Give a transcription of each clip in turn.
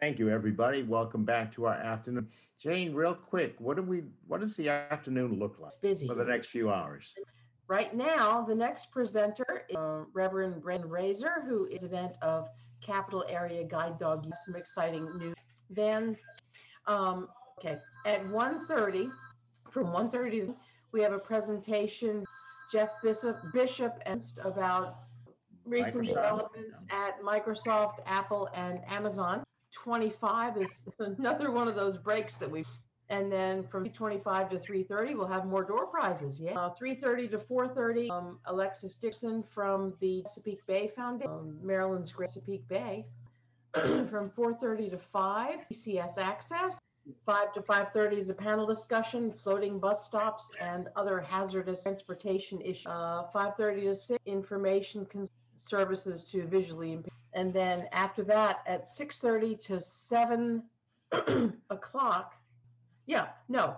Thank you, everybody. Welcome back to our afternoon. Jane, real quick, what do we, what does the afternoon look like It's busy. for the next few hours? Right now, the next presenter is uh, Reverend Brendan Razor, who is president of Capital Area Guide Dog. Youth. Some exciting news. Then, um, okay, at 1:30, from 1:30, we have a presentation. Jeff Bishop, Bishop, and about recent Microsoft, developments at Microsoft, Apple, and Amazon. 25 is another one of those breaks that we and then from 325 to 330 we'll have more door prizes yeah. Uh, 330 to 430 um, alexis dixon from the chesapeake bay foundation um, maryland's great chesapeake bay. From 430 to 5 cs access. 5 to 5.30 is a panel discussion floating bus stops and other hazardous transportation issues. Uh, 5.30 to 6 information services to visually impaired and then after that at 6.30 to 7 o'clock yeah no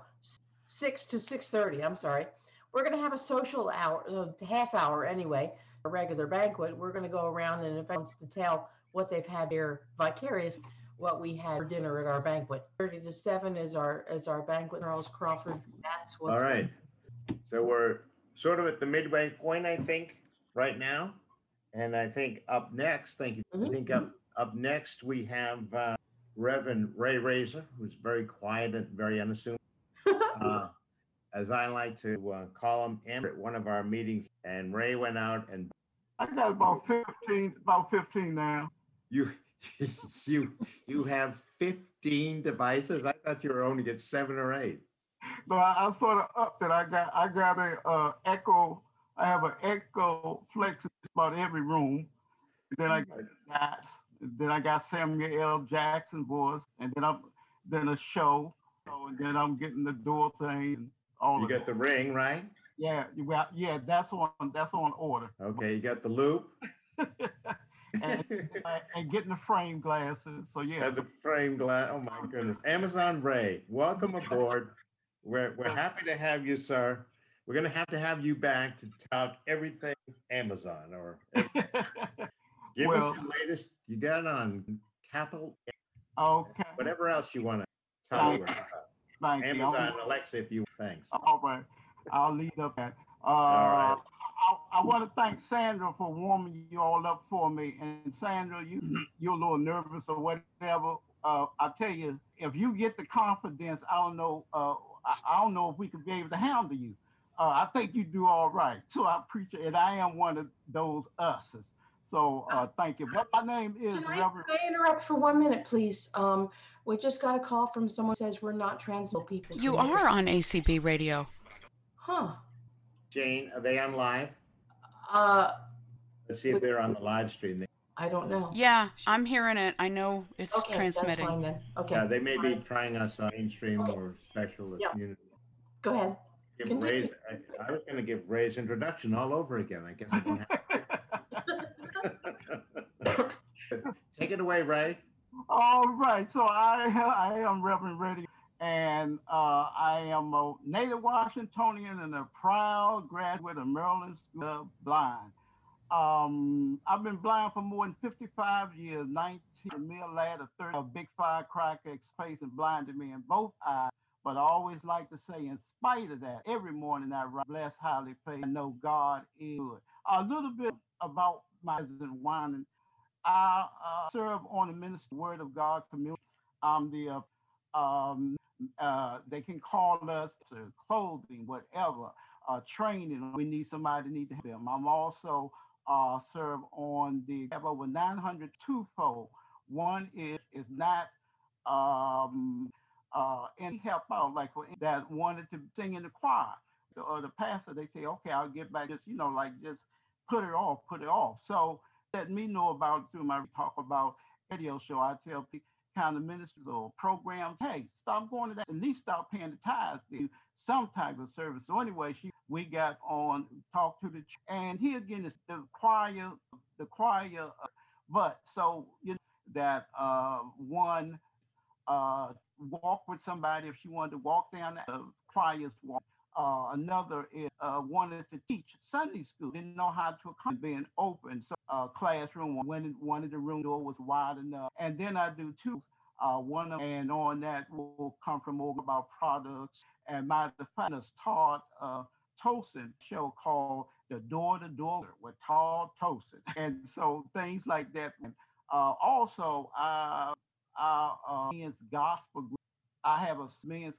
6 to 6.30 i'm sorry we're going to have a social hour uh, half hour anyway a regular banquet we're going to go around and wants to tell what they've had there vicarious what we had for dinner at our banquet 30 to 7 is our is our banquet charles crawford that's All what's right. So we're sort of at the midway point, I think, right now. And I think up next, thank you. I Mhm. think up, up next, we have uh, Reverend Ray Razor, who's very quiet and very unassuming. uh, as I like to uh, call him, Amber at one of our meetings, and Ray went out and I got about 15, about 15 now. you, you, you have 15 devices. I thought you were only get seven or eight. So I, I sort of upped it. I got I got a uh, Echo. I have an Echo Flex in about every room. And then I mm. got Jats. Then I got Samuel L. Jackson voice, and then I'm then a show. So, and then I'm getting the door thing and all You got the ring, right? Yeah, got yeah. That's on that's on order. Okay, you got the loop. and, and getting the frame glasses. So yeah. Have the frame glass. Oh my goodness. Amazon Ray, welcome aboard. We're we're happy to have you, sir. We're gonna have to have you back to talk everything Amazon or give Well- us the latest. You got on Capital, okay. whatever else you want to Thank about. Thank you. Amazon Alexa, if you thanks. All right. I'll lead up that. Uh, right. I, I want to thank Sandra for warming you all up for me. And Sandra, you you're a little nervous or whatever. Uh, I tell you, if you get the confidence, I don't know. Uh, I, I don't know if we could be able to handle you. Uh, I think you do all right. So I appreciate it. And I am one of those us's. So uh, thank you. But my name is Can I, Reverend. can I interrupt for one minute, please? Um, we just got a call from someone who says we're not transmitting people. You can are on ACB radio. Huh. Jane, are they on live? Uh, Let's see if they're on the live stream. I don't know. Yeah, I'm hearing it. I know it's Okay, transmitting. That's fine then. Okay. Yeah, they may be trying us on mainstream Okay. or special Yeah. community. Go ahead. Give Continue. Ray's, I, I was gonna give Ray's introduction all over again. I guess I don't have. Take it away, Ray. All right, so I I am Reverend Reddy, and uh, I am a native Washingtonian and a proud graduate of Maryland School of Blind. Um, I've been blind for more than 55 years. 19, a mere lad of 30, a big firecracker exposed and blinded me in both eyes. But I always like to say, in spite of that, every morning I rise, bless highly faith, I know God is good. A little bit about my resident whining. I uh, serve on the Ministry Word of God community. I'm the, uh, um, uh, they can call us to clothing, whatever, uh, training. We need somebody to need to help them. I'm also uh, serve on the, have over 900 twofold. One is, is not um, uh, any help out, like for that wanted to sing in the choir or the pastor, they say, okay, I'll get back, just, you know, like just put it off, put it off. So let me know about through my talk about radio show. I tell people kind of ministers or programs, hey, stop going to that. At least stop paying the tithes to some type of service. So anyway, she we got on talk to the and here again is the choir, the choir. Uh, but so you know that uh, one uh, walk with somebody if she wanted to walk down the choir's walk. Uh, another is uh, wanted to teach Sunday school, didn't know how to come being open. So uh, classroom, one, one of the room door was wide enough. And then I do two. Uh, one of, and on that will come from more about products. And my defenders taught uh, Tosin show called the Door to Door with Todd Tosin, and so things like that. Uh, also, uh, uh, men's gospel group. I have a men's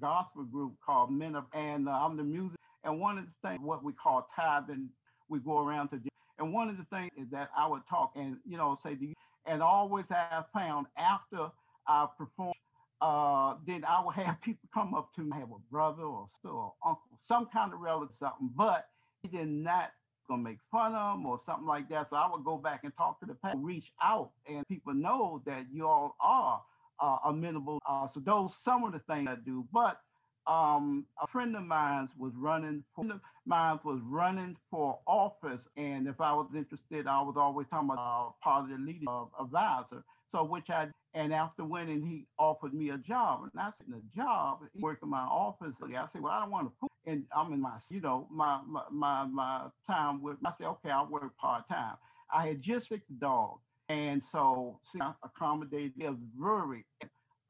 gospel group called Men of, and uh, I'm the music. And one of the things, what we call tithing, we go around to do. And one of the things is that I would talk and, you know, say, you, and always have found after I perform, uh, then I would have people come up to me, have a brother or sister or uncle, some kind of relative, something, but he did not gonna make fun of them or something like that. So I would go back and talk to the pastor, reach out, and people know that you all are uh, amenable. Uh, so those some of the things I do. But um, a friend of mine was running. For, friend of mine was running for office, and if I was interested, I was always talking about uh, positive leader uh, advisor. So which I and after winning, he offered me a job, and I said, "A job? He worked in my office." I said, "Well, I don't want to put." And I'm in my, you know, my my my, my time with. I said, "Okay, I'll work part time." I had just six dogs, and so see, I accommodated a very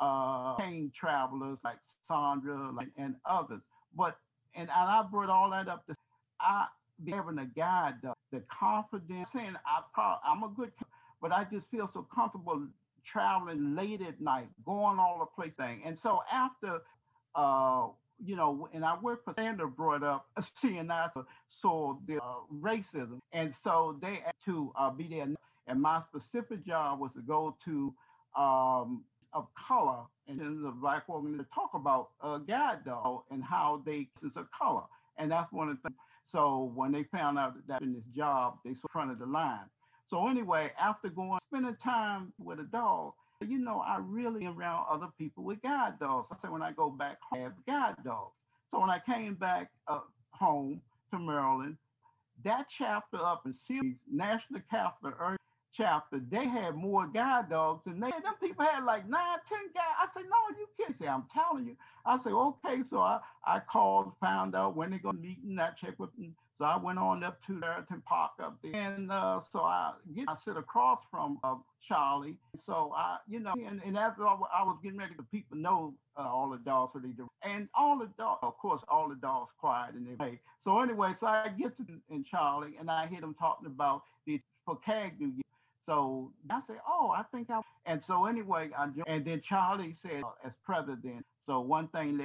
uh paying travelers like Sandra like, and others. But and, and I brought all that up to I having a guide the, the confidence saying I probably, I'm a good but I just feel so comfortable traveling late at night, going all the place thing. And so after, uh, you know, and I work for Sandra brought up CNI saw the uh, racism, and so they had to uh, be there. And my specific job was to go to um, of color and the black woman to talk about uh, guide dog and how they is a color, and that's one of the things. So when they found out that in this job, they front of the line. So anyway, after going spending time with a dog, you know, I really around other people with guide dogs. I say when I go back home, I have guide dogs. So when I came back uh, home to Maryland, that chapter up in Series National Capital Earth chapter, they had more guide dogs than they. Them people had like nine, ten guys. I said, no, you can't say. I'm telling you. I said, okay. So I, I called, found out when they're gonna meet, and I checked with them so I went on up to Darrington Park up there. And uh, so I get, I sit across from uh, Charlie. So I, you know, and, and after I, I was getting ready, the people know uh, all the dogs, they do. And all the dogs, of course, all the dogs quiet and they. So anyway, so I get to in Charlie and I hear them talking about the for CAG So I say, oh, I think I. And so anyway, I and then Charlie said as president. So one thing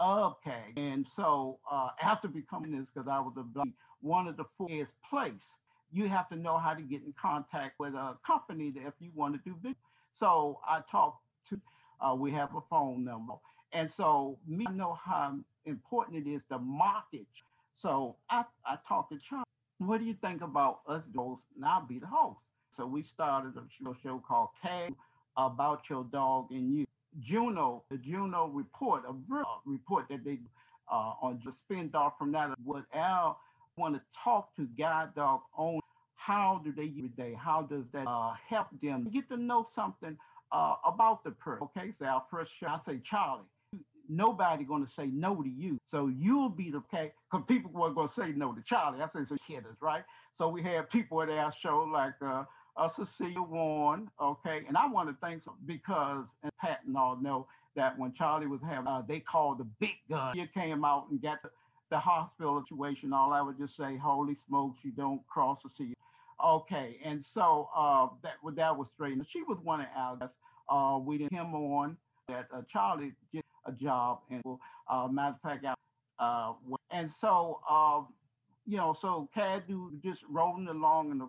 Okay. And so uh, after becoming this, because I was a one of the four place. You have to know how to get in contact with a company if you want to do business. So I talked to, uh, we have a phone number. And so me know how important it is to market. So I, I talked to Charlie. What do you think about us? And I'll be the host. So we started a show, show called K about your dog and you. Juno, the Juno report, a report that they uh, on just spinned off from that. What Al want to talk to guide dog on how do they use day? How does that uh, help them get to know something uh, about the person? Okay, so our first show, I say Charlie. Nobody going to say no to you, so you'll be the okay. Because people were going to say no to Charlie. I say so kidders, right? So we have people at our show like uh, uh, Cecilia Warren, okay? And I want to thank because, and Pat and all know that when Charlie was having, uh, they called the big gun. He came out and got the, the, hospital situation. All I would just say, holy smokes, you don't cross the sea. Okay, and so uh, that that was straight. She was one of our guests. Uh, we did him on that uh, Charlie get a job, and uh, matter of fact, uh, and so uh, you know, so CAGDO just rolling along in the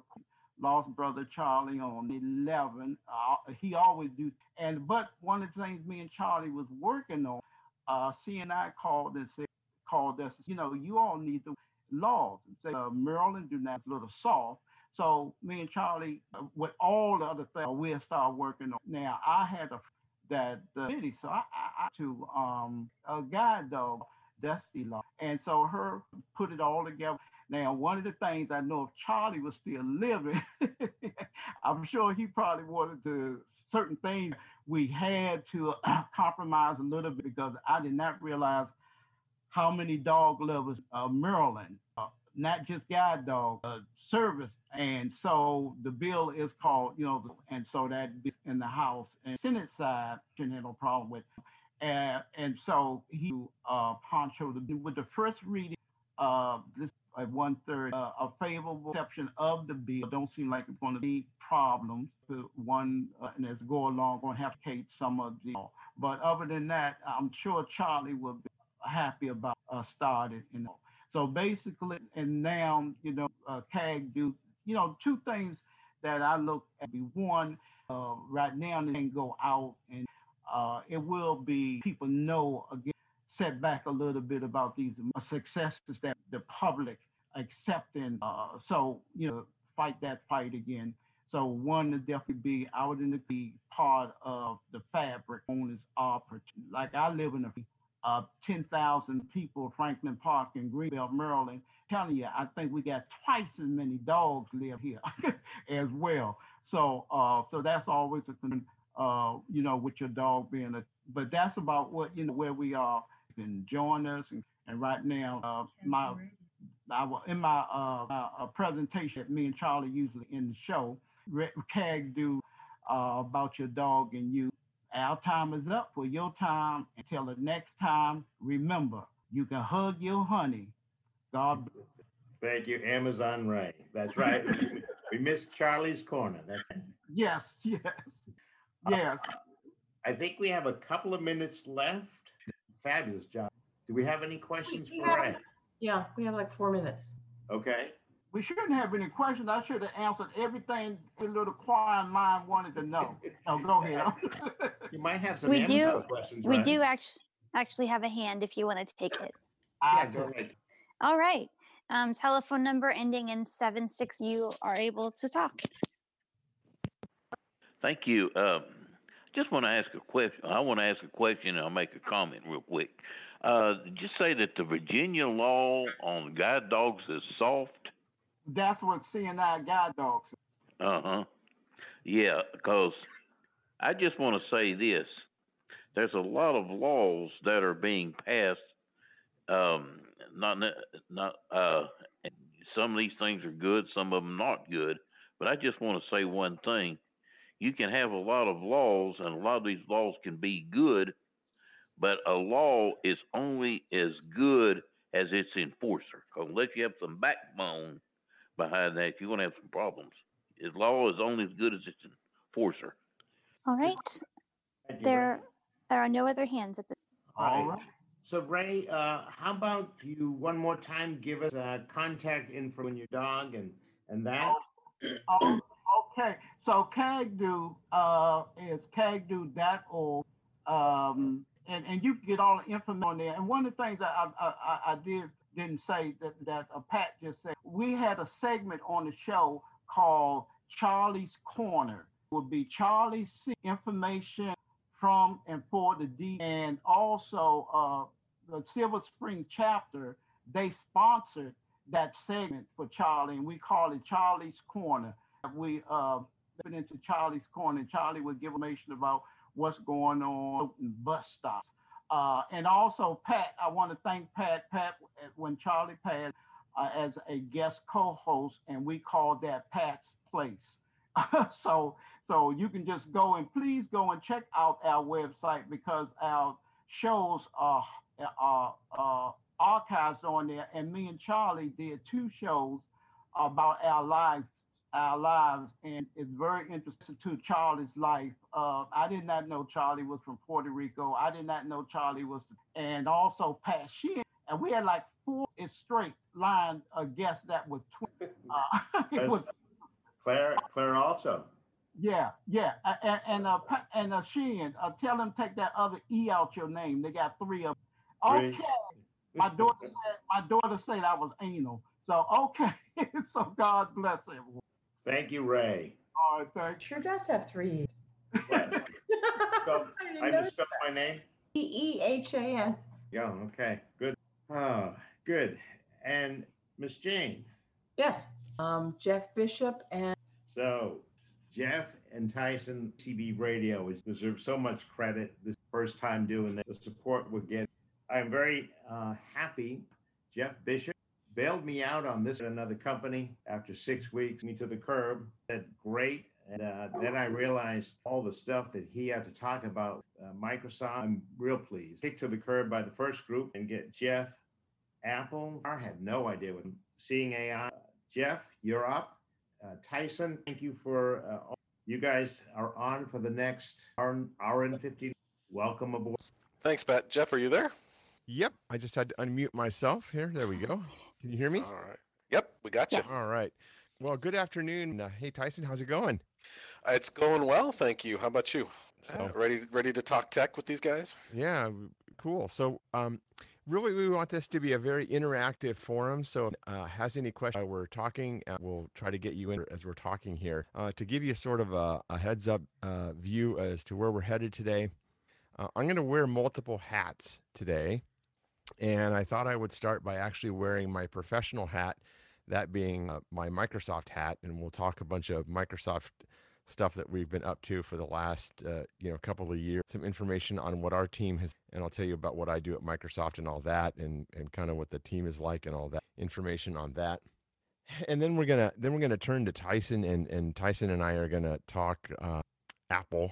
lost brother Charlie on 11. Uh, he always do. And but one of the things me and Charlie was working on, uh, CNI called and said, called us, you know, you all need the laws. Say, uh, Maryland do not a little soft. So me and Charlie, uh, with all the other things, we'll start working on. Now I had a that the city, so I, I, I to um a guide dog, Dusty Law, and so her put it all together. Now, one of the things I know if Charlie was still living, I'm sure he probably wanted to certain things we had to compromise a little bit because I did not realize how many dog lovers uh, Maryland, uh, not just guide dog, uh, service. And so the bill is called, you know, and so that in the House and Senate side, shouldn't have no problem with. And and so he uh Poncho with the first reading, uh this at one third uh, a favorable reception of the bill. Don't seem like it's going to be problems. To one uh, and as go along, going to have to take some of the. But other than that, I'm sure Charlie will be happy about uh, started. You know, so basically, and now you know, uh, CAG do you know two things that I look at. One, uh, right now they can go out and uh, it will be people know again set back a little bit about these successes that the public accepting. Uh, so you know, fight that fight again. So one to definitely be out in the be part of the fabric owners opportunity. Like I live in a uh, 10,000 people, Franklin Park in Greenbelt, Maryland. Telling you, I think we got twice as many dogs live here as well. So, uh, so that's always a uh, you know, with your dog being a. But that's about what you know where we are. You can join us, and, and right now, uh, my I was in my uh, uh, presentation. Me and Charlie usually in the show. CAG do uh, about your dog and you. Our time is up for your time. Until the next time, remember you can hug your honey. God. Thank you, Amazon Ray. That's right. we missed Charlie's corner. That's yes, yes, yes. Uh, I think we have a couple of minutes left. Fabulous job. Do we have any questions for Ray? Yeah, we have like four minutes. Okay. We shouldn't have any questions. I should have answered everything the little quiet mind wanted to know. Oh, go ahead. you might have some we do, questions. We right? do actually actually have a hand if you want to take it. Yeah, go ahead. All right. Um, telephone number ending in seven six. You are able to talk. Thank you. Um, just want to ask a question. I want to ask a question and I'll make a comment real quick. Uh, just say that the Virginia law on guide dogs is soft. That's what CNI guide dogs. Uh huh. Yeah, because I just want to say this: there's a lot of laws that are being passed. Um, not not uh, some of these things are good, some of them not good. But I just want to say one thing: you can have a lot of laws, and a lot of these laws can be good, but a law is only as good as its enforcer. Unless you have some backbone behind that, you're going to have some problems. His law is only as good as its enforcer. All right. There, there are no other hands at the. All right. So Ray, uh, how about you one more time give us a contact info on your dog and and that. Okay. So CAGDO uh, is cagdo.org. Um, and, and you can get all the information on there. And one of the things I, I, I did didn't say that that uh, Pat just said we had a segment on the show called Charlie's Corner. It would be Charlie's C information from and for the D, and also uh, the Silver Spring chapter. They sponsored that segment for Charlie, and we call it Charlie's Corner. We uh, went into Charlie's Corner, and Charlie would give information about what's going on bus stops. Uh, and also, Pat, I want to thank Pat. Pat, when Charlie passed, uh, as a guest co-host, and we called that Pat's Place. so, so you can just go and please go and check out our website because our shows are, are, are archived on there. And me and Charlie did two shows about our lives our lives, and it's very interesting to Charlie's life. Uh, I did not know Charlie was from Puerto Rico. I did not know Charlie was, and also Pat Sheehan. And we had like four straight line uh, guests that was twin. Uh, it was, Claire, Claire also. Yeah, yeah, and and uh, and uh, Sheehan, uh, tell them take that other e out your name. They got three of them. Okay, my daughter said my daughter said I was anal. So okay, so God bless everyone. Thank you, Ray. All right, thank Sure does have three. So, I misspelled my name? E E H A N. Yeah, okay, good. Oh, good. And Miss Jane, Yes, um, Jeff Bishop and so Jeff and Tyson CB Radio is deserve so much credit. This first time doing this, the support we're getting. I'm very uh, happy. Jeff Bishop, bailed me out on this another company after six weeks, me to the curb. Said great. And uh, then I realized all the stuff that he had to talk about uh, Microsoft. I'm real pleased. Kicked to the curb by the first group and get Jeff Apple. I had no idea what seeing AI. Jeff, you're up. Uh, Tyson, thank you for uh, you guys are on for the next hour, hour and 50. Welcome aboard. Thanks, Pat. Jeff, are you there? Yep. I just had to unmute myself here. There we go. Can you hear me? All right. Yep, we got you. All right. Well, good afternoon. Uh, hey, Tyson, how's it going? Uh, It's going well, thank you. How about you? So- Uh, ready ready to talk tech with these guys? Yeah, cool. So, um, really, we want this to be a very interactive forum. So, uh, has any question? We're talking. Uh, we'll try to get you in as we're talking here uh, to give you sort of a, a heads up uh, view as to where we're headed today. Uh, I'm going to wear multiple hats today, and I thought I would start by actually wearing my professional hat, that being uh, my Microsoft hat, and we'll talk a bunch of Microsoft stuff that we've been up to for the last uh, you know couple of years some information on what our team has and i'll tell you about what i do at microsoft and all that and and kind of what the team is like and all that information on that. And then we're gonna then we're gonna turn to tyson and and tyson and i are gonna talk uh, apple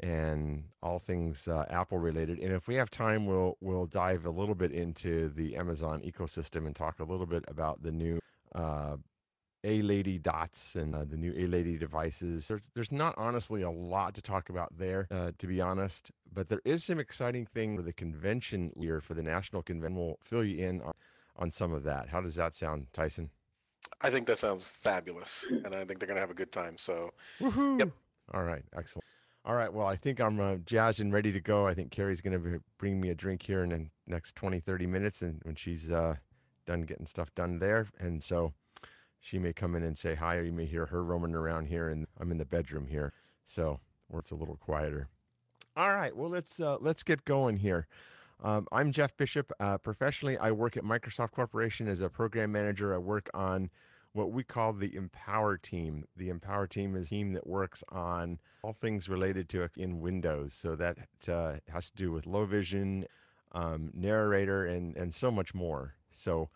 and all things uh, apple related and if we have time we'll we'll dive a little bit into the amazon ecosystem and talk a little bit about the new uh, a Lady dots and uh, the new A Lady devices. There's there's not honestly a lot to talk about there, uh, to be honest. But there is some exciting thing for the convention year for the national convention. We'll fill you in on, on some of that. How does that sound, Tyson? I think that sounds fabulous, and I think they're gonna have a good time. So Woohoo! Yep. All right, excellent. All right, well, I think I'm uh, jazzed and ready to go. I think Carrie's going to bring me a drink here in the next 20, 30 minutes, and when she's uh, done getting stuff done there, and so she may come in and say hi, or you may hear her roaming around here, and I'm in the bedroom here, so where it's a little quieter. All right, well, let's uh, let's get going here. Um, I'm Jeff Bishop. Uh, professionally, I work at Microsoft Corporation as a program manager. I work on what we call the Empower team. The Empower team is a team that works on all things related to in Windows. So that uh, has to do with low vision, um, narrator, and and so much more. So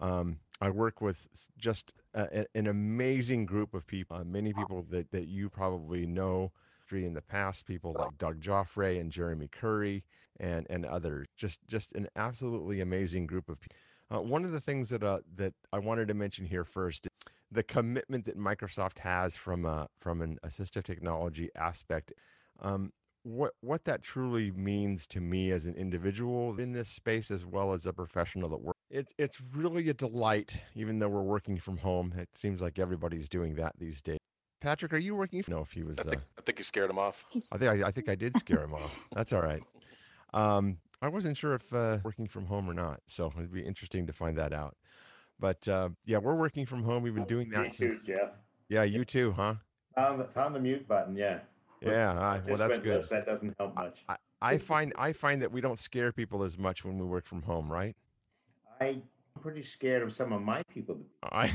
um, I work with just a- an amazing group of people. Uh, many people that that you probably know in the past. People like Doug Geoffray and Jeremy Curry and and others. Just just an absolutely amazing group of people. Uh, one of the things that uh, that I wanted to mention here first, the commitment that Microsoft has from a from an assistive technology aspect. Um, what what that truly means to me as an individual in this space, as well as a professional that works, it's it's really a delight. Even though we're working from home, it seems like everybody's doing that these days. Patrick, are you working? No, if he was. I Uh, think, I think you scared him off. I think I, I think I did scare him off. That's all right. Um, I wasn't sure if uh, working from home or not, so it'd be interesting to find that out. But uh, yeah, we're working from home. We've been doing that since. Jeff. Yeah, you too, huh? Found the, found the mute button. Yeah. Yeah. I I, well, that's good. list, That doesn't help much. I, I find I find that we don't scare people as much when we work from home, right? I'm pretty scared of some of my people. I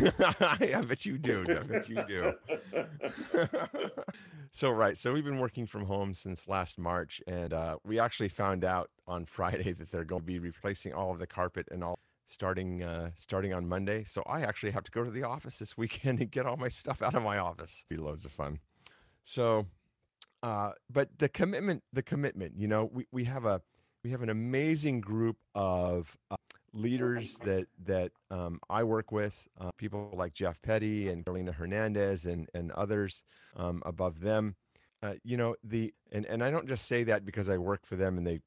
I bet you do. I bet you do. so right so we've been working from home since last march and uh, we actually found out on friday that they're going to be replacing all of the carpet and all starting uh, starting on monday so i actually have to go to the office this weekend and get all my stuff out of my office be loads of fun so uh, but the commitment the commitment you know we, we have a we have an amazing group of uh, leaders that that um, I work with, uh, people like Jeff Petty and Carolina Hernandez and and others um, above them. Uh, you know the and and I don't just say that because I work for them and they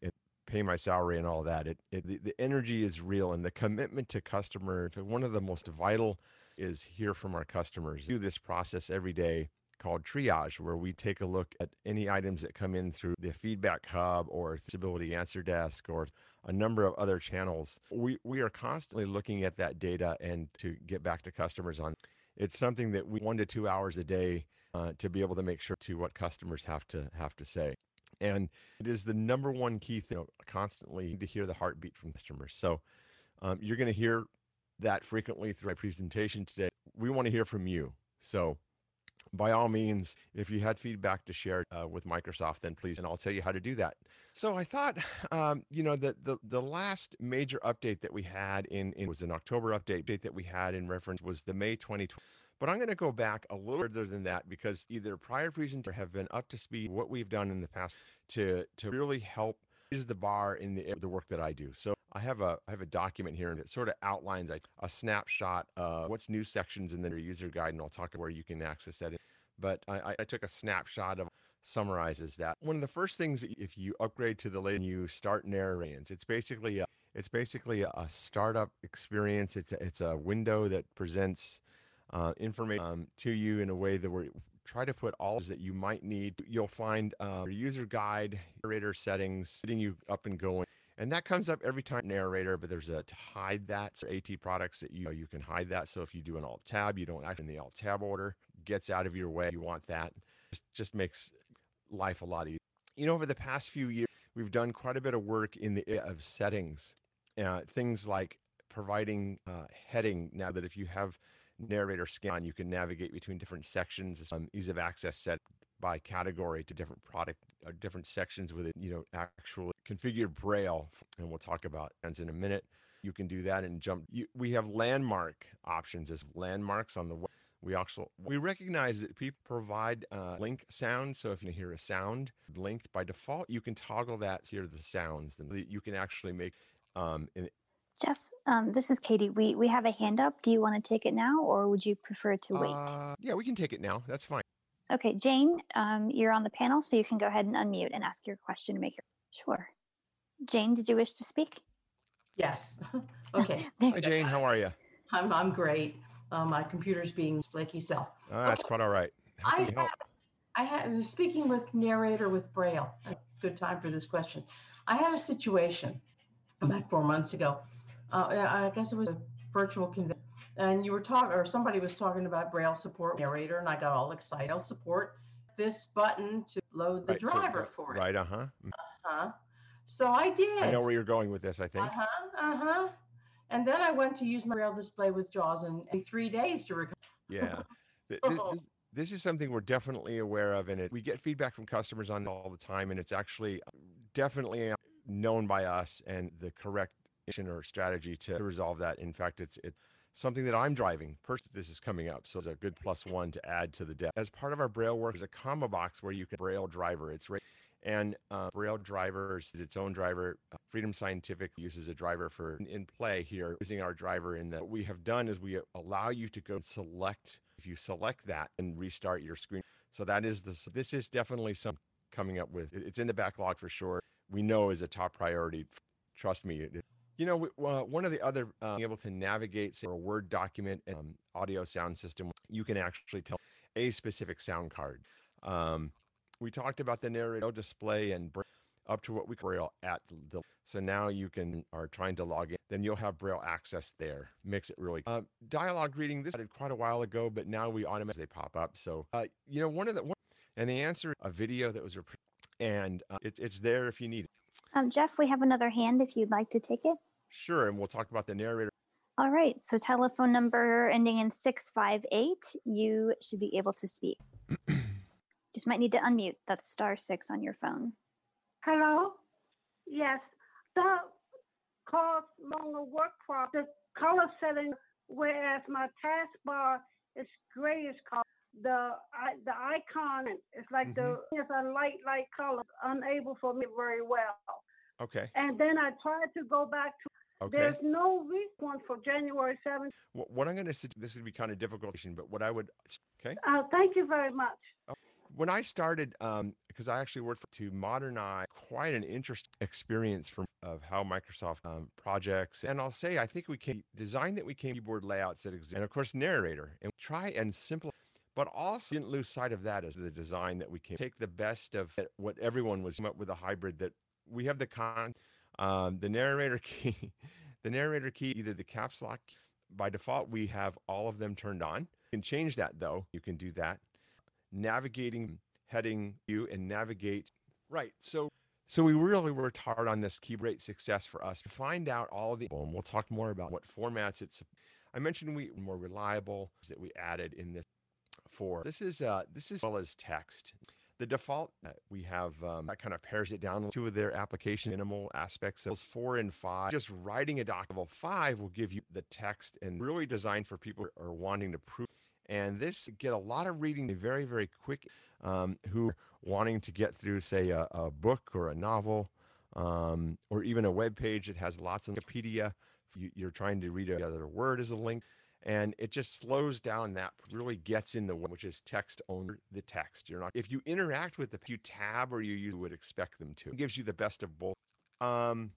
pay my salary and all that. It, it the, the energy is real and the commitment to customer. One of the most vital is hear from our customers. Do this process every day called triage, where we take a look at any items that come in through the feedback hub or Disability Answer Desk or a number of other channels. We we are constantly looking at that data and to get back to customers on. It's something that we one to two hours a day uh, to be able to make sure to what customers have to have to say. And it is the number one key thing constantly to hear the heartbeat from customers. So um, you're going to hear that frequently through my presentation today. We want to hear from you. So by all means, if you had feedback to share uh, with Microsoft, then please, and I'll tell you how to do that. So I thought, um, you know, the, the the last major update that we had in, in was an October update date that we had in reference was the May 2020. But I'm going to go back a little further than that because either prior presenters have been up to speed what we've done in the past to to really help raise the bar in the the work that I do. So I have a I have a document here that sort of outlines a, a snapshot of what's new sections in the user guide, and I'll talk about where you can access that. But I, I took a snapshot of summarizes that. One of the first things if you upgrade to the latest, you start narrations. It's basically a, it's basically a, startup experience. It's a, it's a window that presents uh, information um, to you in a way that we try to put all that you might need. You'll find uh, your user guide, narrator settings, getting you up and going. And that comes up every time narrator, but there's a to hide that so AT products that you know, you can hide that. So if you do an alt tab, you don't actually in the alt tab order gets out of your way. You want that. Just, just makes life a lot easier. You know, over the past few years, we've done quite a bit of work in the of settings, uh, things like providing uh, heading. Now that if you have narrator scan, you can navigate between different sections, um, ease of access set by category to different product or uh, different sections with it, you know, actual configured braille. And we'll talk about ends in a minute. You can do that and jump. You, we have landmark options as landmarks on the web. We also we recognize that people provide uh, link sound. So if you hear a sound linked by default, you can toggle that to hear the sounds. Then you can actually make. Um, in, Jeff, um, this is Katie. We we have a hand up. Do you want to take it now, or would you prefer to wait? Uh, yeah, we can take it now. That's fine. Okay, Jane, um, you're on the panel, so you can go ahead and unmute and ask your question. Make your sure. Jane, did you wish to speak? Yes. okay. Hi, Jane. How are you? I'm I'm great. Uh, my computer's being flaky self. Oh, that's okay. quite all right. How I had, I had speaking with narrator with Braille. Good time for this question. I had a situation about four months ago. Uh, I guess it was a virtual convention, and you were talking, or somebody was talking about Braille support narrator, and I got all excited. I'll support this button to load the right, driver so, for it. Right. Uh huh. Uh huh. So I did. I know where you're going with this. I think. Uh huh. Uh huh. And then I went to use my braille display with JAWS in three days to recover. Yeah. this, this, this, is something we're definitely aware of, and it, we get feedback from customers on all the time, and it's actually definitely known by us and the correct or strategy to resolve that. In fact, it's it's something that I'm driving. Personally, this is coming up, so it's a good plus one to add to the deck. As part of our Braille work, is a combo box where you can Braille driver. It's right and uh, Braille driver is its own driver. Uh, Freedom Scientific uses a driver for in, in play here, using our driver. In that, what we have done is we allow you to go and select. If you select that and restart your screen, so that is this. This is definitely some coming up with. It's in the backlog for sure. We know is a top priority. Trust me. It, you know, uh, one of the other uh, being able to navigate say, a Word document and um, audio sound system, you can actually tell a specific sound card. Um, we talked about the narrator display and up to what we braille at the so now you can are trying to log in then you'll have braille access there makes it really uh, dialogue reading this did quite a while ago but now we automatically pop up so uh, you know one of the one, and the answer a video that was rep- and uh, it, it's there if you need it um, jeff we have another hand if you'd like to take it sure and we'll talk about the narrator all right so telephone number ending in 658 you should be able to speak Just might need to unmute. That's star six on your phone. Hello? Yes. The call longer work for the color setting, whereas my taskbar is grayish color. The I, the icon is like mm-hmm. the it's a light light color, unable for me very well. Okay. And then I tried to go back to Okay. There's no refund for January 7th. What I'm going to say, this would be kind of difficult, but what I would, okay. Uh, thank you very much. Oh when I started, um, because I actually worked for, to modernize quite an interesting experience from of how Microsoft um, projects, and I'll say I think we can design that we can keyboard layouts that exist, and of course narrator, and try and simplify. But also didn't lose sight of that as the design that we can take the best of what everyone was up with a hybrid that we have the con, um, the narrator key, the narrator key, either the caps lock. By default, we have all of them turned on. You can change that though. You can do that navigating heading you and navigate right so so we really worked hard on this key rate success for us to find out all of the and we'll talk more about what formats it's i mentioned we more reliable that we added in this for This is uh, this is as well as text. The default uh, we have um, that kind of pairs it down to their application minimal aspects. Those four and five, just writing a doc. Level five will give you the text and really designed for people who are wanting to prove. And this get a lot of reading very very quick. Um, who wanting to get through say a, a book or a novel um, or even a web page that has lots of Wikipedia. You, are trying to read another word as a link and it just slows down that really gets in the way which is text only the text. You're not if you interact with the you tab or you use would expect them to. It gives you the best of both. Um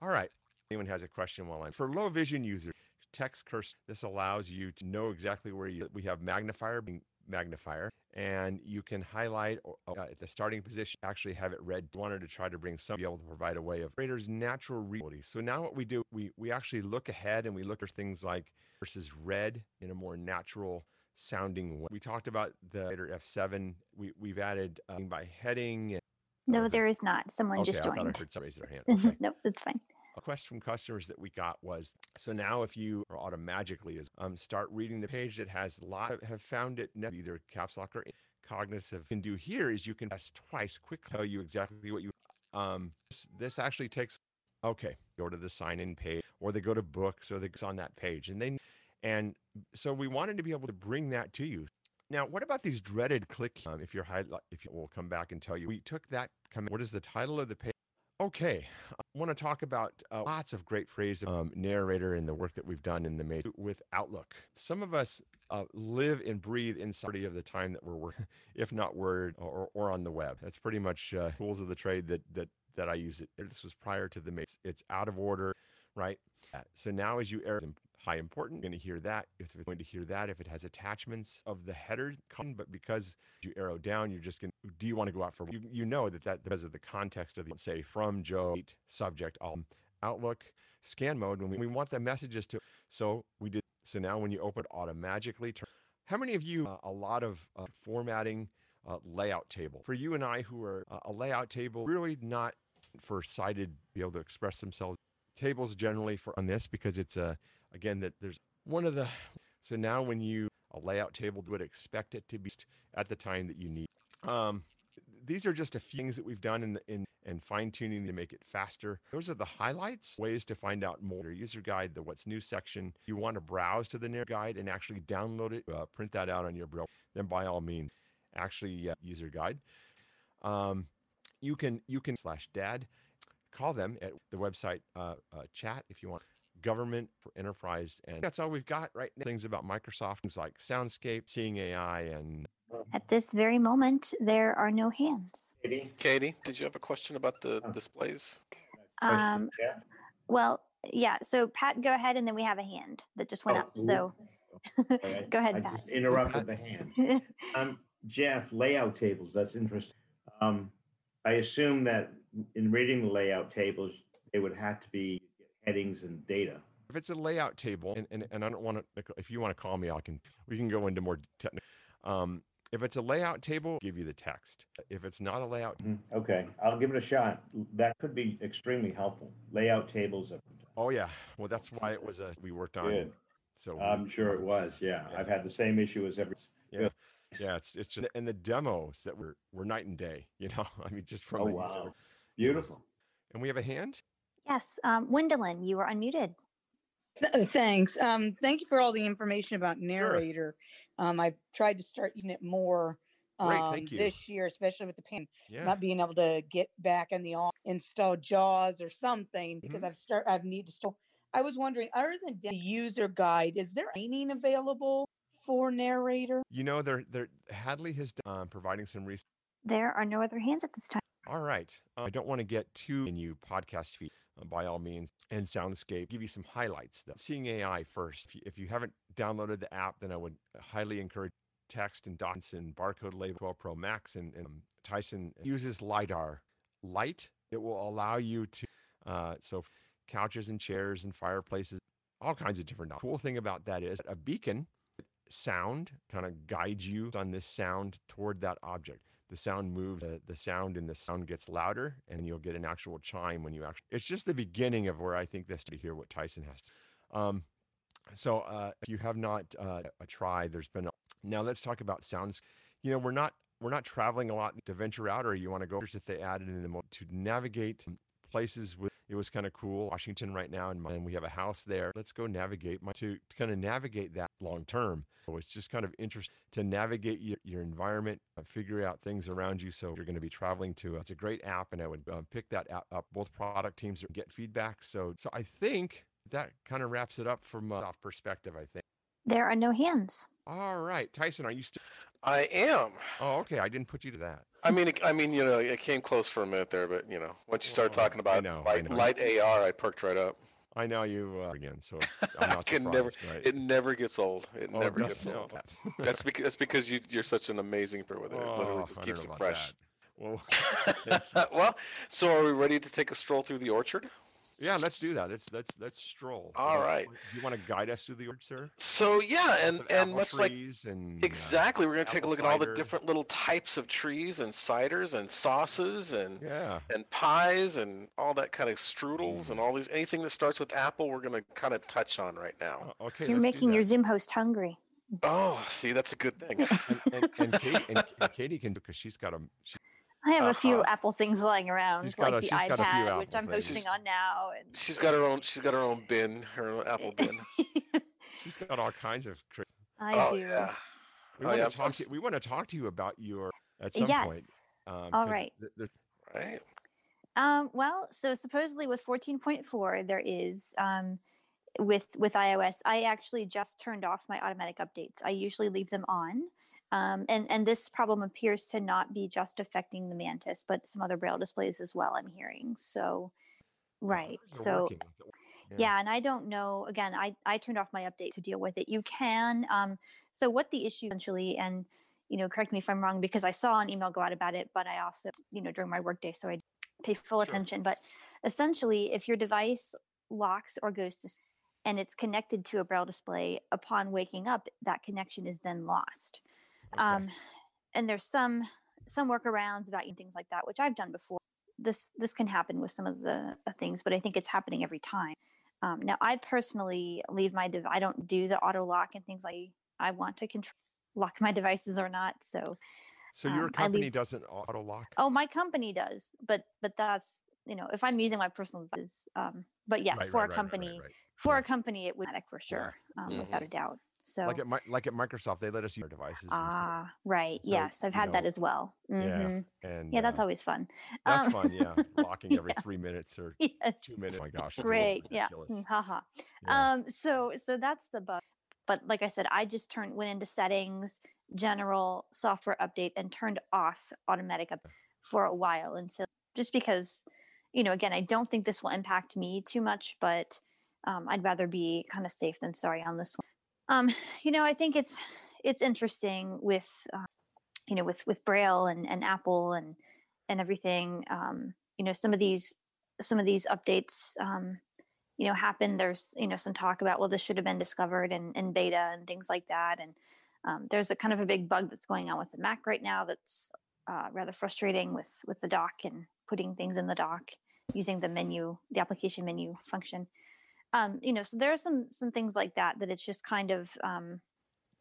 all right. Anyone has a question while i'm for low vision users text cursor this allows you to know exactly where you we have magnifier being magnifier and you can highlight uh, at the starting position actually have it read. Wanted to try to bring some be able to provide a way of readers natural readability. So now what we do we we actually look ahead and we look at things like versus red in a more natural sounding way. We talked about the F7. We, we've added uh, by heading. And, no, there is not. Someone okay, just joined. I thought I heard somebody raise their hand. Okay. nope, that's fine. A request from customers that we got was so now if you are automatically um, start reading the page that has a lot have found it either caps lock or cognitive can do here is you can press twice quick tell you exactly what you um this, this actually takes okay go to the sign in page or they go to books or they go on that page and they and so we wanted to be able to bring that to you. Now, what about these dreaded click? Um, if you're high, if you will come back and tell you, we took that. What is the title of the page? Okay, I want to talk about uh, lots of great phrases, um, narrator, and the work that we've done in the made with Outlook. Some of us uh, live and breathe inside of the time that we're working, if not word or, or on the web. That's pretty much uh, tools of the trade that that that I use. It. This was prior to the made. It's out of order, right? So now, as you error high important. You're going to hear that. If it's going to hear that, if it has attachments of the header, but because you arrow down, you're just going to, do you want to go out for, you, you know that that because of the context of the, say, from Joe, subject, all Outlook, scan mode, when we, we want the messages to, so we did, so now when you open automatically, turn, how many of you, uh, a lot of uh, formatting, uh, layout table. For you and I who are uh, a layout table, really not for sighted be able to express themselves. Tables generally for on this because it's a again that there's one of the so now when you a layout table would expect it to be at the time that you need um, these are just a few things that we've done in, in and fine tuning to make it faster. Those are the highlights, ways to find out more. Your User guide, the what's new section. You want to browse to the narrator guide and actually download it, uh, print that out on your browser. Then by all means, actually uh, user guide. Um, you can you can slash dad, call them at the website uh, uh chat if you want government for enterprise. And that's all we've got right now. Things about Microsoft, things like Soundscape, Seeing AI, and. At this very moment, there are no hands. Katie, Katie did you have a question about the displays? Um, well, yeah. So, Pat, go ahead, and then we have a hand that just went oh, up. So, go ahead, I Pat. just interrupted the hand. um, Jeff, layout tables. That's interesting. Um, I assume that in reading the layout tables, they would have to be headings and data. If it's a layout table, and, and, and I don't want to, if you want to call me, I can, we can go into more technical. Um, if it's a layout table, give you the text. If it's not a layout, mm, okay, I'll give it a shot. That could be extremely helpful. Layout tables. Are... Oh yeah, well that's why it was a we worked on. Good. So I'm sure it was. Yeah. yeah, I've had the same issue as every. Yeah, yeah. It's it's just and the demos that were were night and day. You know, I mean, just from oh wow, beautiful. And we have a hand. Yes, um, Wendelin, you are unmuted. Th- uh, thanks. Um, thank you for all the information about narrator. Sure. Um, I've tried to start using it more um, this year, especially with the pain, yeah. not being able to get back in the install JAWS or something because mm-hmm. I've start I've need to still. I was wondering, other than the user guide, is there training available for narrator? You know, they're they're Hadley has done um, providing some research. There are no other hands at this time. All right. Uh, I don't want to get too in you podcast feed Uh, by all means and soundscape give you some highlights though. seeing ai first if you, if you haven't downloaded the app then i would uh, highly encourage text and dots and barcode label 12 pro max and, and um, tyson uses lidar light it will allow you to uh, so couches and chairs and fireplaces all kinds of different cool thing about that is a beacon sound kind of guides you on this sound toward that object the sound moves, the, the sound and the sound gets louder, and you'll get an actual chime when you actually. It's just the beginning of where I think this to hear what Tyson has. To, um, so uh, if you have not uh, tried, there's been a, Now let's talk about sounds. You know, we're not we're not traveling a lot to venture out, or you want to go that they added in the moment to navigate places with it was kind of cool washington right now and, and we have a house there. Let's go navigate my, to, to kind of navigate that long term. So it's just kind of interesting to navigate your, your environment uh, figure out things around you so you're going to be traveling to uh, it's a great app and i would um, pick that app up. Both product teams get feedback so so i think that kind of wraps it up from a perspective i think. There are no hands. All right tyson are you still I am. Oh, okay. I didn't put you to that. I mean, it, I mean, you know, it came close for a minute there, but you know, once you started talking about know, light, LiDAR, I perked right up. I know you uh, again, so I'm not surprised, never, right? It never gets old. It oh, never gets old. that's because that's because you you're such an amazing pro with it. Oh, literally just keeps it fresh. Well, well, so are we ready to take a stroll through the orchard? Yeah, let's do that. Let's let's let's stroll. All right. You want to guide us through the orchard, sir? So yeah, and and much like and, uh, exactly, uh, we're going to take a look cider. at all the different little types of trees and ciders and sauces and yeah and pies and all that kind of strudels mm. and all these anything that starts with apple. We're going to kind of touch on right now. Uh, okay, you're making your Zoom host hungry. Oh, see, that's a good thing. and, and, and, Katie, and, Katie can because she's got a. She, I have uh-huh. a few uh-huh. Apple things lying around, like a, the iPad, which I'm posting on now. And... She's got her own. She's got her own bin, her own Apple bin. she's got all kinds of. I oh, do. Yeah. We, oh, want yeah. to talk to, we want to talk to you about your at some yes. point. Um, all right. Th- right. Um, well, so supposedly with 14.4, there is um, with with iOS, I actually just turned off my automatic updates. I usually leave them on, um, and and this problem appears to not be just affecting the Mantis, but some other Braille displays as well. I'm hearing so, right. So, yeah. yeah. and I don't know. Again, I I turned off my update to deal with it. You can. Um, so what the issue essentially, and you know, correct me if I'm wrong because I saw an email go out about it, but I also you know during my workday, so I pay full sure. attention. But essentially, if your device locks or goes to and it's connected to a braille display upon waking up that connection is then lost. Okay. um, and there's some some workarounds about things like that which i've done before. This this can happen with some of the uh, things but i think it's happening every time. Um, now i personally leave my device i don't do the auto lock and things like i want to control lock my devices or not so so your um, company leave, doesn't auto lock? Oh my company does but but that's you know if i'm using my personal devices um but yes right, for right, a company right, for a company it would for sure um, mm-hmm. without a doubt. So like at like at microsoft they let us use our devices ah right. So, yes i've had know, that as well. mm-hmm. yeah and yeah that's uh, always fun. that's um, fun yeah locking every three minutes or yes. two minutes. Oh my gosh great. Yeah. haha. Yeah. um so so that's the bug but like i said i just turned went into settings general software update and turned off automatic up for a while until just because you know, again, I don't think this will impact me too much, but um, I'd rather be kind of safe than sorry on this one. Um, you know, I think it's it's interesting with uh, you know with with Braille and and Apple and and everything. Um, you know, some of these some of these updates. Um, you know, happen. There's you know some talk about well, this should have been discovered in, in beta and things like that. And um, there's a kind of a big bug that's going on with the Mac right now that's uh, rather frustrating with with the dock and putting things in the dock using the menu, the application menu function. Um, you know, so there are some some things like that that it's just kind of um,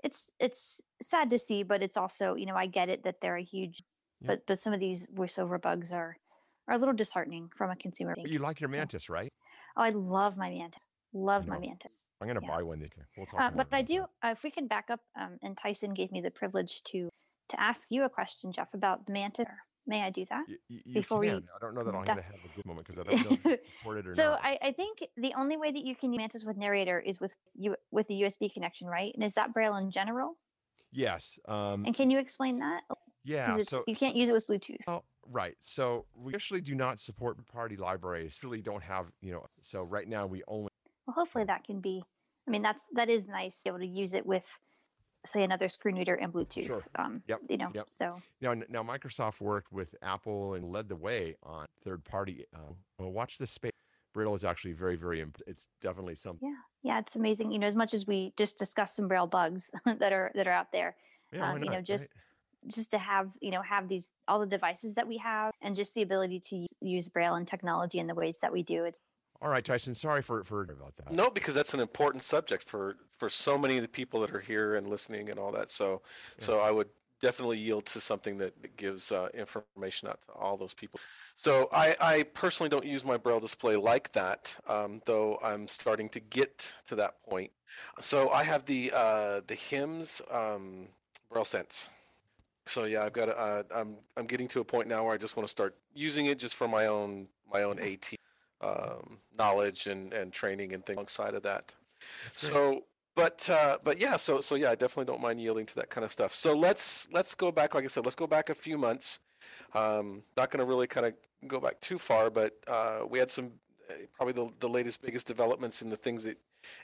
it's it's sad to see, but it's also you know I get it that they're a huge, yeah. but but some of these voiceover bugs are are a little disheartening from a consumer. But you like your mantis, right? Oh, I love my mantis. Love my mantis. I'm gonna yeah. buy one. We'll talk. Uh, but I do. Uh, if we can back up, um, and Tyson gave me the privilege to to ask you a question, Jeff, about the mantis. May I do that? You, you Before can. we, I don't know that I'm going to have a good moment because I don't know if supported or so not. I, I think the only way that you can use Mantis with Narrator is with you with the USB connection, right? And is that Braille in general? Yes. Um, and can you explain that? Yeah. So you can't use it with Bluetooth. Oh, right. So we actually do not support party libraries. Really don't have you know. So right now we only. Well, hopefully that can be. I mean, that's that is nice to be able to use it with say another screen reader and Bluetooth. Sure. Um, yep. You know, yep. so now, now Microsoft worked with Apple and led the way on third party. Uh, well, watch this space. Braille is actually very, very. Imp- it's definitely something. Yeah, yeah, it's amazing. You know, as much as we just discussed some Braille bugs that are that are out there, yeah, um, you know, just right? just to have you know have these all the devices that we have and just the ability to use Braille and technology in the ways that we do. It's All right, Tyson. Sorry for for about that. No, because that's an important subject for for so many of the people that are here and listening and all that. So, yeah. so I would definitely yield to something that gives uh, information out to all those people. So I, I personally don't use my braille display like that, um, though I'm starting to get to that point. So I have the uh, the HIMS um, braille sense. So yeah, I've got a, uh, I'm I'm getting to a point now where I just want to start using it just for my own my own AT um, knowledge and, and training and things alongside of that. So but uh, but yeah, so so yeah, I definitely don't mind yielding to that kind of stuff. So let's let's go back, like I said, let's go back a few months. Um, not going to really kind of go back too far, but uh, we had some uh, probably the, the latest biggest developments in the things that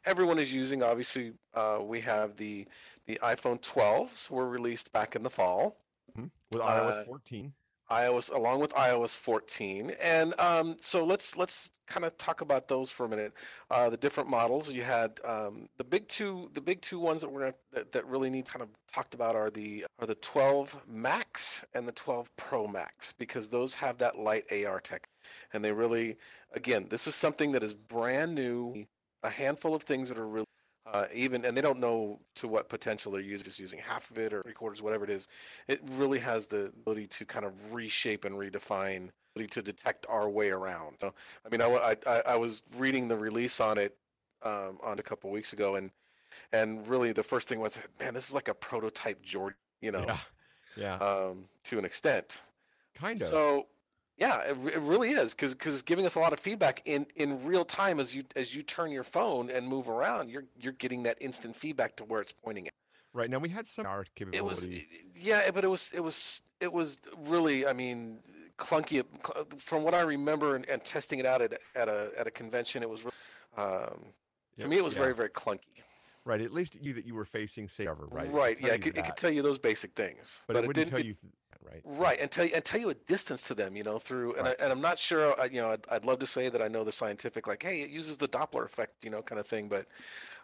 everyone is using. Obviously, uh, we have the the iPhone 12s were released back in the fall mm-hmm. with iOS uh, 14 iOS along with iOS 14. And um, so let's let's kind of talk about those for a minute. Uh, the different models you had um, the big two the big two ones that we're gonna, that, that really need kind of talked about are the are the 12 Max and the 12 Pro Max because those have that LiDAR tech, and they really again this is something that is brand new. A handful of things that are really uh, even and they don't know to what potential they're using, just using half of it or three quarters, whatever it is. It really has the ability to kind of reshape and redefine, to detect our way around. So, I mean, I, I, I was reading the release on it um, on a couple weeks ago, and and really the first thing was, man, this is like a prototype Jordan, you know, yeah, yeah. Um, to an extent, kind of. So yeah, it, it really is because because giving us a lot of feedback in in real time as you as you turn your phone and move around, you're you're getting that instant feedback to where it's pointing at. Right now we had some art capability. It was yeah, but it was it was it was really I mean clunky from what I remember and, and testing it out at, at a at a convention. It was um, yep. to me it was yeah. very very clunky. Right, at least you that you were facing say cover, right? Right, yeah, it could, it could, tell you those basic things, but, but it, it didn't tell you right? Right, and tell you and tell you a distance to them, you know, through and, right. I, and I'm not sure, you know, I'd, I'd love to say that I know the scientific, like, hey, it uses the Doppler effect, you know, kind of thing, but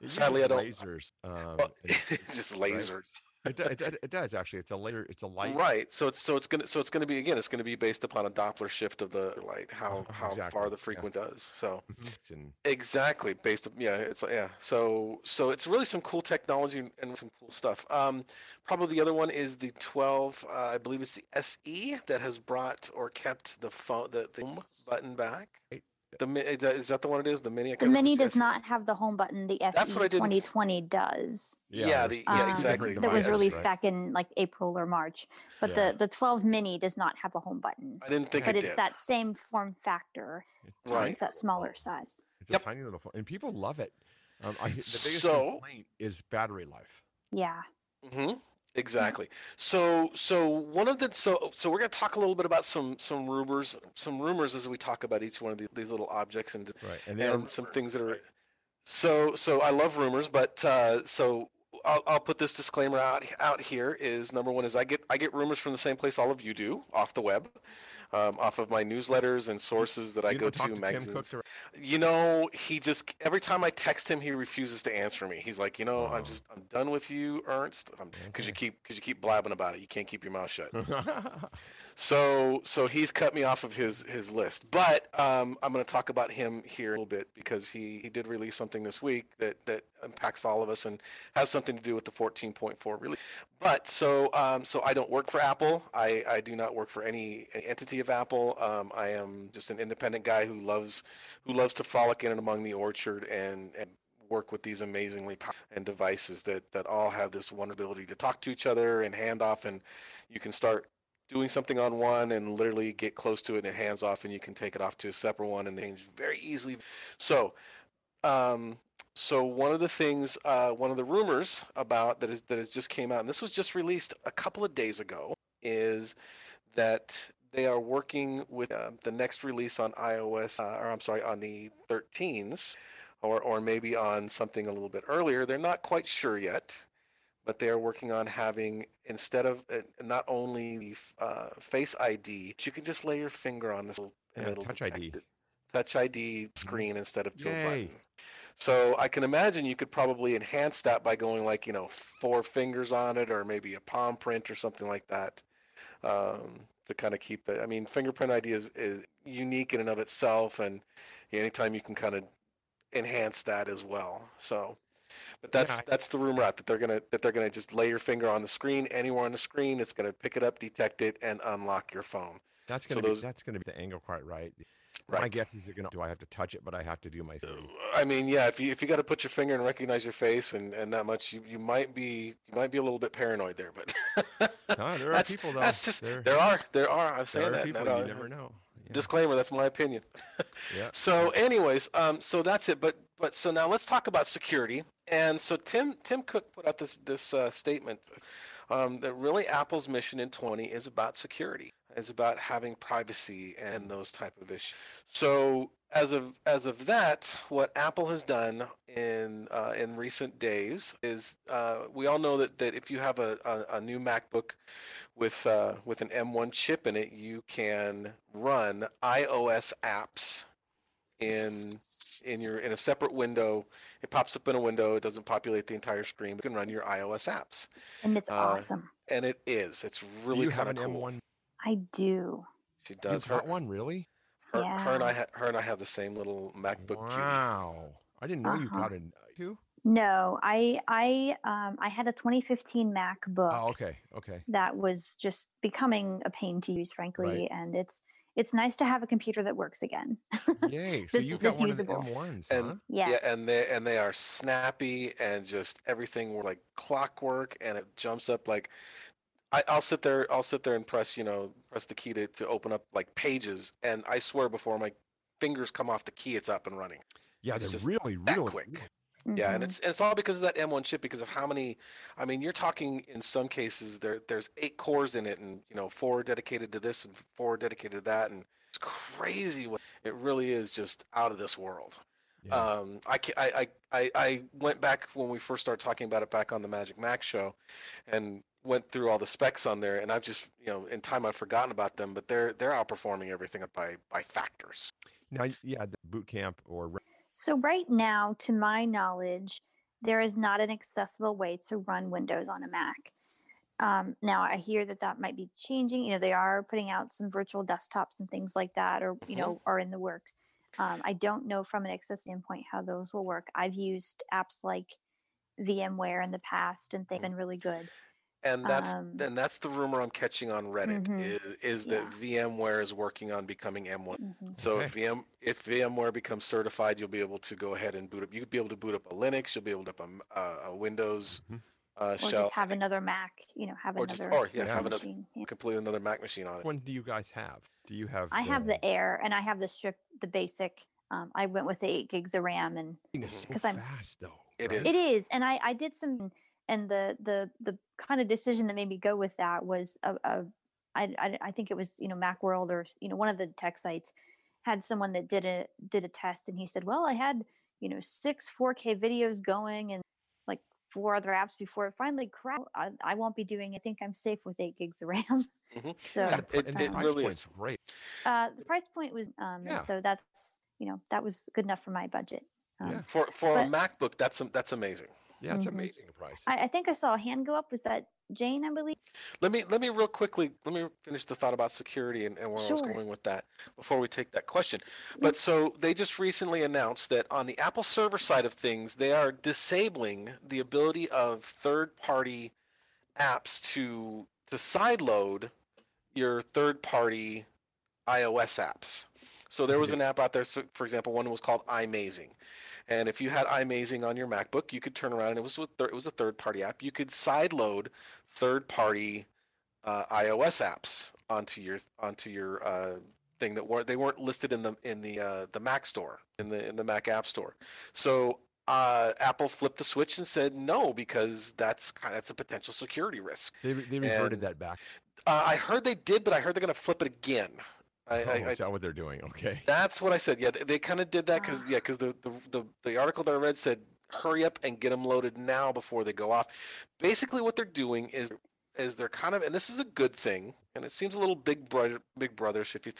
it sadly I don't. Lasers. Um, well, it's just lasers. Right? It, it, it, does actually. It's a layer. It's a light. Right. So it's so it's gonna so it's gonna be again. It's gonna be based upon a Doppler shift of the light, how how exactly. far the frequency yeah. does. So mm-hmm. exactly based. Yeah. It's yeah. So so it's really some cool technology and some cool stuff. Um, probably the other one is the 12. Uh, I believe it's the SE that has brought or kept the phone the, the button back. The is that the one it is? The mini. The mini does not have the home button. The SE 2020 does. Yeah, yeah, the, yeah um, exactly. That was released right. back in like April or March, but yeah. the the 12 mini does not have a home button. I didn't think, but it it's did. that same form factor. Right. It's that smaller size. It's yep. a tiny little phone, and people love it. Um, I, the biggest so, complaint is battery life. Yeah. Mm-hmm. Exactly. So so one of the so so we're going to talk a little bit about some some rumors some rumors as we talk about each one of the, these little objects and right. and, and some things that are so so I love rumors, but uh, so I'll, I'll put this disclaimer out out here is number one is I get I get rumors from the same place all of you do off the web um, off of my newsletters and sources that you I go to, to magazines. You know, he just every time I text him, he refuses to answer me. He's like, you know, oh. I'm just I'm done with you, Ernst, because okay. you keep because you keep blabbing about it. You can't keep your mouth shut. So so he's cut me off of his his list. But um, I'm going to talk about him here a little bit because he he did release something this week that that impacts all of us and has something to do with the 14.4 release. But so um, so I don't work for Apple. I I do not work for any, any entity of Apple. Um, I am just an independent guy who loves who loves to frolic in and among the orchard and and work with these amazingly and devices that that all have this one ability to talk to each other and hand off and you can start doing something on one and literally get close to it and hands off and you can take it off to a separate one and change very easily. So, um, so one of the things, uh, one of the rumors about that is that has just came out, and this was just released a couple of days ago, is that they are working with uh, the next release on iOS, uh, or I'm sorry, on the 13s, or or maybe on something a little bit earlier. They're not quite sure yet but they are working on having instead of uh, not only the uh, face ID, you can just lay your finger on this yeah, touch ID, it. touch ID mm-hmm. screen instead of a button. So I can imagine you could probably enhance that by going like you know four fingers on it, or maybe a palm print or something like that, um, to kind of keep it. I mean, fingerprint ID is, is unique in and of itself, and anytime you can kind of enhance that as well. So, but that's Yeah, that's the rumor out that they're gonna that they're gonna just lay your finger on the screen anywhere on the screen. It's gonna pick it up, detect it, and unlock your phone. That's So gonna be those- that's gonna be the angle quite right. My Right. guess is you're gonna do I have to touch it, but I have to do my thing. I mean, yeah, if you if you got to put your finger and recognize your face and, and that much, you, you might be you might be a little bit paranoid there, but No, there are that's people, though. that's just There- there are there are I'm saying There are that people you never know. Yeah. Disclaimer, that's my opinion. Yeah. So, anyways, um, so that's it. But but so now let's talk about security. And so Tim Tim Cook put out this this uh, statement um, that really Apple's mission in 20 is about security, is about having privacy and those type of issues. So as of as of that, what Apple has done in uh, in recent days is uh, we all know that, that if you have a, a, a new MacBook with uh, with an M1 chip in it, you can run iOS apps in in your in a separate window. It pops up in a window. It doesn't populate the entire screen. But you can run your iOS apps, And it's Uh, awesome. and it is. It's Do really you have kind an of cool. M1? I do. She You does. Her, one really? Her, her and Yeah. I ha- her and I have the same little MacBook. cutie. Wow. I didn't know you Uh-huh. got an two. No, I I um I had a 2015 MacBook Oh, okay. Okay. that was just becoming a pain to use, frankly, and it's it's nice to have a computer that works again. Yay. So you got that's one of the usable. M1s, And huh? Yes. yeah, and they and they are snappy and just everything like clockwork, and it jumps up like. I, I'll sit there. I'll sit there and press, you know, press the key to, to open up like pages, and I swear before my fingers come off the key, it's up and running. Yeah, It's just really, that really quick. Yeah, and Mhm. it's and it's all because of that M1 chip because of how many I mean, you're talking in some cases there there's eight cores in it and you know, four dedicated to this and four dedicated to that and it's crazy what it really is just out of this world. Yeah. Um I, ca- I I I I went back when we first started talking about it back on the Magic Mac show and went through all the specs on there and I've just, you know, in time I've forgotten about them, but they're they're outperforming everything by by factors. Now, yeah, the boot camp or So right now, to my knowledge, there is not an accessible way to run Windows on a Mac. Um, now I hear that that might be changing. You know, they are putting out some virtual desktops and things like that, or you Mhm. know, are in the works. Um, I don't know from an access standpoint how those will work. I've used apps like VMware in the past, and they've been really good. And that's Um, and that's the rumor I'm catching on Reddit Mhm. is, is that VMware is working on becoming M1. Mhm. So Okay. if VM if VMware becomes certified, you'll be able to go ahead and boot up. You'll be able to boot up a Linux. You'll be able to boot up a, uh, a Windows Mhm. uh, Or shell, just have another Mac. You know, have or just another or yeah, Yeah. have another machine. Yeah. completely another Mac machine on it. one do you guys have? Do you have? I have the Air, and I have the strip, the basic. Um, I went with the eight gigs of RAM, and thing is so 'cause I'm- fast though. It right? is. It is, and I I did some, and the the the kind of decision that made me go with that was a, a I, I I think it was you know MacWorld or you know one of the tech sites had someone that did a did a test, and he said, well, I had you know six 4K videos going and like four other apps before it finally crashed. I, I won't be doing. I think I'm safe with eight gigs of RAM. Mhm. So Yeah, And the it- pr- and the it price really point's is. great. uh, the price point was um, Yeah. so that's you know that was good enough for my budget. Um, Yeah. For for a MacBook, that's am- that's amazing. Yeah, it's Mhm. amazing price. I, I think I saw a hand go up. Was that Jane? I believe. Let me let me real quickly let me finish the thought about security and, and where I was going with that before we take that question. But so they just recently announced that on the Apple server side of things, they are disabling the ability of third-party apps to to sideload your third-party iOS apps. So there was an app out there, so for example, one was called iMazing. And if you had iMazing on your MacBook, you could turn around and it was with it was a third-party app. You could sideload third-party uh, iOS apps onto your onto your uh, thing that weren't they weren't listed in the in the uh, the Mac store in the in the Mac App Store. So uh, Apple flipped the switch and said no because that's that's a potential security risk. They they reverted and- that back. Uh, I heard they did, but I heard they're going to flip it again. I, oh, I, is I, that what they're doing? Okay. that's what I said. Yeah, they, they kind of did that because yeah, because the, the the the article that I read said hurry up and get them loaded now before they go off. Basically, what they're doing is is they're kind of and this is a good thing, and it seems a little big brother big brotherish if you,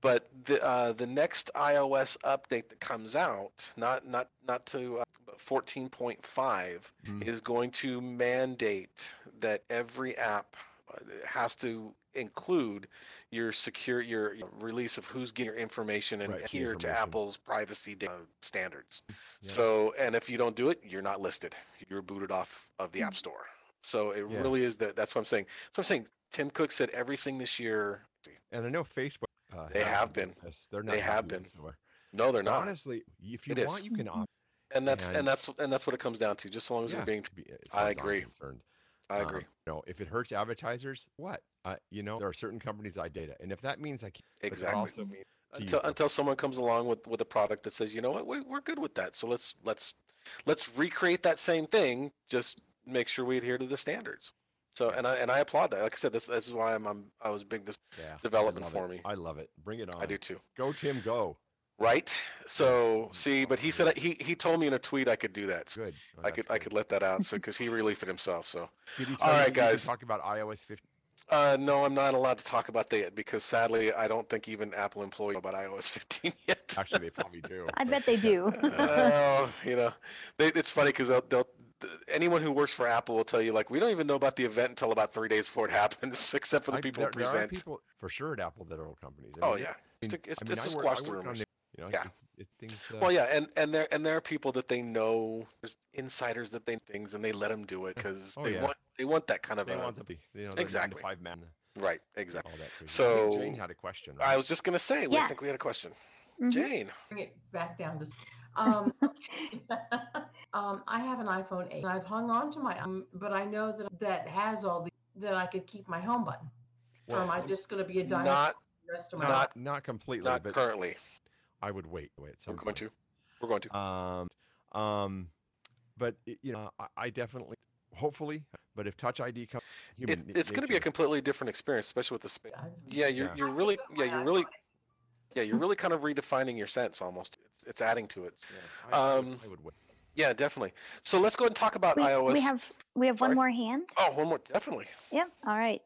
but the uh, the next iOS update that comes out, not not not to uh, but 14.5 Mm. is going to mandate that every app uh, has to include your secure your, your release of who's getting your information and Right, adhere to. Apple's privacy da- standards. Yeah. So, and if you don't do it, you're not listed. You're booted off of the App Store. So it Yeah. really is that. That's what I'm saying. So I'm saying Tim Cook said everything this year. And I know Facebook. Uh, They have been this. They're not. They have been. somewhere. No, they're not. Honestly, if you It is. want, you can opt. And that's and, and- that's and that's what it comes down to. Just as long as Yeah, we're being, I far as I'm agree. I Um, agree. you know, if it hurts advertisers, what? Uh, you know, there are certain companies I data, and if that means I can't, Exactly. also means until until someone comes along with with a product that says, you know what, we, we're good with that. So let's let's let's recreate that same thing. Just make sure we adhere to the standards. So and I and I applaud that. Like I said, this this is why I'm, I'm I was big this yeah, development for it. me. I love it. Bring it on. I do too. Go Tim, go. Right. So see, but he said he he told me in a tweet I could do that. So Good. Oh, I that's could I could let that out. So because he released it himself. So Did he tell you you guys. Talk about iOS 15. Uh, no, I'm not allowed to talk about that because sadly I don't think even Apple employees know about iOS 15 yet. Actually, they probably do. I bet they do. well, you know, they, it's funny because they'll, they'll anyone who works for Apple will tell you like we don't even know about the event until about three days before it happens, except for the I- people there, who there are present. people for sure at Apple that are old companies. I oh yeah, I it's, mean, to, it's, I mean, it's I to work- squash I the work on rumors. The- you know, Yeah. it, it, things, uh, Well, yeah, and and there and there are people that they know, there's insiders that they things, and they let them do it because Oh, they yeah. want they want that kind of they a, want to be, you know, exactly. five man. right, exactly. All that. crazy. So, Jane had a question. Right? I was just gonna say, we I think we had a Yes. question. Mhm. Jane, bring it back down to um, um i have an iphone 8 and i've hung on to my um, but i know that that has all the that i could keep my home button or am i just going to be a dinosaur not rest of my not not completely, not but currently. I would wait. Wait, at We're going point. to. We're going to. Um, um, but you know, I, I definitely, hopefully, but if Touch ID comes, It, human na- it's going to be a completely different experience, especially with the space. Yeah, you're Yeah. you're really yeah you're really yeah you're really kind of redefining your sense almost. It's, it's adding to it. Yeah, I, I um, I would wait. Yeah, definitely. So let's go ahead and talk about we, iOS. we have we have Sorry? one more hand. oh one more definitely. Yep. All right.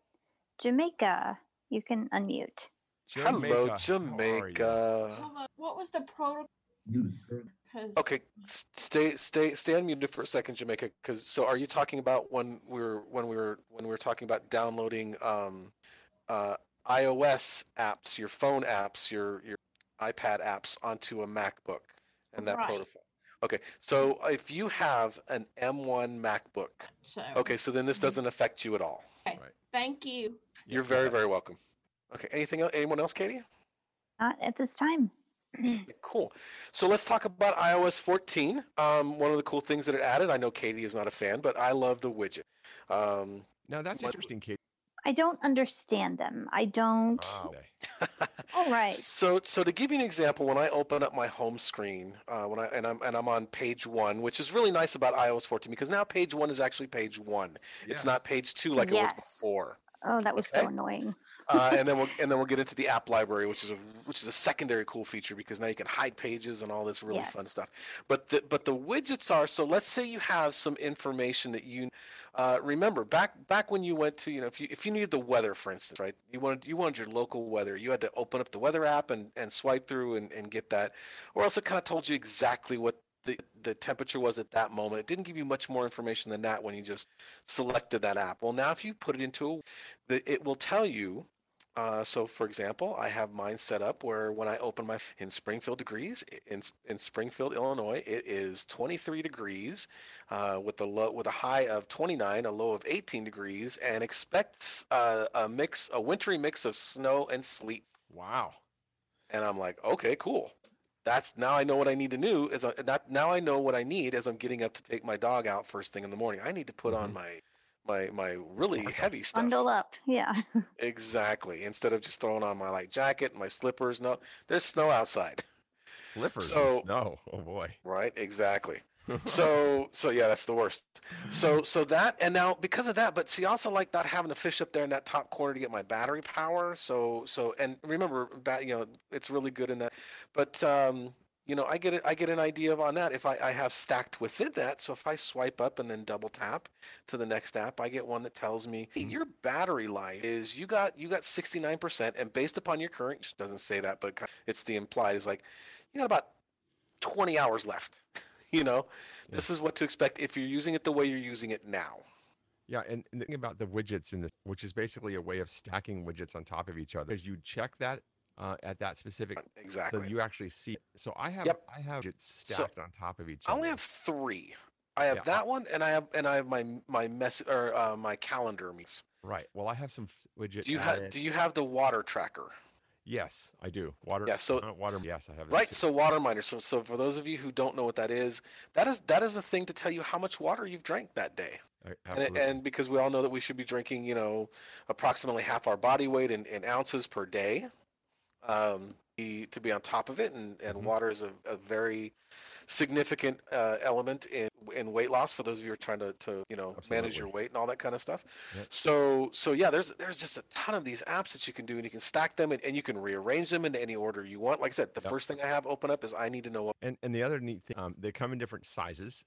Jamaica, you can unmute. Hello, Jamaica, how are you? Jamaica. What was the protocol? Okay, s- stay stay stay unmuted for a second, Jamaica. Because so are you talking about when we were when we were when we were talking about downloading um, uh, iOS apps, your phone apps, your your iPad apps onto a MacBook, and that Right. protocol. Okay, so if you have an M1 MacBook, so okay, so then this doesn't affect you at all. okay thank you. You're very very welcome. Okay, anything else? Anyone else, Katie? Not at this time. Cool. So let's talk about iOS 14. Um, one of the cool things that it added, I know Katie is not a fan, but I love the widget. Um, Now that's What- interesting, Katie. I don't understand them. I don't. Oh, okay. All right. So, so to give you an example, when I open up my home screen, uh, when I and I'm and I'm on page one, which is really nice about iOS 14 because now page one is actually page one. It's not page two like it was Yes. before. Oh, that was Okay. so annoying. uh, and then we'll and then we'll get into the app library, which is a which is a secondary cool feature because now you can hide pages and all this really fun Yes. stuff. But the but the widgets are so. Let's say you have some information that you uh, remember back back when you went to you know if you if you needed the weather for instance, right? You wanted you wanted your local weather. You had to open up the weather app and and swipe through and and get that, or else it kind of told you exactly what. The, the temperature was at that moment. It didn't give you much more information than that when you just selected that app. Well, now if you put it into a, the, it will tell you uh, so, for example, I have mine set up where when I open my in Springfield degrees in in Springfield, Illinois, it is 23 degrees uh, with a low with a high of 29, a low of 18 degrees, and expects uh, a mix a wintry mix of snow and sleet. Wow. And I'm like, okay, cool. That's now I know what I need to do. Is I, that now I know what I need as I'm getting up to take my dog out first thing in the morning. I need to put on mm-hmm. my my my really heavy stuff. Bundle up. Yeah. Exactly. Instead of just throwing on my light jacket, and my slippers. No, there's snow outside. Slippers. So- no. Oh boy. Right. Exactly. So so yeah, that's the worst. So so that and now because of that, but see, also like not having to fish up there in that top corner to get my battery power. So so and remember, bat, you know, it's really good in that. But um, you know, I get it. I get an idea of on that if I, I have stacked within that. So if I swipe up and then double tap to the next app, I get one that tells me hey, your battery life is you got you got 69%, and based upon your current, doesn't say that, but it's the implied is like you got about 20 hours left. you know, this is what to expect if you're using it the way you're using it now. Yeah, and, and the thing about the widgets in this, which is basically a way of stacking widgets on top of each other, is you check that uh, at that specific exactly. So you actually see. So I have Yep. I have it stacked on top of each other. I other. only have three. I have Yeah, I- that one, and I have and I have my my mess or uh, my calendar meets. Right. Well, I have some widgets. Do you have. Do you have the water tracker? Yes, I do. Water. Yeah, so- uh, water. Yes, I have. Right. too. So water miner. So so for those of you who don't know what that is, that is that is a thing to tell you how much water you've drank that day. And, and because we all know that we should be drinking, you know, approximately half our body weight in, in ounces per day, um, be, to be on top of it, and, and Mhm. water is a, a very significant uh, element in in weight loss for those of you who are trying to, to you know manage your weight and all that kind of stuff. Yep. So so yeah, there's there's just a ton of these apps that you can do, and you can stack them, and, and you can rearrange them into any order you want. Like I said, the Yep. first thing I have open up is I need to know what and and the other neat thing, um, they come in different sizes.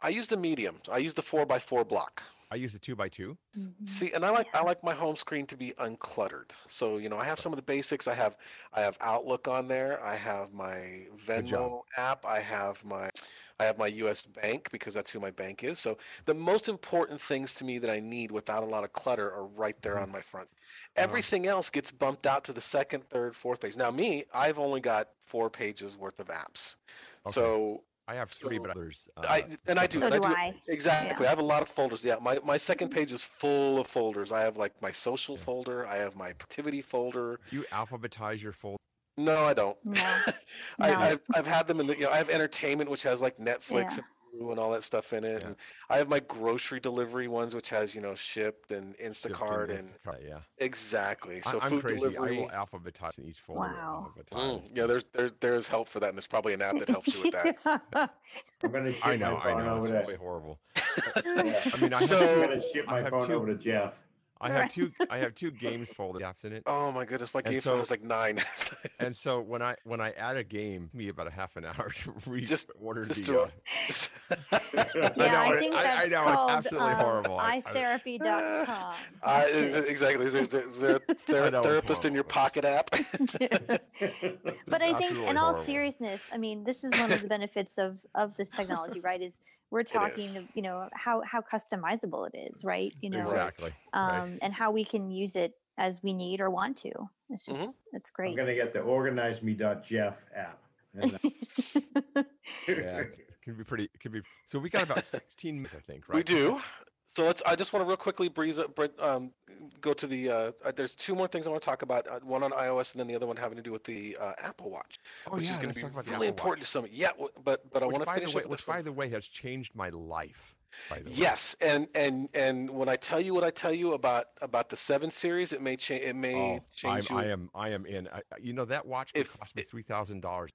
I use the medium. I use the four by four block. I use the two by two. See, and I like I like my home screen to be uncluttered. So you know, I have some of the basics. I have I have Outlook on there. I have my Venmo app. I have my I have my U.S. Bank because that's who my bank is. So the most important things to me that I need without a lot of clutter are right there Mm-hmm. on my front. Uh-huh. Everything else gets bumped out to the second, third, fourth page. Now me, I've only got four pages worth of apps. Okay. So I have three, but So, others. I uh, and I do. So and do I do I. exactly. I have a lot of folders. Yeah, my my second Mm-hmm. page is full of folders. I have like my social folder. I have my activity folder. You alphabetize your folder. No, I don't. No. I, No. I've I've had them in the. You know, I have entertainment, which has like Netflix Yeah. and and all that stuff in it. Yeah. And I have my grocery delivery ones, which has you know Shipt and Shipt in Instacart and Instacart, yeah. exactly. So I'm food crazy. delivery. I will alphabetize in each folder. Wow. alphabetize. Mm, yeah, there's there's there's help for that, and there's probably an app that helps you with that. I'm gonna ship I know. my I know. over It's to. really horrible. I mean, I have, So- I'm gonna ship my have phone two- over to Jeff. I have two. I have two games folder apps in it. oh my goodness, my And game so- phone is like nine. And so when I when I add a game, me about a half an hour to read Just- order just the. to- uh, yeah, know, I think I- I that's know, it's called absolutely um, horrible. I- I- iTherapy.com. Uh, exactly. Is there, is there a I ther- therapist in your pocket app? but I think, in all horrible. seriousness, I mean, this is one of the benefits of of this technology, right? Is we're talking, of, you know, how how customizable it is, right? You know, Exactly. um, right. and how we can use it as we need or want to. It's just, Mhm. it's I'm great. gonna get the organizeme.jeff app. And, uh, Yeah, it can be pretty. It can be. So we got about 16 minutes, I think, right? We do. So let's. I just want to real quickly breeze up, um, go to the. Uh, uh, there's two more things I want to talk about. Uh, one on iOS, and then the other one having to do with the uh, Apple Watch, Oh which yeah, is going to be talk about the really important to some. Yeah, but but I want to finish way, which one. by the way has changed my life. Way. Yes, and and and when I tell you what I tell you about about the seven series, it may change. It may Oh, I'm, change you. I am. I am in. I, I- you know that watch could If- cost me three thousand dollars.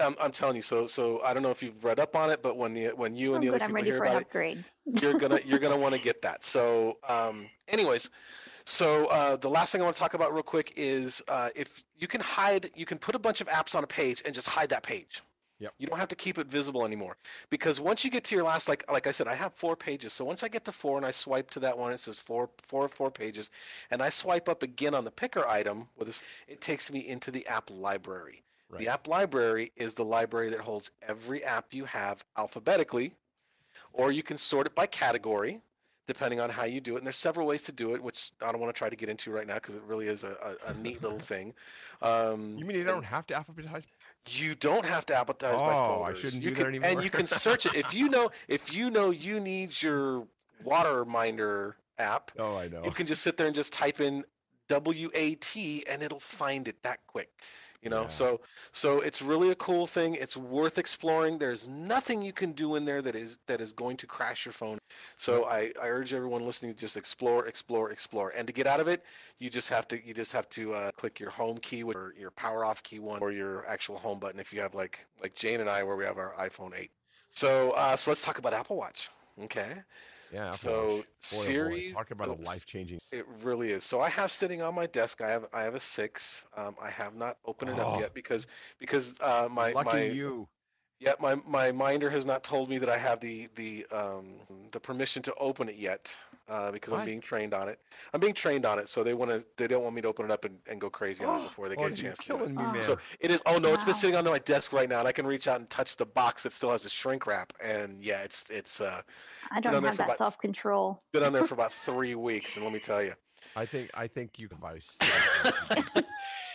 I'm, I'm telling you. So so I don't know if you've read up on it, but when the when you Oh, and the good. other I'm people hear about it, you're gonna you're gonna want to get that. So, um, anyways, so uh, the last thing I want to talk about real quick is uh, if you can hide, you can put a bunch of apps on a page and just hide that page. Yep. You don't have to keep it visible anymore because once you get to your last, like like I said, I have four pages. So once I get to four and I swipe to that one, it says four four four pages, and I swipe up again on the picker item with this, it takes me into the app library. Right. The app library is the library that holds every app you have alphabetically, or you can sort it by category, depending on how you do it. And there's several ways to do it, which I don't want to try to get into right now because it really is a, a, a neat little thing. Um, You mean you don't have to alphabetize? you don't have to alphabetize by Oh, I shouldn't you do can, that And you can search it if you know if you know you need your water minder app. Oh, I know. You can just sit there and just type in W A T and it'll find it that quick. You know, Yeah. so so it's really a cool thing. It's worth exploring. There's nothing you can do in there that is that is going to crash your phone. So I, I urge everyone listening to just explore, explore, explore. And to get out of it, you just have to you just have to uh, click your home key or your power off key one or your actual home button if you have like like Jane and I where we have our iPhone 8. So uh, so let's talk about Apple Watch. Okay. Yeah. Apple So Watch. Boy, oh boy, series Talk about a life changing. It really is. So I have sitting on my desk. I have I have a six. Um, I have not opened it up Oh. yet because because uh, my Lucky my you. Yeah, my, my minder has not told me that I have the the um, the permission to open it yet uh, because I'm being trained on it. I'm being trained on it, so they want to they don't want me to open it up and, and go crazy on it before they Oh, get a you're chance. to killing me, man. So it is. Oh no, it's been sitting on my desk right now, and I can reach out and touch the box that still has a shrink wrap. And yeah, it's it's uh, I don't have that self control. been on there for about three weeks, and let me tell you. I think I think you can buy.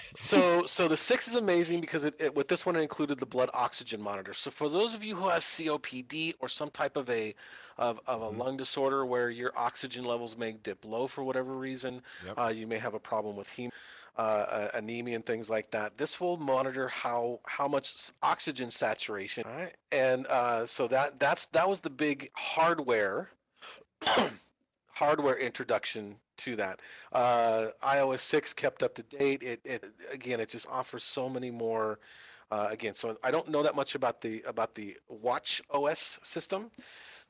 so so the six is amazing because it, it with this one it included the blood oxygen monitor so for those of you who have copd or some type of a of, of a lung disorder where your oxygen levels may dip low for whatever reason Yep. uh, you may have a problem with hem uh, uh, anemia and things like that this will monitor how how much oxygen saturation all right and uh, so that that's that was the big hardware hardware introduction to that. Uh, iOS 6 kept up to date. It, it again, it just offers so many more. Uh, again, so I don't know that much about the about the Watch OS system,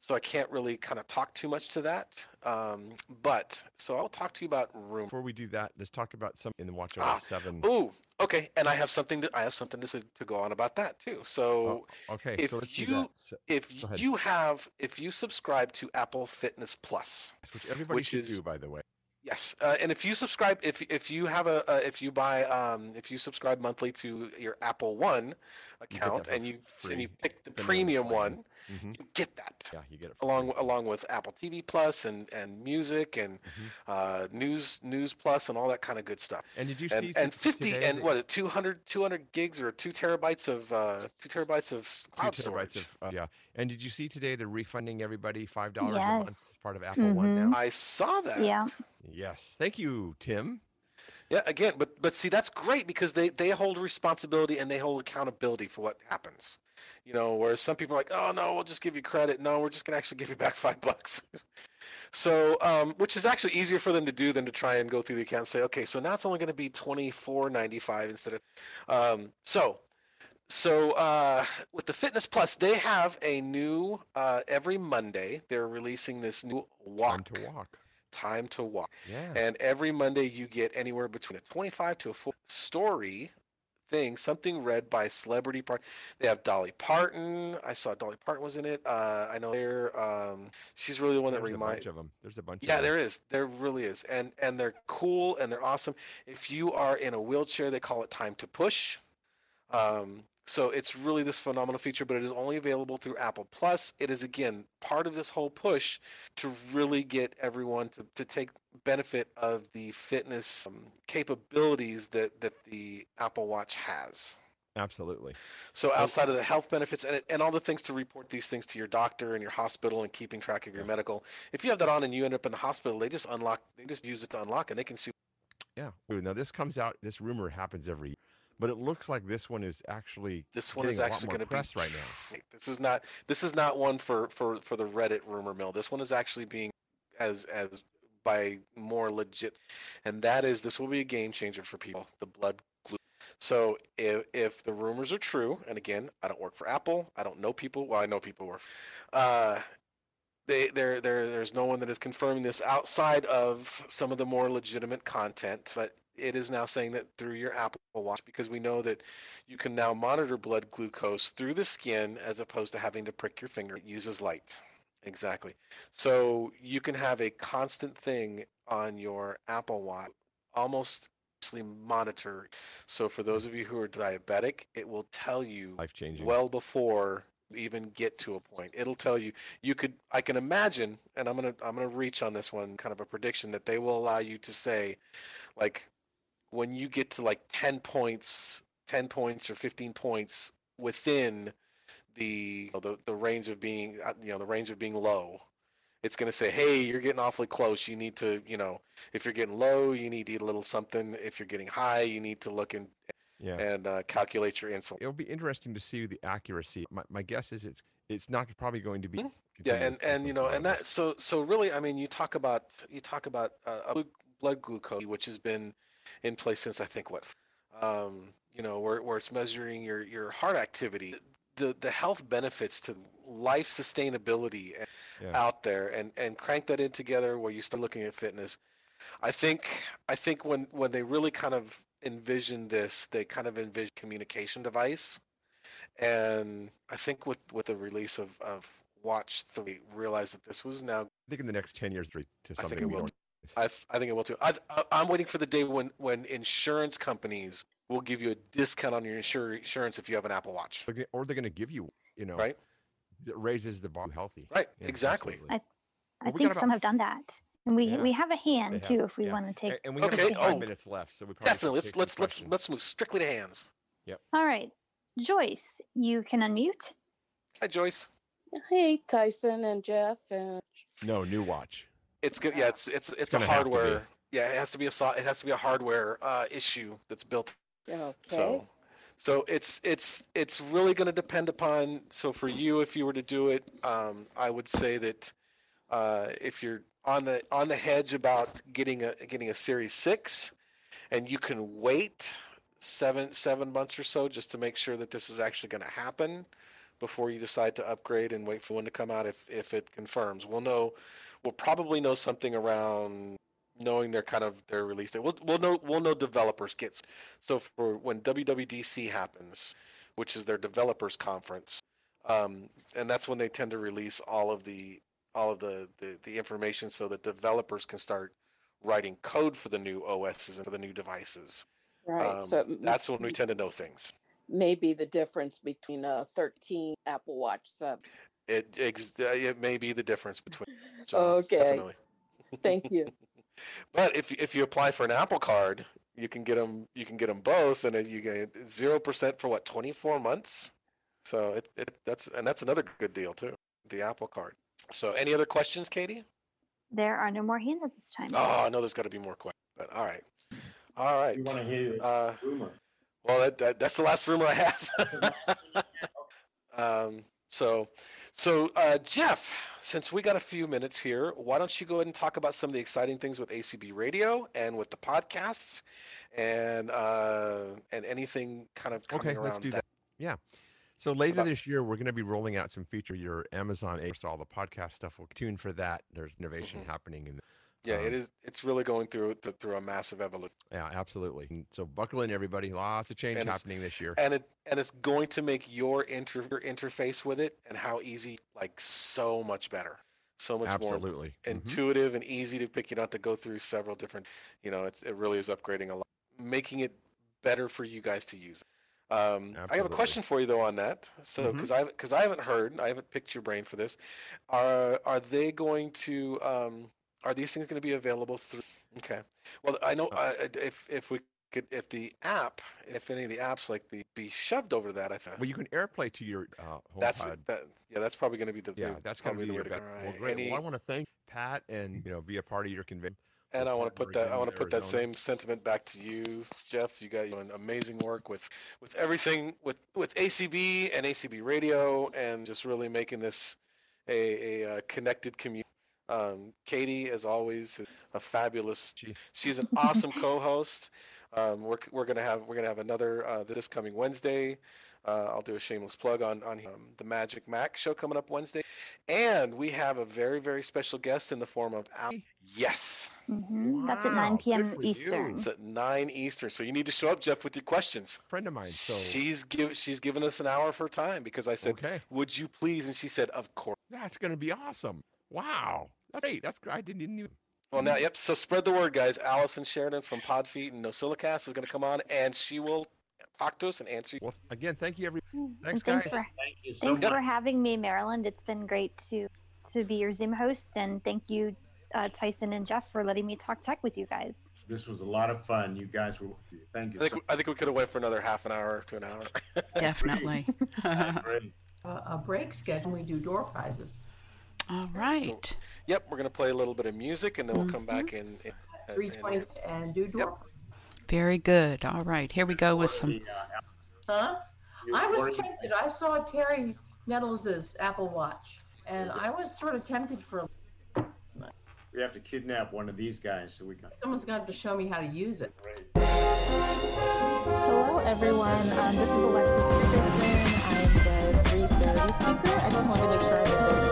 so I can't really kind of talk too much to that. Um, but so I'll talk to you about Room. Before we do that, let's talk about some in the WatchOS Ah, 7. Ooh, okay, and I have something to I have something to say, to go on about that too. So Oh, okay, if so let's do you that. So- if you have if you subscribe to Apple Fitness Plus, which everybody which should is do, by the way. Yes, uh, and if you subscribe, if if you have a, uh, if you buy, um, if you subscribe monthly to your Apple One account, that and you and you pick the premium plan. one, Mhm. you get that Yeah, you get it. For along along with Apple TV Plus and and music and Mm-hmm. uh, news news plus and all that kind of good stuff. And did you and, see and 50 today and that- what 200 200 gigs or two terabytes of uh, two terabytes of s- two terabytes storage. of uh, yeah. And did you see today they're refunding everybody five dollars a month as part of Apple One now? I saw that. Yeah. Yes, thank you, Tim. Yeah, again, but but see, that's great because they they hold responsibility and they hold accountability for what happens. You know, whereas some people are like, oh no, we'll just give you credit. No, we're just gonna actually give you back five bucks. so, um, which is actually easier for them to do than to try and go through the account and say, okay, so now it's only going to be twenty four ninety five instead of. Um, so, so uh, with the Fitness Plus, they have a new uh, every Monday. They're releasing this new walk. Time to walk. Time to walk. Yeah. And every Monday you get anywhere between a 25 to a 40 story thing, something read by celebrity part. They have Dolly Parton. I saw Dolly Parton was in it. Uh, I know there. Um, she's really the one that There's a reminds. bunch of them. There's a bunch. Yeah, of them. there is. There really is, and and they're cool and they're awesome. If you are in a wheelchair, they call it time to push. Um, so it's really this phenomenal feature, but it is only available through Apple Plus. It is again part of this whole push to really get everyone to, to take benefit of the fitness um, capabilities that that the Apple Watch has. Absolutely. So outside of the health benefits and, and all the things to report these things to your doctor and your hospital and keeping track of your medical, if you have that on and you end up in the hospital, they just unlock, they just use it to unlock and they can see. Yeah. Now this comes out. This rumor happens every year, but it looks like this one is actually This one is actually going to press be right now. This is not this is not one for for for the Reddit rumor mill. This one is actually being as as by more legit, and that is this will be a game changer for people. The blood glue. So if if the rumors are true, and again, I don't work for Apple. I don't know people. Well, I know people who work. Uh, they there there there's no one that is confirming this outside of some of the more legitimate content but it is now saying that through your apple watch because we know that you can now monitor blood glucose through the skin as opposed to having to prick your finger. It uses light. Exactly. So you can have a constant thing on your apple watch almost monitor. So for those of you who are diabetic it will tell you Life changing. well before even get to a point. It'll tell you you could i can imagine and i'm gonna i'm gonna reach on this one kind of a prediction that they will allow you to say like when you get to like 10 points 10 points or 15 points within the the, the range of being uh, you know the range of being low it's going to say hey you're getting awfully close you need to you know if you're getting low you need to eat a little something if you're getting high you need to look and Yeah. and uh, calculate your insulin It'll be interesting to see the accuracy. My, my guess is it's it's not probably going to be. yeah and and you know and that so so really i mean you talk about you talk about uh, blood glucose which has been in place since i think what um you know where, where it's measuring your your heart activity the the health benefits to life sustainability Yeah. out there and and crank that in together where you start looking at fitness i think i think when when they really kind of envision this they kind of envision communication device and I think with with the release of of Watch Three, realized that this was now. I think in the next ten years, to something. I think it will. I, I think it will too. I, I'm waiting for the day when when insurance companies will give you a discount on your insur- insurance if you have an Apple Watch. Or they're going to give you, you know, right? It raises the bar healthy. Right. Yeah, exactly. Absolutely. I, I well, think some have done that. And we, yeah. we have a hand have, too if we yeah. want to take. And we have okay. five oh, minutes left, so we probably definitely let's let's let's let's move strictly to hands. Yep. All right, Joyce, you can unmute. Hi, Joyce. Hey, Tyson and Jeff and. No new watch. It's good. Yeah, it's it's it's, it's a hardware. Yeah, it has to be a it has to be a hardware uh, issue that's built. Okay. So, so it's it's it's really going to depend upon. So for you, if you were to do it, um, I would say that uh, if you're on the on the hedge about getting a getting a Series Six, and you can wait seven seven months or so just to make sure that this is actually going to happen before you decide to upgrade and wait for one to come out if if it confirms. We'll know we'll probably know something around knowing their kind of their release date. We'll we'll know we'll know developers kits. So for when WWDC happens, which is their developers conference, um, and that's when they tend to release all of the all of the, the the information so that developers can start writing code for the new OSs and for the new devices. Right. Um, so that's when we tend to know things. Maybe the difference between a 13 Apple Watch sub it it may be the difference between. So okay. Thank you. but if if you apply for an Apple Card, you can get them. You can get them both, and you get zero percent for what twenty four months. So it, it that's and that's another good deal too. The Apple Card. So any other questions, Katie? There are no more hands at this time. Oh, I know there's got to be more questions. But all right, all right. You want to hear uh, rumor? Well, that, that, that's the last rumor I have. um, so so, uh, Jeff, since we got a few minutes here, why don't you go ahead and talk about some of the exciting things with ACB Radio and with the podcasts, and uh, and anything kind of coming okay, around let's do that. that. Yeah. So later about- this year, we're going to be rolling out some feature. Your Amazon, all the podcast stuff We'll tune for that. There's innovation mm-hmm. happening in yeah, um, it is. It's really going through through a massive evolution. Yeah, absolutely. And so buckle in, everybody. Lots of change and happening this year, and it and it's going to make your inter your interface with it and how easy, like so much better, so much absolutely. more mm-hmm. intuitive mm-hmm. and easy to pick. You don't have to go through several different. You know, it's it really is upgrading a lot, making it better for you guys to use. Um, I have a question for you though on that. So because mm-hmm. I because I haven't heard, I haven't picked your brain for this. Are are they going to um, are these things going to be available through? Okay. Well, I know uh, if if we could, if the app, if any of the apps like the be shoved over that, I think. Well, you can AirPlay to your uh, That's that, yeah. That's probably going to be the yeah. That's going to be the way to go. Right. Well, great. Any, well, I want to thank Pat and you know be a part of your convention. And I want to put that I want to put that same sentiment back to you, Jeff. You got doing amazing work with with everything with with ACB and ACB Radio, and just really making this a, a, a uh, connected community um, Katie, as always, is a fabulous. She, she's an awesome co-host. Um, we're we're gonna have we're gonna have another uh, this coming Wednesday. Uh, I'll do a shameless plug on on um, the Magic Mac show coming up Wednesday, and we have a very very special guest in the form of Al. Yes, mm-hmm. wow. that's at 9 p.m. Eastern. You. It's at 9 Eastern, so you need to show up, Jeff, with your questions. friend of mine. So she's give she's given us an hour of her time because I said, okay. "Would you please?" And she said, "Of course." That's gonna be awesome. Wow, that's great. That's great. I didn't even. Well, now, yep. So spread the word, guys. Allison Sheridan from Podfeet and NosillaCast is going to come on, and she will talk to us and answer. Well, again, thank you, everyone. Mm, thanks, thanks guys. For, thank you so thanks much. for having me, Maryland. It's been great to to be your Zoom host, and thank you, uh, Tyson and Jeff, for letting me talk tech with you guys. This was a lot of fun. You guys were. Thank you. I think, so I think we could have went for another half an hour to an hour. Definitely. a break schedule. We do door prizes. All right. So, yep, we're going to play a little bit of music and then we'll come back in. and, 320 and, and do door yep. Very good. All right, here we go with some. Huh? I was tempted. I saw Terry Nettles' Apple Watch, and I was sort of tempted for. We have to kidnap one of these guys so we can. Someone's got to show me how to use it. Hello, everyone. Um, this is Alexis Dickerson. I'm the 330 speaker. I just wanted to make sure I'm in the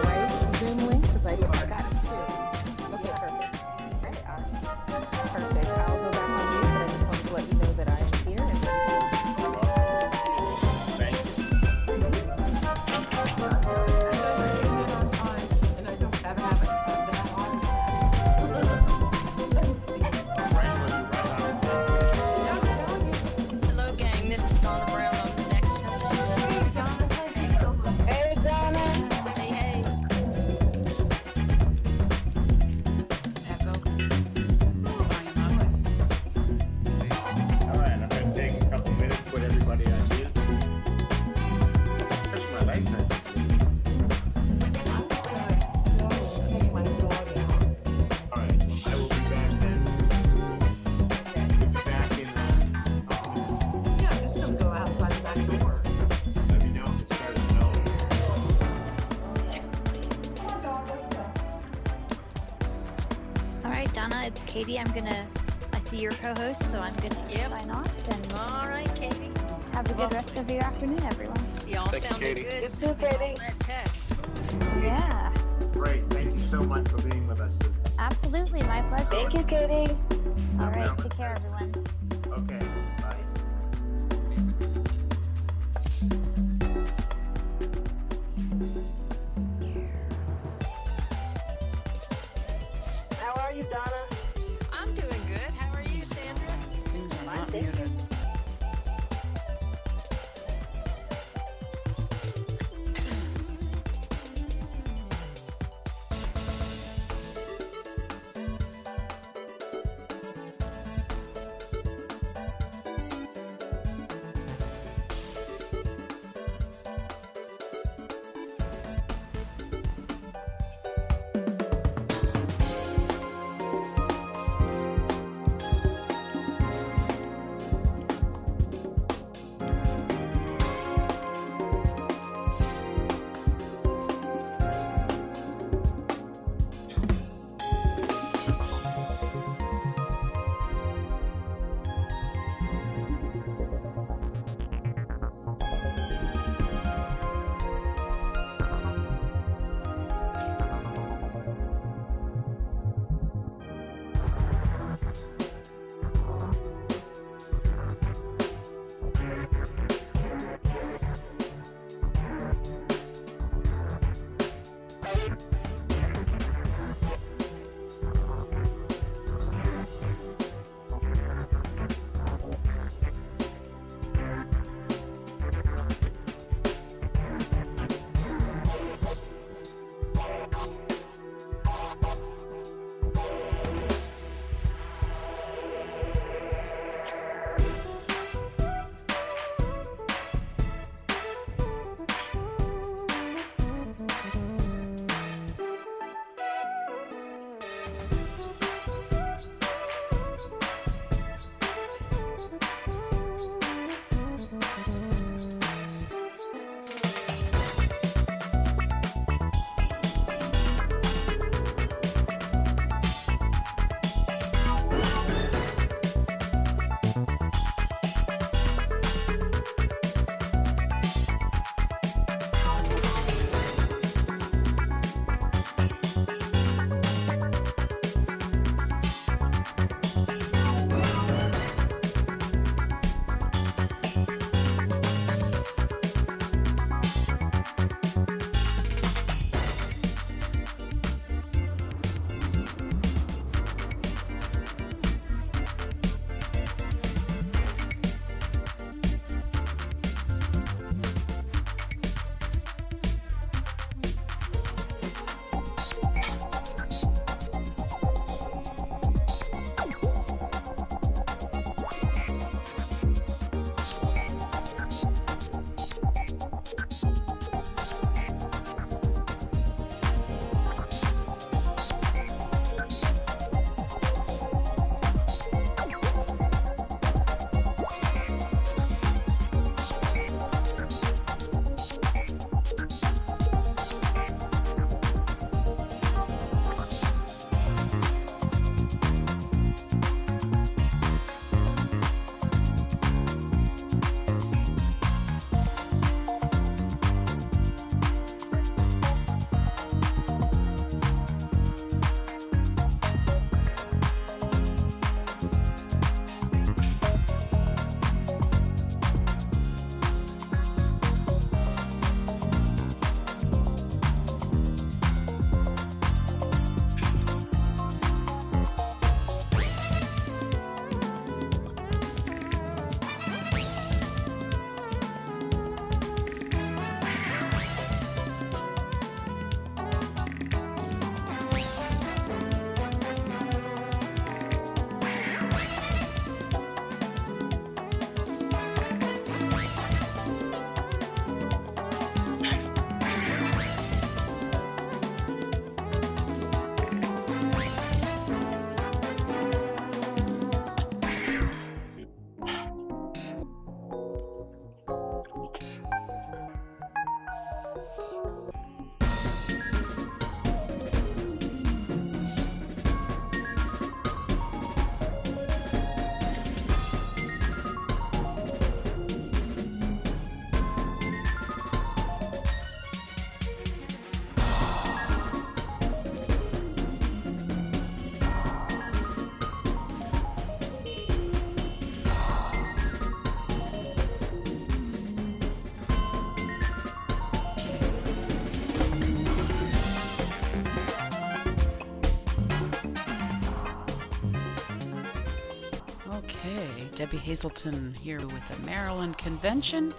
Debbie Hazelton here with the Maryland Convention.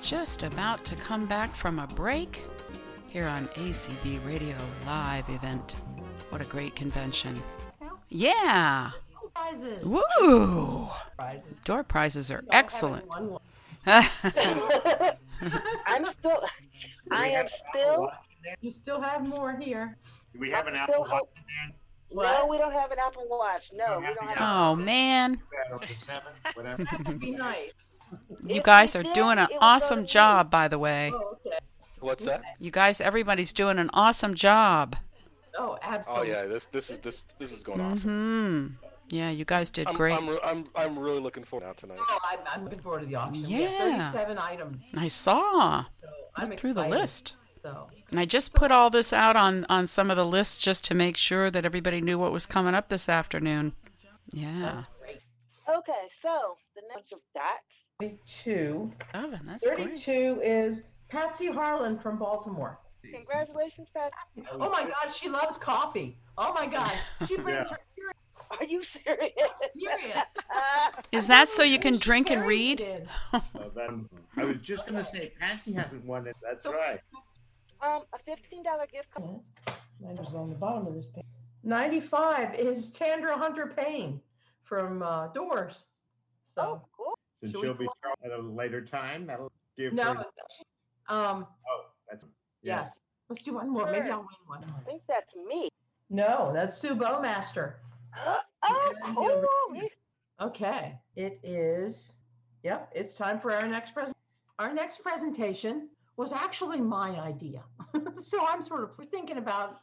Just about to come back from a break here on ACB Radio Live event. What a great convention. Yeah. Prizes. Woo! Prizes. Door prizes are We excellent. one one. I'm still, I am still, You still have more here. Do we have an I'm Apple still Watch hope- in no, we don't have an Apple Watch. No, we don't have. Oh man, there? Or the seven, whatever. That would be nice. you If guys we are did, doing an it would go awesome to job, by the way. Oh, okay. What's that? You guys, everybody's doing an awesome job. Oh, absolutely. Oh absolutely. yeah, this this is this this is going awesome. hmm Yeah, you guys did I'm, great. I'm, re- I'm I'm really looking forward now tonight. Oh, I'm, I'm looking forward to the auction. We Yeah. have 37 items. I saw So I'm Looked through the excited. list. So And I just put all this out on on some of the lists just to make sure that everybody knew what was coming up this afternoon. Yeah. that's great. Okay, so the next of dots. 32. Evan, that's great. 32 is Patsy Harlan from Baltimore. Congratulations, Patsy. Oh my God, she loves coffee. Oh my God, she brings Yeah. her Are you serious? serious. Is that so you can drink and read? in. Oh, that- I was just gonna say, Patsy hasn't won it. That's right. Um, a fifteen dollar gift card. Mine was on the bottom of this page. 95 is Tandra Hunter Payne from uh, Doors. So, Oh, cool. And Should we she'll be go shown at a later time. That'll give no, her. um, Oh, that's yes. yes. Let's do one more. Maybe I'll win one. I think that's me. No, that's Sue Bowmaster. oh, And cool. Okay, it is. Yep, it's time for our next present. Our next presentation was actually my idea, so I'm sort of thinking about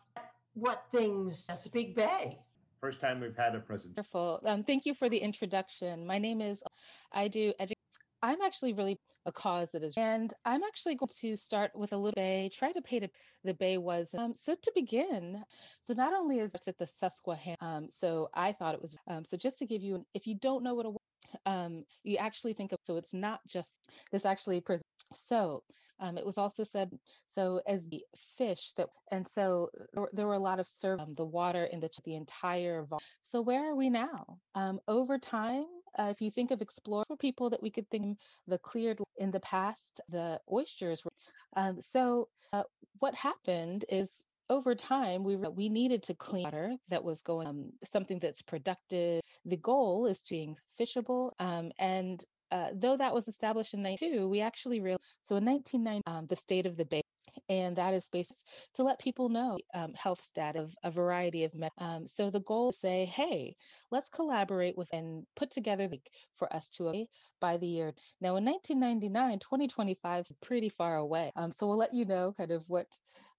what things Chesapeake Bay. First time we've had a presentation. Wonderful. Um, thank you for the introduction. My name is, I do edu- I'm actually really a cause that is, and I'm actually going to start with a little bay, try to paint it, the bay was. Um, so to begin, so not only is it the Susquehanna, um, so I thought it was, um, so just to give you, an, if you don't know what a, um, you actually think of, so it's not just, this actually, pres- so um, it was also said so as the fish that and so there were, a lot of serv um, the water in the the entire so where are we now? Um, over time uh, if you think of explore people that we could think the cleared in the past the oysters were um, so uh, what happened is over time we we needed to clean water that was going um, something that's productive. The goal is to being fishable um, and uh, though that was established in 92, we actually realized, so in 1990, um, the state of the bay, and that is based to let people know um, health status of a variety of um, so the goal is say hey let's collaborate with and put together the, for us to by the year. Now in 1999 2025 is pretty far away um, so we'll let you know kind of what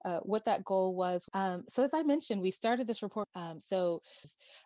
uh, what that goal was. Um, so as i mentioned we started this report um, so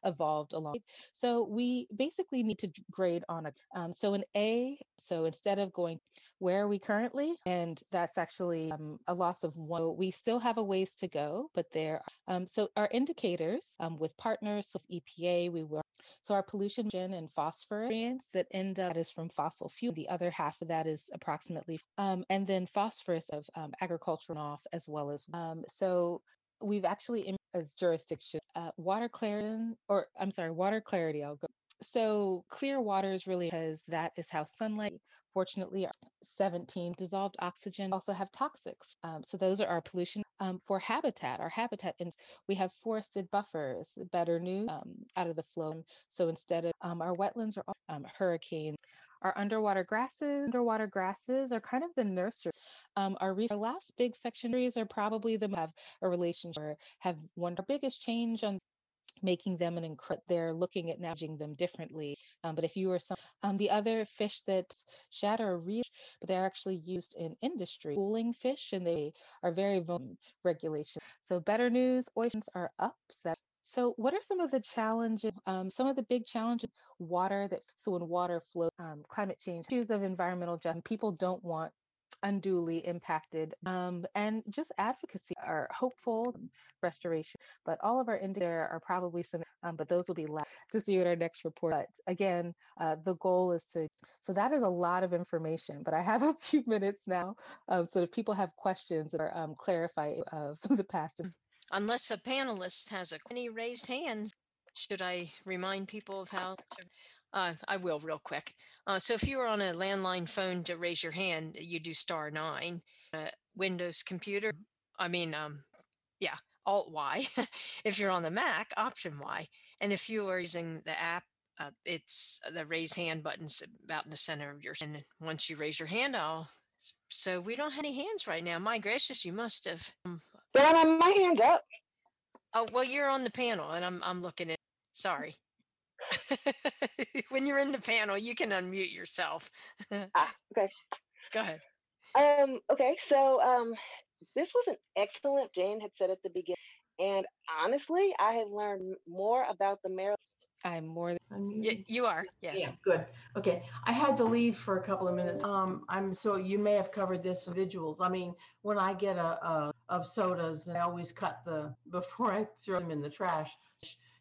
evolved along. So we basically need to grade on a um, so an a so instead of going where are we currently? And that's actually um, a loss of one. We still have a ways to go but there um, so our indicators um, with partners with epa we work so our pollution and phosphorus that end up that is from fossil fuel the other half of that is approximately um, and then phosphorus of um, agriculture off as well as um, so we've actually as jurisdiction uh, water clarity or i'm sorry water clarity i'll go. So clear water is really because that is how sunlight fortunately 17 dissolved oxygen also have toxics. Um, so those are our pollution um, for habitat our habitat and we have forested buffers better new um, out of the flow. So instead of um, our wetlands are um, hurricanes. Our underwater grasses underwater grasses are kind of the nursery. Um, our, re- our last big section trees are probably the have a relationship or have one our biggest change on making them an incre- they're looking at managing them differently um, but if you are some um, the other fish that shatter are real but they're actually used in industry cooling fish and they are very vulnerable regulation. So better news oysters are up that so what are some of the challenges um, some of the big challenges water that so when water flow um, climate change issues of environmental justice people don't want unduly impacted um, and just advocacy are hopeful restoration but all of our there are probably some um, but those will be left to see in our next report but again uh, the goal is to so that is a lot of information but i have a few minutes now um, so if people have questions or um, clarify of the past Unless a panelist has a any raised hands, should I remind people of how to Uh, I will real quick. Uh, so if you are on a landline phone to raise your hand, you do star nine. Uh, Windows computer, I mean, um, yeah, Alt Y. if you're on the Mac, Option Y. And if you are using the app, uh, it's the raise hand button's about in the center of your. And once you raise your hand, I'll. So we don't have any hands right now. My gracious, you must have. Um, Donna, my hand up. Oh well, you're on the panel, and I'm I'm looking at. Sorry. when you're in the panel, you can unmute yourself. ah, okay. Go ahead. Um, okay, so um, this was an excellent, Jane had said at the beginning. And honestly, I have learned more about the Maryland. I'm more than y- you are. Yes. Yeah, good. Okay. I had to leave for a couple of minutes. Um, I'm so you may have covered this individuals. I mean, when I get a, a of sodas, I always cut the before I throw them in the trash.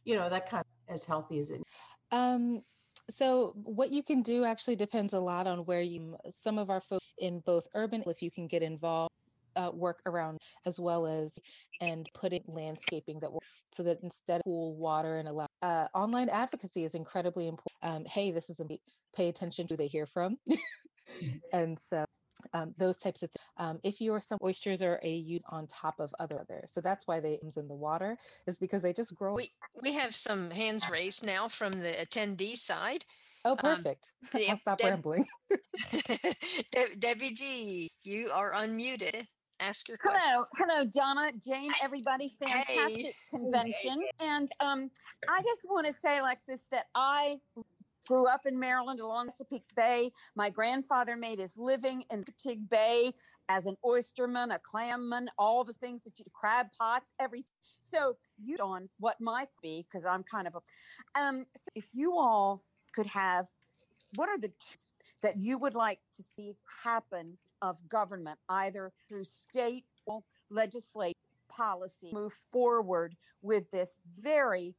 You know, that kind of as healthy as it. Um, so what you can do actually depends a lot on where you some of our folks in both urban if you can get involved uh, work around as well as and put in landscaping that will so that instead of cool water and allow uh, online advocacy is incredibly important um, hey this is a pay attention to who they hear from and so um, those types of things. Um, if you are some oysters are a use on top of other others, so that's why they in the water is because they just grow. We we have some hands raised now from the attendee side. Oh, um, perfect. Um, I'll stop Deb- rambling. De- Debbie G, you are unmuted. Ask your question. Hello, hello, Donna, Jane, everybody. Fantastic hey. convention, and um, I just want to say, Alexis, that I grew up in Maryland along Chesapeake Bay. My grandfather made his living in Chesapeake Bay as an oysterman, a clamman, all the things that you crab pots, everything. So you on what might be because I'm kind of a. Um, so if you all could have, what are the that you would like to see happen of government, either through state or legislation policy, move forward with this very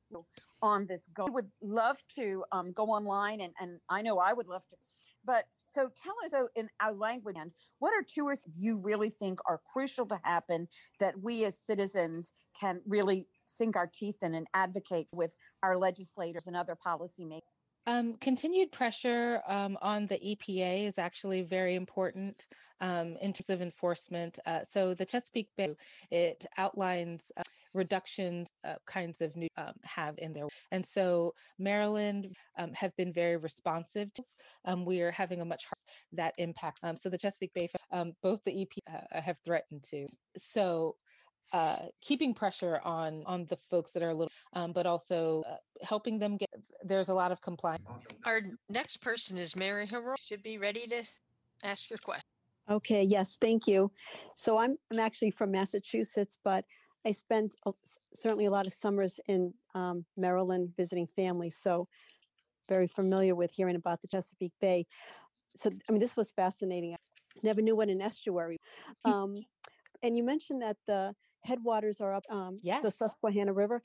on this goal. Would love to um, go online, and, and I know I would love to. But so tell us so in our language, what are two or three you really think are crucial to happen that we as citizens can really sink our teeth in and advocate with our legislators and other policymakers? Um, continued pressure um, on the EPA is actually very important um, in terms of enforcement. Uh, so the Chesapeake Bay, it outlines uh, reductions uh, kinds of new um, have in there. And so Maryland um, have been very responsive. To, um, we are having a much that impact. so the Chesapeake Bay, both the EP uh, have threatened to. So uh, keeping pressure on on the folks that are a little, um, but also uh, helping them get. There's a lot of compliance. Our next person is Mary Hero. Should be ready to ask your question. Okay. Yes. Thank you. So I'm I'm actually from Massachusetts, but I spent certainly a lot of summers in um, Maryland visiting family, So very familiar with hearing about the Chesapeake Bay. So I mean, this was fascinating. I never knew what an estuary. Um, and you mentioned that the headwaters are up um, yes. the Susquehanna River.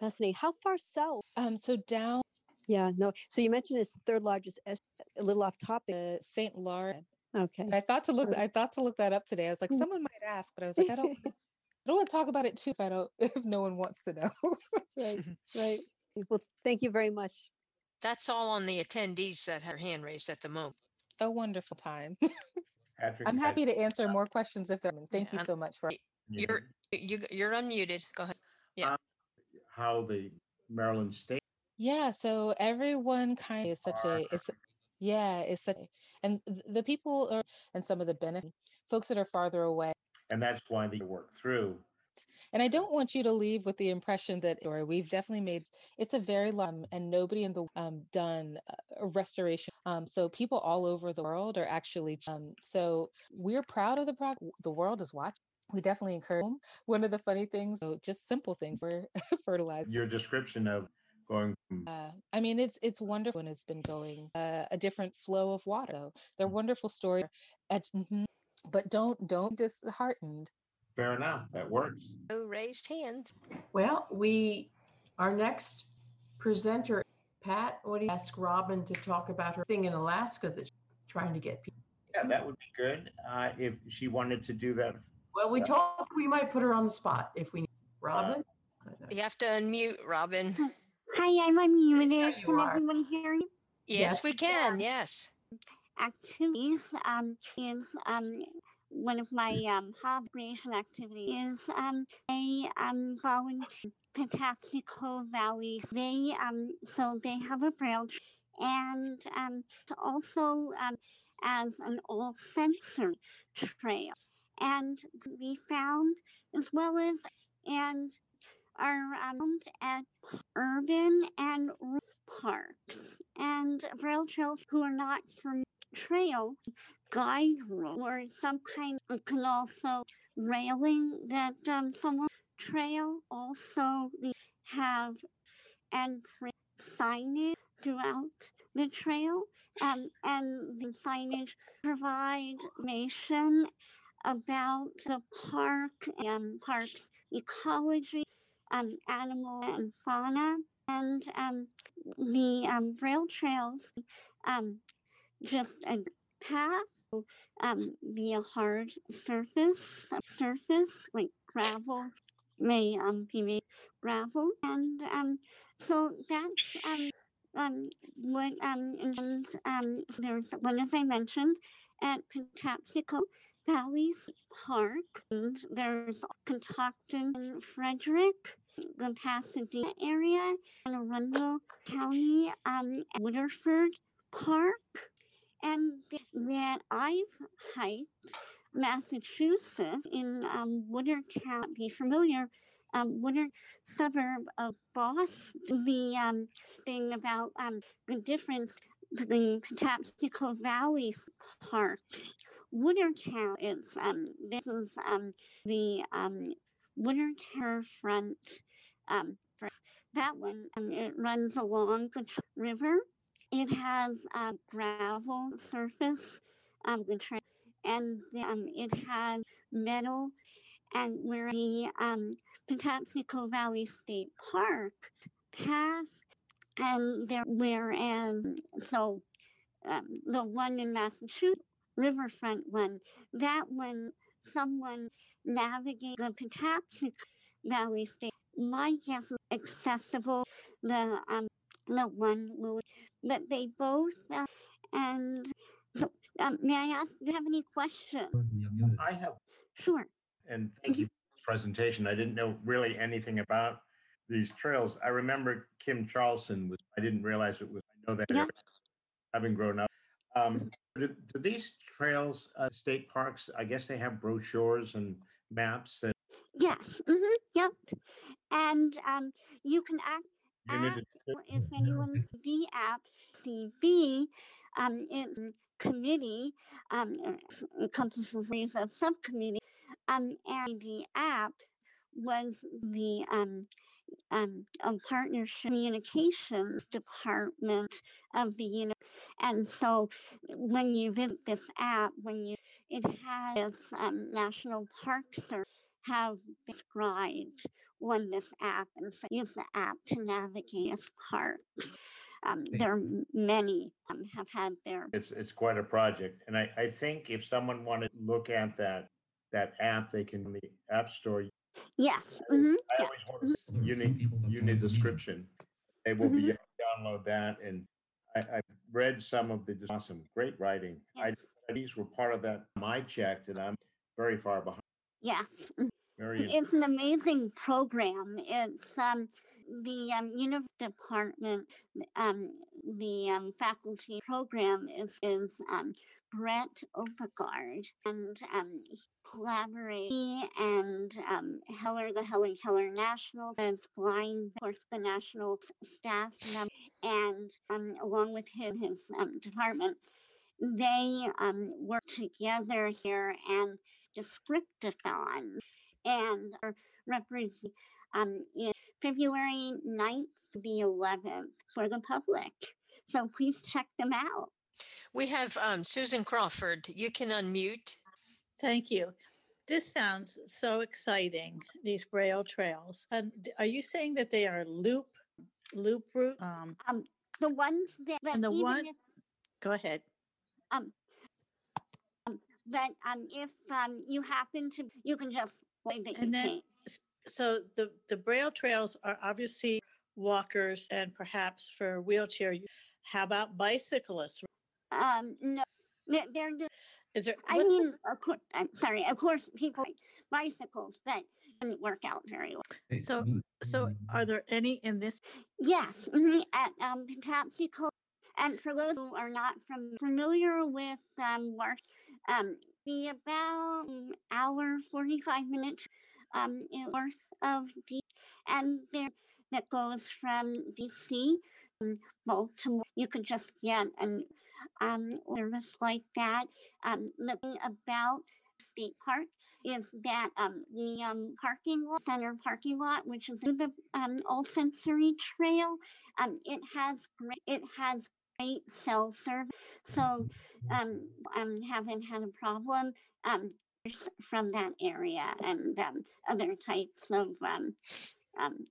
Fascinating. How far south? Um, so down. Yeah, no. So you mentioned it's the third largest, a little off topic. Uh, St. Lawrence. Okay. I thought to look. I thought to look that up today. I was like, hmm. someone might ask, but I was like, I don't. I don't want to talk about it too if I don't. If no one wants to know. right. Right. Well, thank you very much. That's all on the attendees that have hand raised at the moment. A wonderful time. Patrick, I'm happy to answer more questions if there. Thank yeah, you so much for. You're you you're unmuted. Go ahead. Yeah. Um, how the Maryland State. Yeah. So everyone kind of is such a is yeah it's such a, and the people are and some of the benefit folks that are farther away. And that's why they work through and I don't want you to leave with the impression that, or we've definitely made it's a very long and nobody in the um, done a restoration. Um, so people all over the world are actually. Um, so we're proud of the project. The world is watching we definitely encourage them. One of the funny things, so just simple things, we're fertilizing. Your description of going. Uh, I mean, it's it's wonderful and it's been going uh, a different flow of water. They're wonderful stories, mm-hmm. But don't don't disheartened. Fair enough. That works. No raised hands. Well, we our next presenter, Pat. What do you ask Robin to talk about her thing in Alaska that she's trying to get people? Yeah, that would be good. Uh, if she wanted to do that well, we told we might put her on the spot if we need. Robin? You have to unmute, Robin. Hi, I'm unmuted. Can everyone hear you? Yes, we can. Yes. Activities um, is um, one of my um, hobby creation activities is um, a um, volunteer Valley. They um, so they have a braille and um, also um, as an all sensory trail, and we found as well as and are um, at urban and parks and rail trails who are not from trail guide road or some kind of can also railing that um, someone trail. Also have and signage throughout the trail um, and the signage provide information about the park and parks ecology um, animal and fauna and um, the um, rail trails um, just a path um, be a hard surface surface like gravel may um, be made gravel. And um, so that's um, um, what um, and um, there's one as I mentioned at Patapsco Valleys Park. And there's Catoctin Frederick the Pasadena area and Arundel County um, Waterford Park and that I've hiked Massachusetts in um, Watertown. Be familiar, um, suburb of Boston. The um, thing about um, the difference the Patapsco Valley parks. Watertown is um, this is um, the um, Watertown um, that one. Um, it runs along the river. It has a gravel surface, um, the trail, and um, it has metal. And where the um, Patapsco Valley State Park path, and there, whereas so um, the one in Massachusetts, riverfront one, that one, someone navigate the Patapsco Valley State. My guess is accessible. The um, the one will, but they both uh, and so, um, may I ask? Do you have any questions? I have, Sure. and thank you for this presentation. I didn't know really anything about these trails. I remember Kim Charlson was, I didn't realize it was, I know that Yeah. having grown up. Um, do, do these trails, uh, state parks, I guess they have brochures and maps and Yes. hmm yep. And um, you can act. You need add- to- if anyone's the app, CV, um, it's a committee, um, encompasses a series of subcommittee, um, and the app was the um, um, um, partnership communications department of the uni- and so when you visit this app when you it has um, national park service have described on this app and so use the app to navigate its parks um, there are many um, have had their It's, it's quite a project. And I, I think if someone wanted to look at that, that app, they can, the App Store, yes mhm, I yeah, always want to see unique, unique description. They will be Mhm. able to download that and I, I've read some of the, awesome, great writing. I, these were part of that, I checked and I'm very far behind. yes mhm. Very, It's an amazing program. It's um, the um, University Department, um, the um, faculty program is is um, Brett Oppegaard and um, collaborate he and um, Heller, the Helen Keller National, as blind, of course, the national staff member, and um, along with him, his um, department, they um, work together here and Descriptathon and are represent um, in February 9th to the 11th for the public. So please check them out. We have um, Susan Crawford. You can unmute. Thank you. This sounds so exciting, these braille trails. And are you saying that they are loop, loop route? Um, Um, the ones that, that and the even one, if, go ahead. um, um, that um, if um, you happen to, you can just say that you And then, can't. so the, the braille trails are obviously walkers and perhaps for wheelchair. How about bicyclists? Um, no, they're, they're just, Is there? I what's the- mean, of course, I'm sorry, of course, people like bicycles, but didn't work out very well. So, so are there any in this? Yes, mhm, at um, Poughkeepsie Cove. And for those who are not from, familiar with um, work, um, the about an hour, 45 minutes um, in worth of D, and there that goes from DC um, Baltimore. You could just get an um, service like that. Um, the thing about State Park is that um, the um, parking lot, center parking lot, which is the um, all sensory trail, um, it has great, it has great cell service. So um, um, haven't had a problem um, from that area and um, other types of um, um,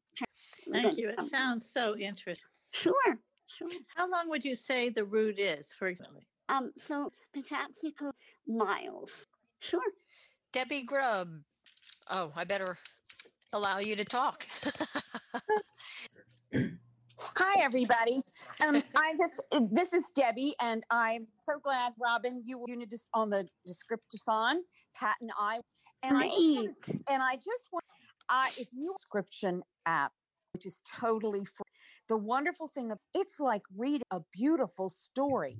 Thank you. It um, sounds so interesting. Sure, sure. How long would you say the route is, for example? Um, so Poughkeepsie Cove miles. Sure. Debbie Grubb. Oh, I better allow you to talk. Hi, everybody. Um, I just this is Debbie, and I'm so glad, Robin, you were just on the descriptathon, Pat and I, and I just and I just want, I if you description app, which is totally free. The wonderful thing of it's like reading a beautiful story,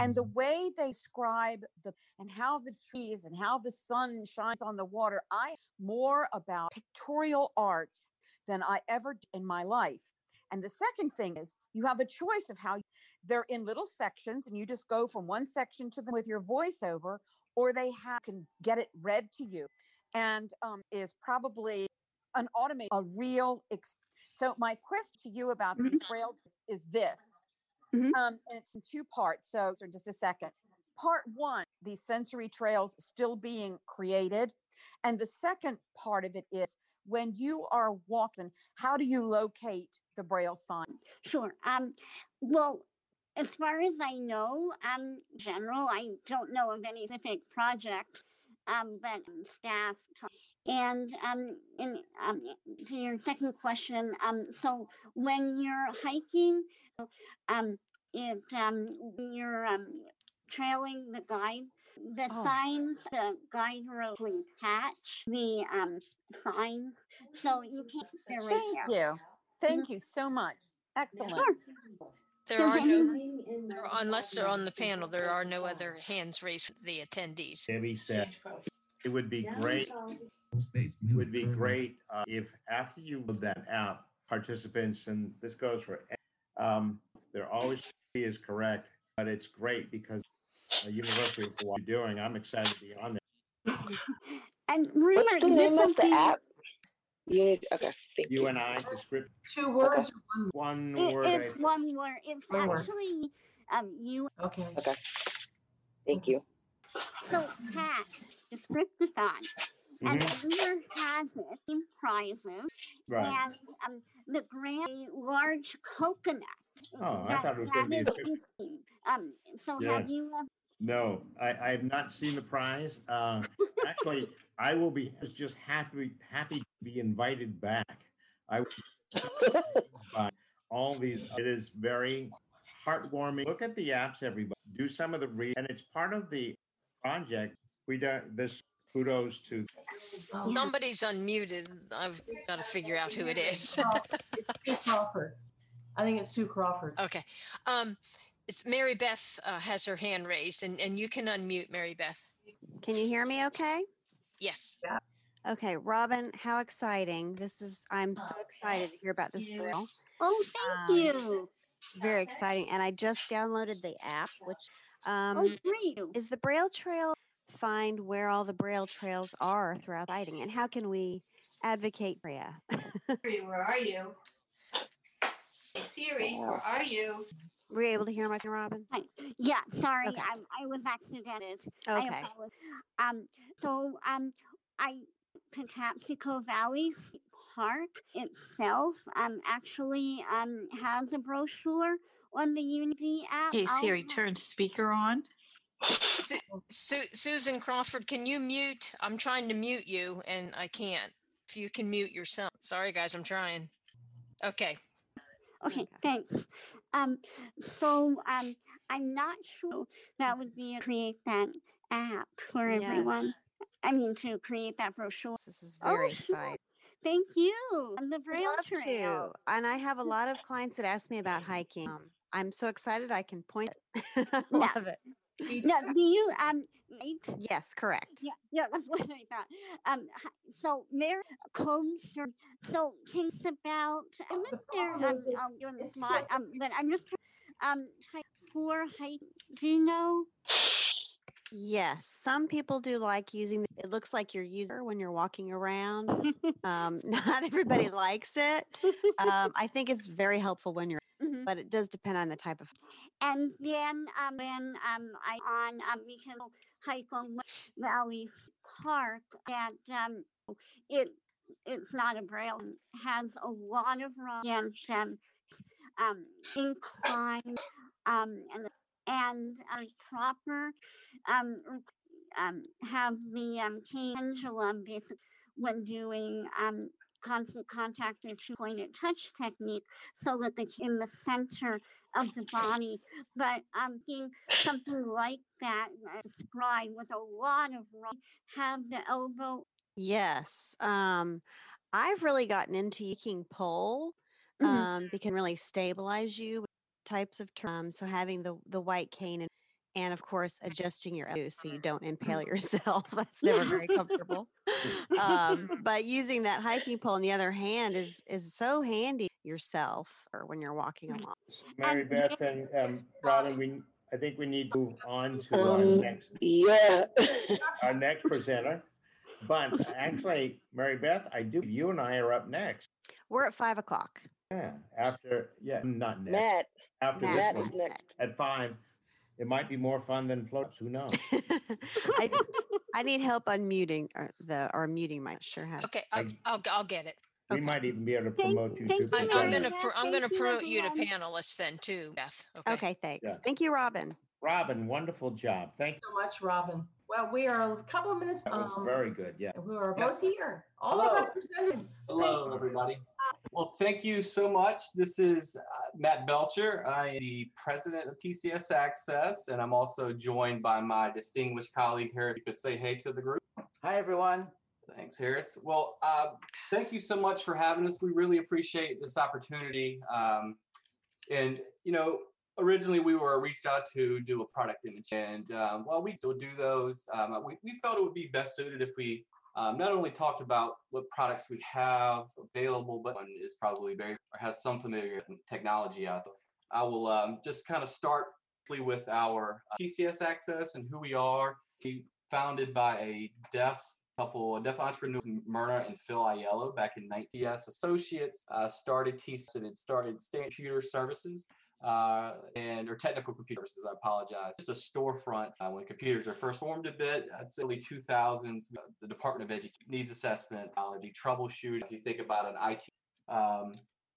and the way they describe the and how the trees and how the sun shines on the water. I more about pictorial arts than I ever did in my life. And the second thing is you have a choice of how they're in little sections and you just go from one section to them with your voiceover, or they have, can get it read to you. And um, is probably an automated, a real. Ex- so my question to you about these braille is this, um, and it's in two parts. So, so just a second. Part one, these sensory trails still being created, and the second part of it is when you are walking, how do you locate the braille sign? Sure. Um, well, as far as I know, um, general, I don't know of any specific projects, um, but um, staff. ta- And um, in, um, to your second question, um, so when you're hiking, um, it um, you're um, trailing the guide, the Oh. signs, the guide will patch the um, signs, so you can't. Right Thank there. you. Thank you so much. Excellent. There Does are no, there- unless they're on the panel, there are no other hands raised for the attendees. Debbie said, it would be great, it would be great uh, if after you load that out, participants, and this goes for, um, they're always is correct, but it's great because the University of Hawaii doing, I'm excited to be on there. And remember, What's the this name will of the be, app? You need, okay, thank You you. and I, descript, Two words. one it- word. I it's one word. It's One word. actually um you. Okay. Okay, thank you. So Pat, Descriptathon. And Mhm. everyone has it in prizes. Right. And um, the grand a large coconut. Oh, I thought it was gonna be a is tip. missing. Um, so Yeah. have you? No, I, I have not seen the prize. Uh, actually, I will be, was just happy, happy to be invited back. I was by all these, it is very heartwarming. Look at the apps, everybody. Do some of the read, and it's part of the project. We don't, this kudos to, Somebody's unmuted. I've got to figure out who it is. Sue Crawford. I think it's Sue Crawford. okay. Um, it's Mary Beth uh, has her hand raised, and, and you can unmute Mary Beth. Can you hear me okay? Yes. Okay, Robin, how exciting. This is, I'm so excited to hear about this braille. Oh, thank Um, you. Very exciting. And I just downloaded the app, which um, Oh, great. is the Braille Trail find where all the Braille trails are throughout Lighting, and how can we advocate for ya? Siri, where are you? Hey, Siri, where are you? Were you able to hear my Robin? Yeah, sorry, Okay. I'm, I was accidented. Okay. apologize. Um, so um, I Patapsco Valley Park itself um actually um has a brochure on the Unity app. Hey, I'll Siri, ha- turn speaker on. Su- Su- Susan Crawford, can you mute? I'm trying to mute you, and I can't. If you can mute yourself. Sorry, guys, I'm trying. Okay. Okay, thanks. Um, so um, I'm not sure that would be a create that app for Yes. everyone. I mean, to create that brochure. This is very oh, exciting. Thank you. And the Braille love Trail. to. And I have a lot of clients that ask me about hiking. Um, I'm so excited I can point. I Yeah. love it. Now, do you um? Yes, correct. Yeah, yeah, that's what I thought. Um, so Mary Combs, so things about isn't there um, is um doing the it's smart um, but I'm just um hi- for height. Do you know? Yes, some people do like using. It looks like you're using when you're walking around. um, not everybody likes it. Um, I think it's very helpful when you're, Mhm. but it does depend on the type of. And then um when um I on um we can hike on Valley Park and um it it's not a braille has a lot of rock and um incline um and and um, proper um um have the um pendulum when doing um constant contact and two pointed touch technique so that the in the center of the body but um being something like that uh, described with a lot of rock have the elbow Yes, um, I've really gotten into using pole Mhm. um, because it can really stabilize you with types of terms. So having the the white cane and and of course adjusting your elbow so you don't impale yourself. That's never very comfortable. um, but using that hiking pole in the other hand is is so handy yourself or when you're walking along. Mary Beth and um, Robin, we, I think we need to move on to our Um, next, yeah. our next presenter. But actually, Mary Beth, I do, you and I are up next. We're at five o'clock. Yeah, after, yeah, not next. Matt. After Matt this one, next. at five. It might be more fun than floats, who knows? I I need help unmuting or the or muting my sure how. to- Okay, I'll, I'll, I'll get it. We might even be able to promote you thank to. you, I, I'm gonna, pr- I'm gonna Thank you, promote you to everyone. panelist then too, Beth. Okay. Okay, thanks. Yeah. Thank you, Robin. Robin, wonderful job. Thank you. so much, Robin. Well, we are a couple of minutes. That was um, very good, yeah. We are Yes. both here, all Hello. represented. Hello, everybody. Well, thank you so much. This is uh, Matt Belcher. I am the president of TCS Access, and I'm also joined by my distinguished colleague Harris. You could say hey to the group. Hi, everyone. Thanks, Harris. Well, uh, thank you so much for having us. We really appreciate this opportunity. Um, and, you know, originally we were reached out to do a product image. And um, while we still do those, um, we, we felt it would be best suited if we um, not only talked about what products we have available, but one is probably very or has some familiar technology out there. I will um, just kind of start with our uh, TCS Access and who we are. We founded by a deaf couple, deaf entrepreneurs, Myrna and Phil Aiello, back in 19 Associates, uh, started TCS and it started State Computer Services. Uh, and or technical computer I apologize. Just a storefront uh, when computers are first formed a bit. I'd say early 2000s. uh, The Department of Education needs assessment, technology, troubleshooting. If you think about an IT, um,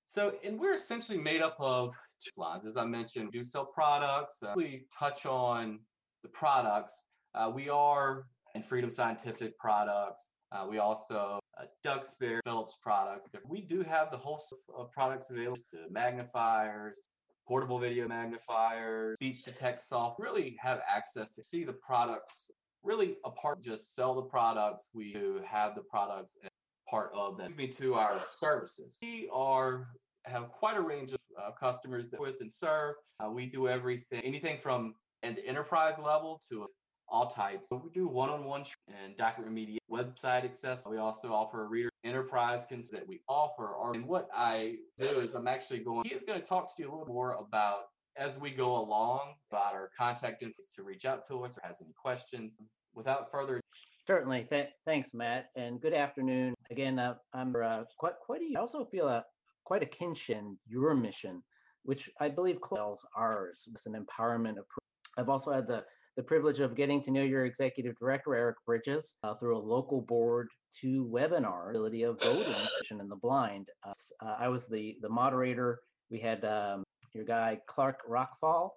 so and we're essentially made up of two lines. As I mentioned, do sell products. Uh, we touch on the products. Uh, we are in Freedom Scientific products. Uh, we also uh, Duxbury Phillips products. We do have the whole of products available to magnifiers, portable video magnifiers, speech to text software. Really have access to see the products. Really, apart just sell the products, we do have the products as part of that. Brings me to our services. We are have quite a range of uh, customers that with and serve. Uh, we do everything, anything from an enterprise level to all types. So we do one-on-one and document media website access. We also offer a reader enterprise cons that we offer. Or, and what I do is I'm actually going, he is going to talk to you a little more about as we go along about our contact info to reach out to us or has any questions. Without further Certainly. Th- thanks, Matt, and good afternoon. Again, uh, I'm uh, quite quite a, I also feel a quite a kinship in your mission, which I believe calls ours. It's an empowerment approach. I've also had the the privilege of getting to know your executive director, Eric Bridges, uh, through a local board to webinar, ability of voting vision in the blind. Uh, uh, I was the the moderator. We had um, your guy Clark Rachfal,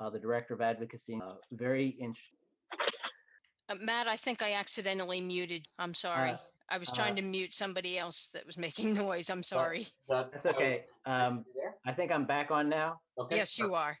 uh, the director of advocacy. Uh, very interesting. Uh, Matt, I think I accidentally muted. I'm sorry. Uh, I was uh, trying to mute somebody else that was making noise. I'm sorry. that's That's okay. Um, I think I'm back on now. Okay. Yes, you are.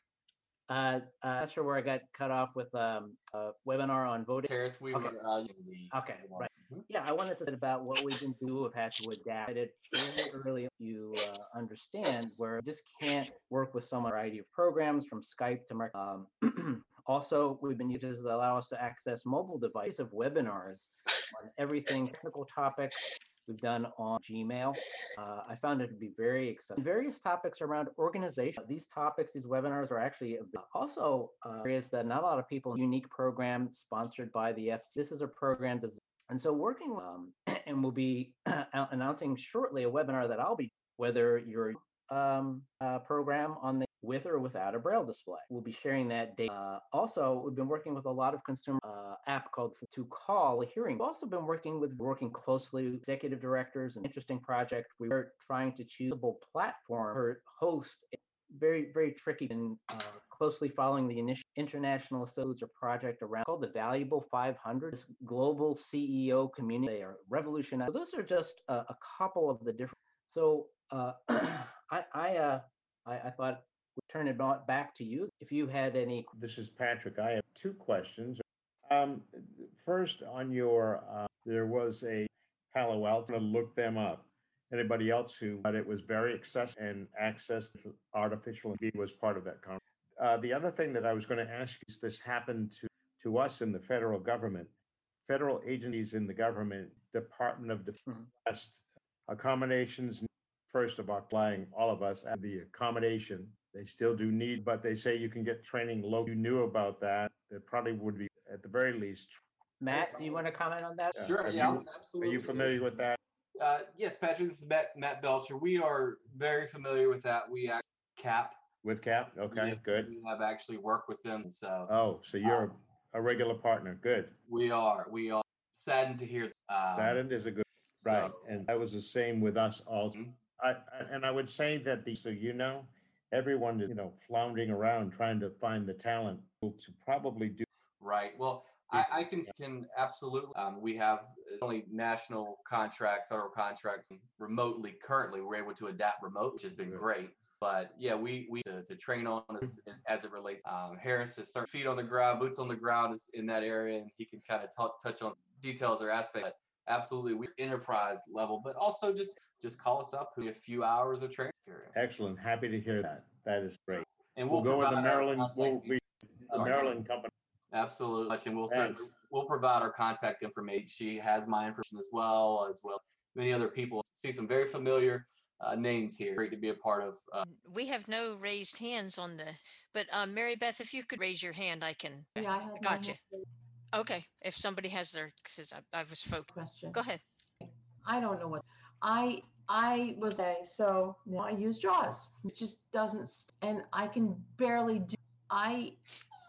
Uh, uh, not sure where I got cut off with um, a webinar on voting. Terrace, we Okay. were uh, the Okay, right. Yeah, I wanted to say about what we can do. Have had to adapt it very early. You uh, understand where you just can't work with some variety of programs from Skype to. Um, also, we've been using this to allow us to access mobile device of webinars on everything technical topics. We've done on Gmail. Uh, I found it to be very exciting. Various topics around organization. These topics, these webinars are actually also uh, areas that not a lot of people. Unique program sponsored by the FC. This is a program that's and so working, um, and we'll be announcing shortly a webinar that I'll be, whether you're um, uh, program on the with or without a braille display. We'll be sharing that data. Uh, also, we've been working with a lot of consumer uh, app called To Call a Hearing. We've also been working with working closely with executive directors. An interesting project. We were trying to choose a platform or host very very tricky and uh, closely following the initial international associates project around called the valuable 500 this global ceo community they are revolutionizing so those are just a, a couple of the different so uh, i i uh I, I thought we'd turn it back to you if you had any This is Patrick. I have two questions. Um, first, on your, uh, there was a Palo Alto, look them up. Anybody else who, but it was very accessible and access artificial intelligence was part of that conversation. Uh, the other thing that I was going to ask is this happened to, to us in the federal government. Federal agencies in the government, Department of Defense, accommodations, first of all, applying all of us at the accommodation. They still do need, but they say you can get training low. You knew about that. It probably would be at the very least. matt do you want to comment on that Sure, Are yeah, you- absolutely. Are you familiar with that? Uh, yes, Patrick. This is Matt, Matt Belcher. We are very familiar with that. We act CAP. With CAP? Okay, Yeah, good. We have actually worked with them. So Oh, so you're a regular partner. Good. we are. We are saddened to hear. Um, Saddened is a good, right. And that was the same with us also. I, I- and I would say that the, so you know, everyone is, you know, floundering around trying to find the talent to probably do. Right. Well, I, I can can absolutely. Um, we have uh, only national contracts, federal contracts remotely. Currently, we're able to adapt remote, which has been great. But yeah, we we to, to train on as, as it relates. Um, Harris has certain feet on the ground, boots on the ground is in that area, and he can kind of talk, touch on details or aspects. But absolutely, we enterprise level, but also just just call us up a few hours of training period. Excellent. Happy to hear that. That is great. And We'll we'll go with the Maryland, we'll, contact we, the Maryland company. Absolutely, and we'll send, we'll provide our contact information. She has my information as well, as well many other people. See some very familiar uh, names here. Great to be a part of. Uh, We have no raised hands on the, but um, Mary Beth, if you could raise your hand, I can. Yeah, I have. Got you. up Okay, if somebody has their, because I, I was focused. Question. Go ahead. I don't know what I I was a so now I use Jaws. It just doesn't st- and I can barely do I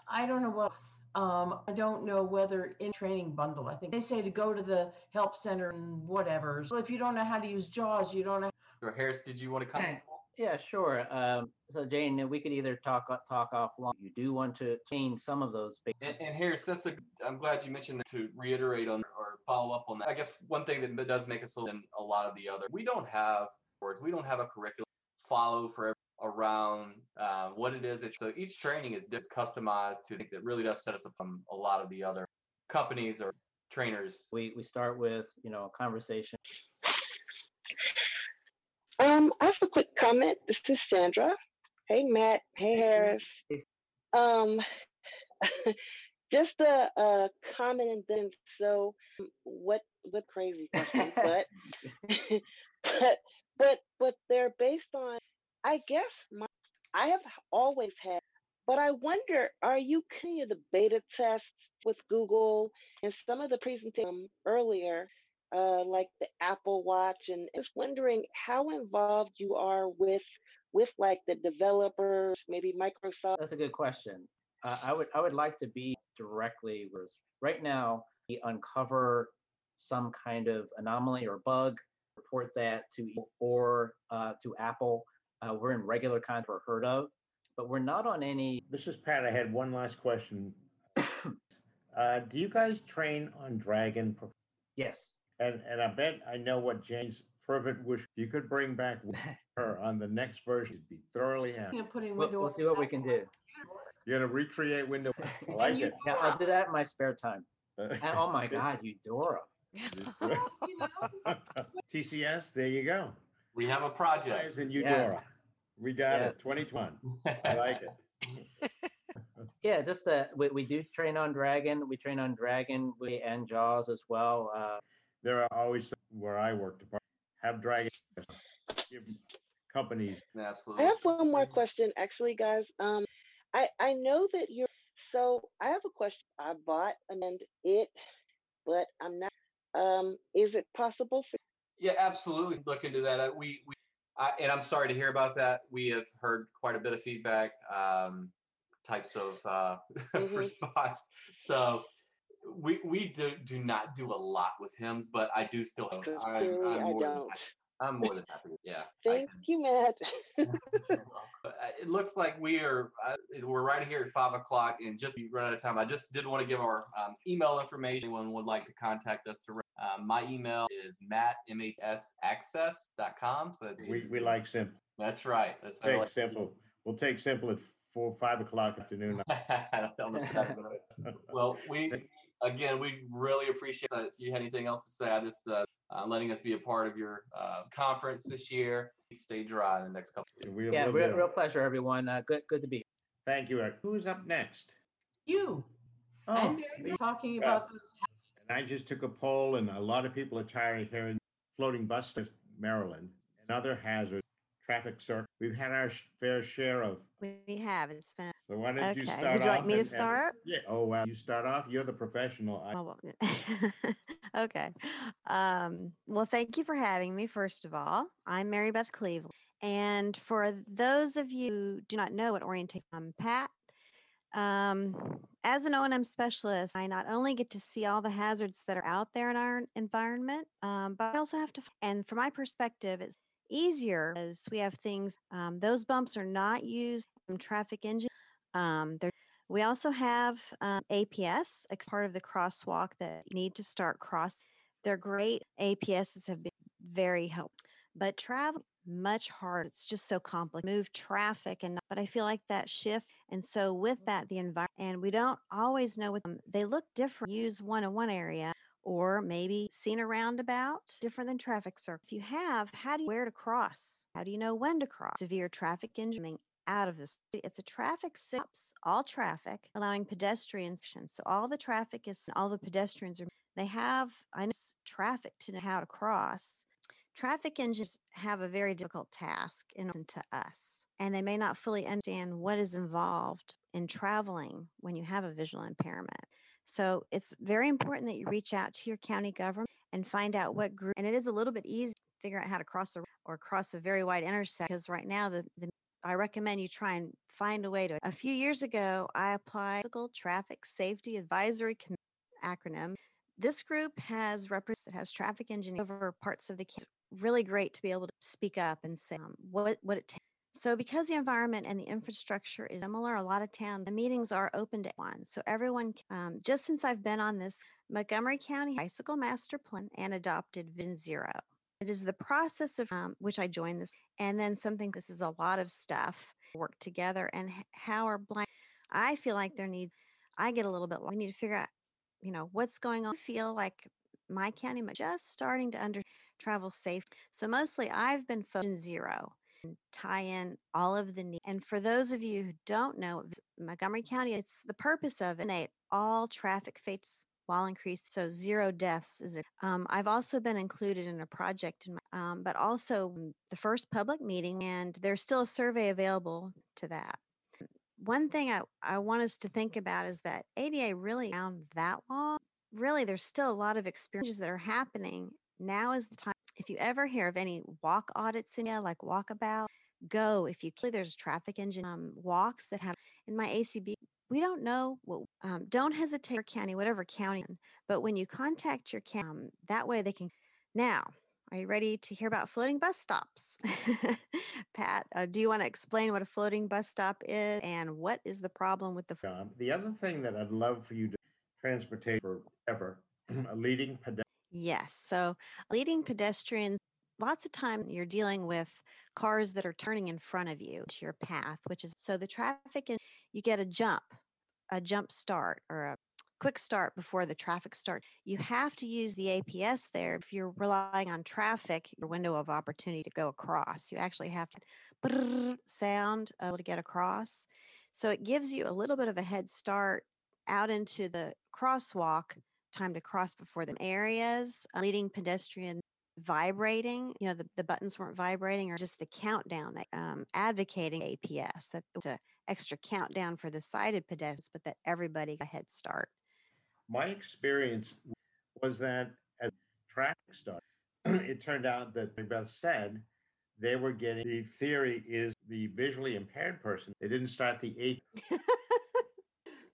I don't know what um I don't know whether in training bundle. I think they say to go to the help center and whatever. So if you don't know how to use Jaws, you don't know or Harris, did you want to comment? Yeah, sure. Um, so Jane, we could either talk talk offline. You do want to change some of those big. And, and Harris, that's a. I'm glad you mentioned that to reiterate on or follow up on that. I guess one thing that does make us a than a lot of the other. We don't have words. We don't have a curriculum follow for around uh, what it is. It's, so each training is just customized to think that really does set us up from a lot of the other companies or trainers. We we start with you know a conversation. Um, I have a quick comment. This is Sandra. Hey, Matt. Hey, Harris. Um, just a, a comment and then so um, what what crazy question, but but but but they're based on. I guess my I have always had, but I wonder, are you any of the beta tests with Google and some of the presentation earlier? Uh, like the Apple Watch, and just wondering how involved you are with with like the developers, maybe Microsoft. That's a good question. Uh, I would I would like to be directly with right now we uncover some kind of anomaly or bug, report that to or uh, to Apple. Uh, we're in regular contact or heard of, but we're not on any. This is Pat. I had one last question. uh, do you guys train on Dragon? Yes. And and I bet I know what Jane's fervent wish you could bring back her on the next version. You'd be thoroughly happy. You're putting We'll, window. we'll see what we can do. You're gonna recreate window. I like it. Yeah, I'll do that in my spare time. And- oh my God, Eudora. TCS, there you go. We have a project. Guys in Eudora. We got Yeah. it. 2021. I like it. Yeah, just uh, we, we do train on Dragon. We train on Dragon we, and Jaws as well. Uh, There are always some- where I work to have dragon give companies. Absolutely. I have one more question, actually, guys. Um, I I know that you're. So I have a question. I bought and it, but I'm not. Um, is it possible for? Yeah, absolutely. Look into that. Uh, We, we I, and I'm sorry to hear about that. We have heard quite a bit of feedback, um, types of uh, Mhm. response. So we we do, do not do a lot with HIMS, but I do still. Have, Because I'm, clearly I'm I more than don't. happy. I'm more than happy. Yeah. Thank you, Matt. Uh, it looks like we are uh, we're right here at five o'clock and just we run out of time i just did want to give our um, email information anyone would like to contact us to um, my email is mattmhsaccess.com. so We, we like simple. that's right that's how Take like- simple. We'll take simple at four, five o'clock afternoon. on the second. well we again we really appreciate uh, if you had anything else to say i just uh, uh, letting us be a part of your uh, conference this year stay dry in the next couple of We'll- yeah, real, real pleasure, everyone. Uh, good good to be here. Thank you, Eric. Who's up next? You. Oh, and Mary talking Yeah. about those. And I just took a poll, and a lot of people are tired of hearing floating buses, Maryland, and other hazards, traffic circle. We've had our sh- fair share of. We have. It's been. So why don't you start Would you like me to and- and- start? yeah. Oh, wow. You start off. You're the professional. I, Oh, well, okay. Um, well, thank you for having me, first of all. I'm Mary Beth Cleveland. And for those of you who do not know what orientation, I'm Pat. Um, as an O&M specialist, I not only get to see all the hazards that are out there in our environment, um, but I also have to, and from my perspective, it's easier as we have things, um, those bumps are not used in traffic engine. Um, we also have um, APS, part of the crosswalk that need to start cross. They're great. APSs have been very helpful, but travel much harder. It's just so complex. Move traffic, and but I feel like that shift. And so with that, the environment, and we don't always know what them. They look different. Use one in one area, or maybe seen a roundabout different than traffic circle. If you have, how do you where to cross? How do you know when to cross? Severe traffic engineering out of this. It's a traffic stops all traffic, allowing pedestrians. So all the traffic is all the pedestrians are. They have I know traffic to know how to cross. Traffic engines have a very difficult task in to us, and they may not fully understand what is involved in traveling when you have a visual impairment. So it's very important that you reach out to your county government and find out what group. And it is a little bit easy to figure out how to cross a or cross a very wide intersection because right now the, the I recommend you try and find a way to. A few years ago, I applied Physical Traffic Safety Advisory Committee acronym. This group has represents it has traffic engineering over parts of the county. Really great to be able to speak up and say um, what what it takes. So because the environment and the infrastructure is similar, a lot of towns the meetings are open to one. So everyone, um, just since I've been on this, Montgomery County Bicycle Master Plan and adopted Vision Zero. It is the process of um, which I joined this, and then something. This is a lot of stuff work together, and how are blind. I feel like there needs. I get a little bit. We need to figure out, you know, what's going on. I feel like my county just starting to under travel safe. So mostly, I've been focused zero tie in all of the need. And for those of you who don't know, Montgomery County, it's the purpose of it. All traffic fates while increased. So zero deaths is it. Um, I've also been included in a project, in my, um, but also the first public meeting, and there's still a survey available to that. One thing I, I want us to think about is that ADA really around that long. Really, there's still a lot of experiences that are happening. Now is the time. If you ever hear of any walk audits in you, like walkabout, go. If you there's traffic engine um, walks that have in my ACB we don't know what um, don't hesitate county whatever county but when you contact your county um, that way they can now are you ready to hear about floating bus stops pat uh, do you want to explain what a floating bus stop is and what is the problem with the the other thing that I'd love for you to transportation forever, a leading pedestrian. Yes so leading pedestrians lots of time you're dealing with cars that are turning in front of you to your path, which is so the traffic and you get a jump, a jump start or a quick start before the traffic starts. You have to use the APS there. If you're relying on traffic, your window of opportunity to go across, you actually have to sound able to get across. So it gives you a little bit of a head start out into the crosswalk, time to cross before the areas, leading pedestrian vibrating, you know, the, the buttons weren't vibrating or just the countdown that um, advocating APS, that was an extra countdown for the sighted pedestrians, but that everybody got a head start. My experience was that as traffic started, it turned out that Beth said they were getting the theory is the visually impaired person. They didn't start the eight.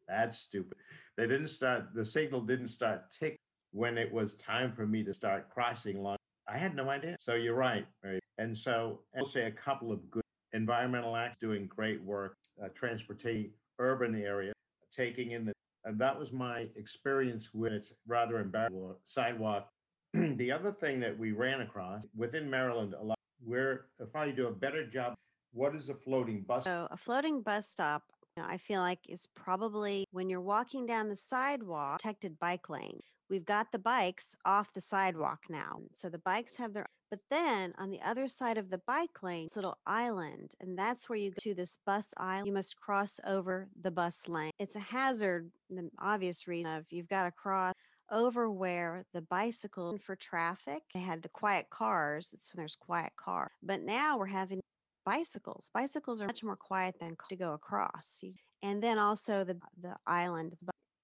That's stupid. They didn't start the signal didn't start tick when it was time for me to start crossing along I had no idea. So you're right. right? And so I'll say a couple of good environmental acts doing great work, uh, transportation, urban area, taking in the, and that was my experience with it's rather embarrassing sidewalk. the other thing that we ran across within Maryland, a lot, where if I do a better job, what is a floating bus? So a floating bus stop I feel like is probably when you're walking down the sidewalk, protected bike lane. We've got the bikes off the sidewalk now. So the bikes have their, but then on the other side of the bike lane, this little island, and that's where you go to this bus island. You must cross over the bus lane. It's a hazard, the obvious reason of you've got to cross over where the bicycle for traffic, they had the quiet cars. It's when there's quiet car. But now we're having bicycles. Bicycles are much more quiet than to go across. And then also the the island,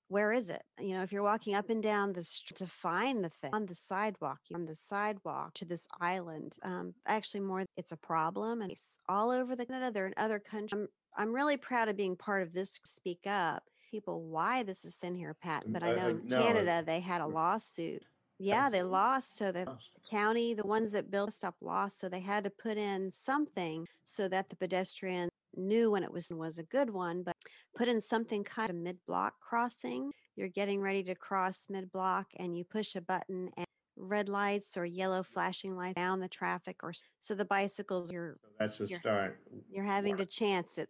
where is it? You know, if you're walking up and down the street to find the thing on the sidewalk, on the sidewalk to this island, um, actually more, it's a problem and it's all over the Canada. They're in other countries. I'm, I'm really proud of being part of this Speak Up. People, why this is in here, Pat, but I know in Canada they had a lawsuit. Yeah, they lost. So the county, the ones that built stop lost. So they had to put in something so that the pedestrian knew when it was was a good one, but put in something kind of mid-block crossing. You're getting ready to cross mid-block and you push a button and red lights or yellow flashing lights down the traffic or so the bicycles you're so that's a you're, start you're having to chance it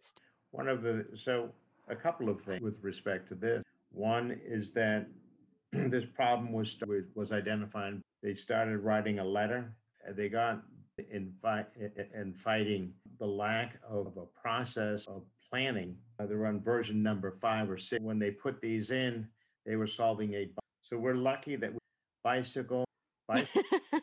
one of the so a couple of things with respect to this one is that this problem was was identified they started writing a letter they got in fight in fighting the lack of a process of planning. Uh, they're on version number five or six. When they put these in, they were solving a. So we're lucky that we, bicycle, bicycle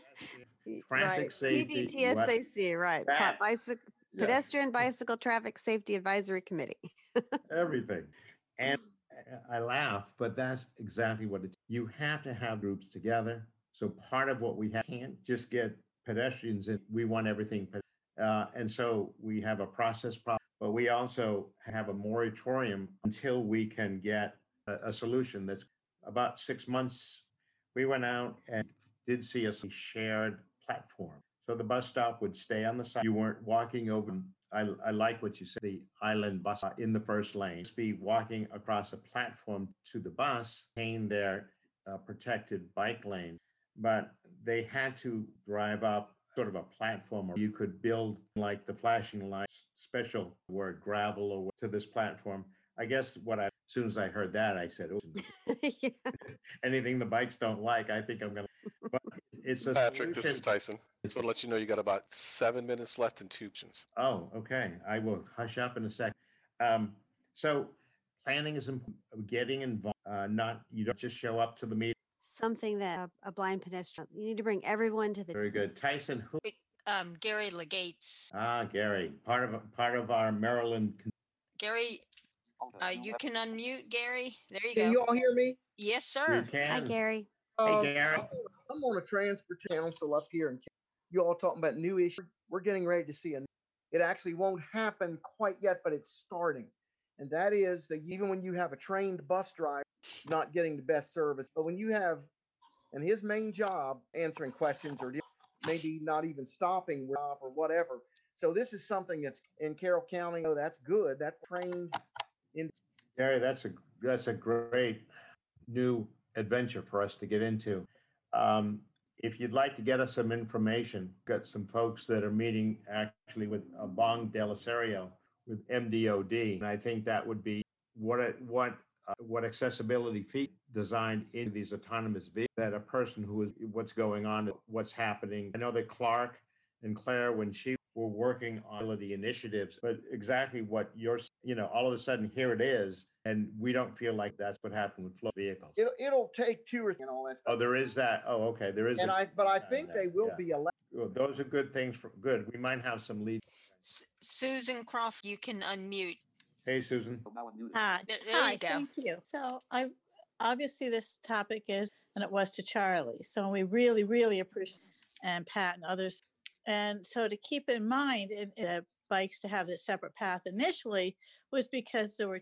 traffic right. safety, PBTSAC, right? That, bicycle, yeah. pedestrian bicycle traffic safety advisory committee. everything, and I laugh, but that's exactly what it's. You have to have groups together. So part of what we have can't just get pedestrians in. We want everything uh, and so we have a process problem, but we also have a moratorium until we can get a, a solution that's about six months. We went out and did see a shared platform. So the bus stop would stay on the side. You weren't walking over. I, I like what you said, the island bus in the first lane. Be walking across a platform to the bus, in their uh, protected bike lane. But they had to drive up sort of a platform where you could build like the flashing lights, special word gravel or to this platform. I guess what I, as soon as I heard that, I said, oh, yeah. anything the bikes don't like, I think I'm going to. It's a Patrick, solution. this is Tyson. So to let you know, you got about seven minutes left in two options. Oh, okay. I will hush up in a second. Um, so planning is important. Getting involved. Uh, not you don't just show up to the meeting something that a, a blind pedestrian, you need to bring everyone to the. Very good. Tyson, who? Um, Gary Legates. Ah, Gary, part of part of our Maryland. Gary, uh, you can unmute Gary. There you Can go. you all hear me? Yes, You sir. Hi. Gary. Um, Hey, Gary. I'm on- I'm on a transfer council up here, and you all talking about new issues. We're getting ready to see a. It actually won't happen quite yet, but it's starting, and that is that even when you have a trained bus driver not getting the best service, but when you have, and his main job answering questions or maybe not even stopping or whatever. So this is something that's in Carroll County. Oh, that's good. That trained in. Gary, that's a that's a great new adventure for us to get into. Um, If you'd like to get us some information, got some folks that are meeting actually with uh, Bong Delisario with MDOD. And I think that would be what it, what uh, what accessibility fee designed into these autonomous vehicles that a person who is what's going on, what's happening. I know that Clark and Claire, when she were working on the initiatives, but exactly what you're, you know, all of a sudden here it is, and we don't feel like that's what happened with flow vehicles. It'll, it'll take two or three and all that stuff. Oh, there is that. Oh, okay, there is. And a- I, but I think they will yeah. be allowed. Well, those are good things for good. We might have some lead. S- Susan Croft, you can unmute. Hey, Susan. Hi. There, there Hi, you go. Thank you. So I, obviously this topic is, and it was to Charlie. So we really, really appreciate, and Pat and others. And so to keep in mind, in, bikes to have a separate path initially was because there were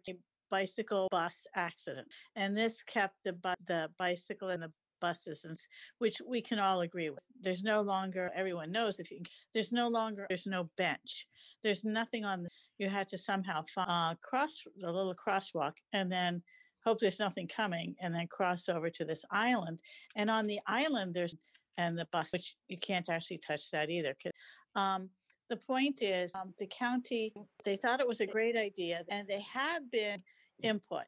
bicycle bus accident. And this kept the, bu- the bicycle and the buses, and, which we can all agree with. There's no longer, everyone knows if you, there's no longer, there's no bench. There's nothing on, the, you had to somehow find, uh, cross, the little crosswalk and then hope there's nothing coming and then cross over to this island. And on the island, there's, and the bus, which you can't actually touch that either. Um, the point is, um, the county, they thought it was a great idea and they have been input.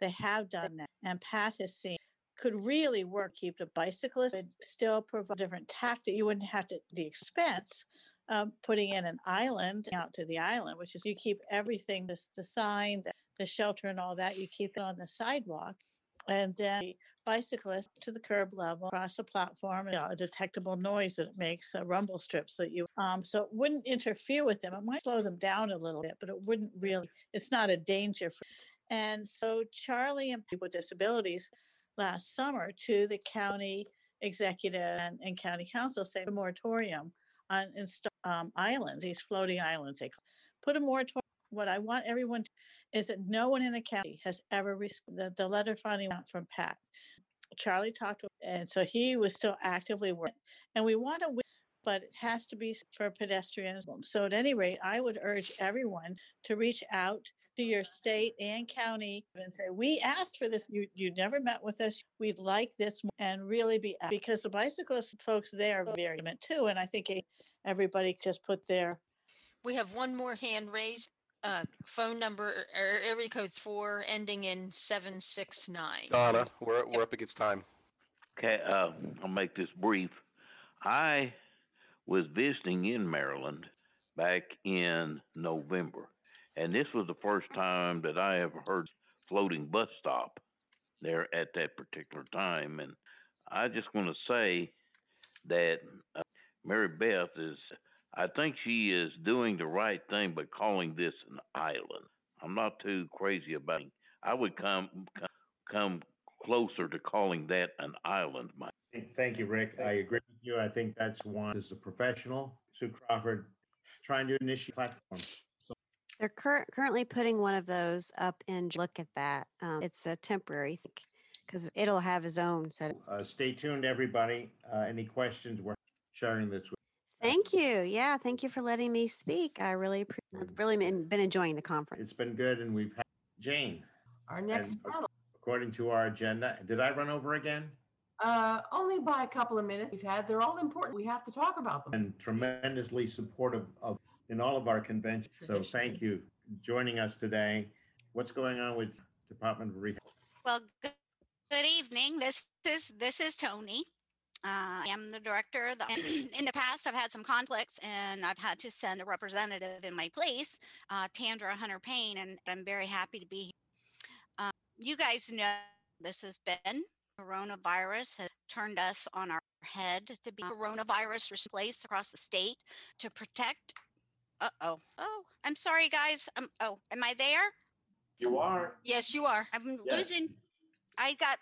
They have done that. And Pat has seen could really work, keep the bicyclists, but still provide different tactic. You wouldn't have to, the expense of putting in an island out to the island, which is you keep everything, this, the sign, the, the shelter and all that, you keep it on the sidewalk. And then the bicyclist to the curb level, across the platform, you know, a detectable noise that it makes, a rumble strip. So you, um, so it wouldn't interfere with them. It might slow them down a little bit, but it wouldn't really, it's not a danger. For, and so Charlie and people with disabilities last summer to the county executive and, and county council say a moratorium on insta- um, islands, these floating islands. They put a moratorium. What I want everyone to, is that no one in the county has ever received the, the letter finally went from Pat. Charlie talked to and so he was still actively working. And we want to win, but it has to be for pedestrians. So at any rate, I would urge everyone to reach out to your state and county and say, we asked for this. You, you never met with us. We'd like this and really be, because the bicyclist folks there are very too. And I think everybody just put their, We have one more hand raised. Uh, phone number or area code four ending in seven six nine. Donna, we're, we're up against time. Okay, uh, I'll make this brief. I was visiting in Maryland back in November, and this was the first time that I ever heard floating bus stop there at that particular time. And I just want to say that uh, Mary Beth is, I think she is doing the right thing by calling this an island. I'm not too crazy about it. I would come come, come closer to calling that an island. My Thank you, Rick. I agree with you. I think that's one, as a professional, Sue Crawford, trying to initiate platforms. They're cur- currently putting one of those up and Look at that. Um, it's a temporary thing because it'll have its own set. Uh, stay tuned, everybody. Uh, any questions? We're sharing this with. Thank you. Yeah, thank you for letting me speak. I really, appre- I've really been, been enjoying the conference. It's been good, and we've had Jane. Our next And panel, According to our agenda, did I run over again? uh, only by a couple of minutes we've had, they're all important. We have to talk about them. And tremendously supportive of in all of our conventions. So thank you joining us today. What's going on with Department of Rehab? Well, good, good evening. This is this is Tony. Uh, I am the director. Of the, in the past, I've had some conflicts, and I've had to send a representative in my place, uh, Tandra Hunter Payne, and I'm very happy to be here. Uh, you guys know this has been coronavirus has turned us on our head to be coronavirus replaced across the state to protect. Uh oh. Oh, I'm sorry, guys. Um. Oh, am I there? You are. Yes, you are. I'm Yes. losing. I got.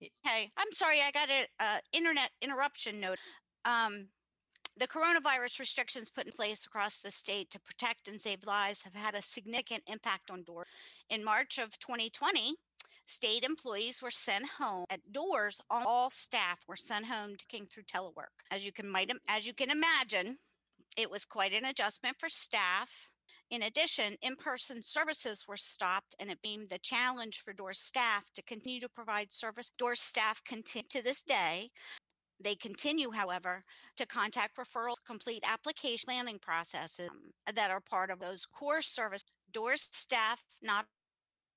Hey, I'm sorry. I got a uh, internet interruption note. Um, the coronavirus restrictions put in place across the state to protect and save lives have had a significant impact on DORS. In March of 2020, state employees were sent home at DORS. All staff were sent home to king through telework. As you can might as you can imagine, it was quite an adjustment for staff. In addition, in person services were stopped, and it became the challenge for DORS staff to continue to provide service. DORS staff continue to this day They continue, however, to contact referrals, complete application planning processes um, that are part of those core service. DORS staff not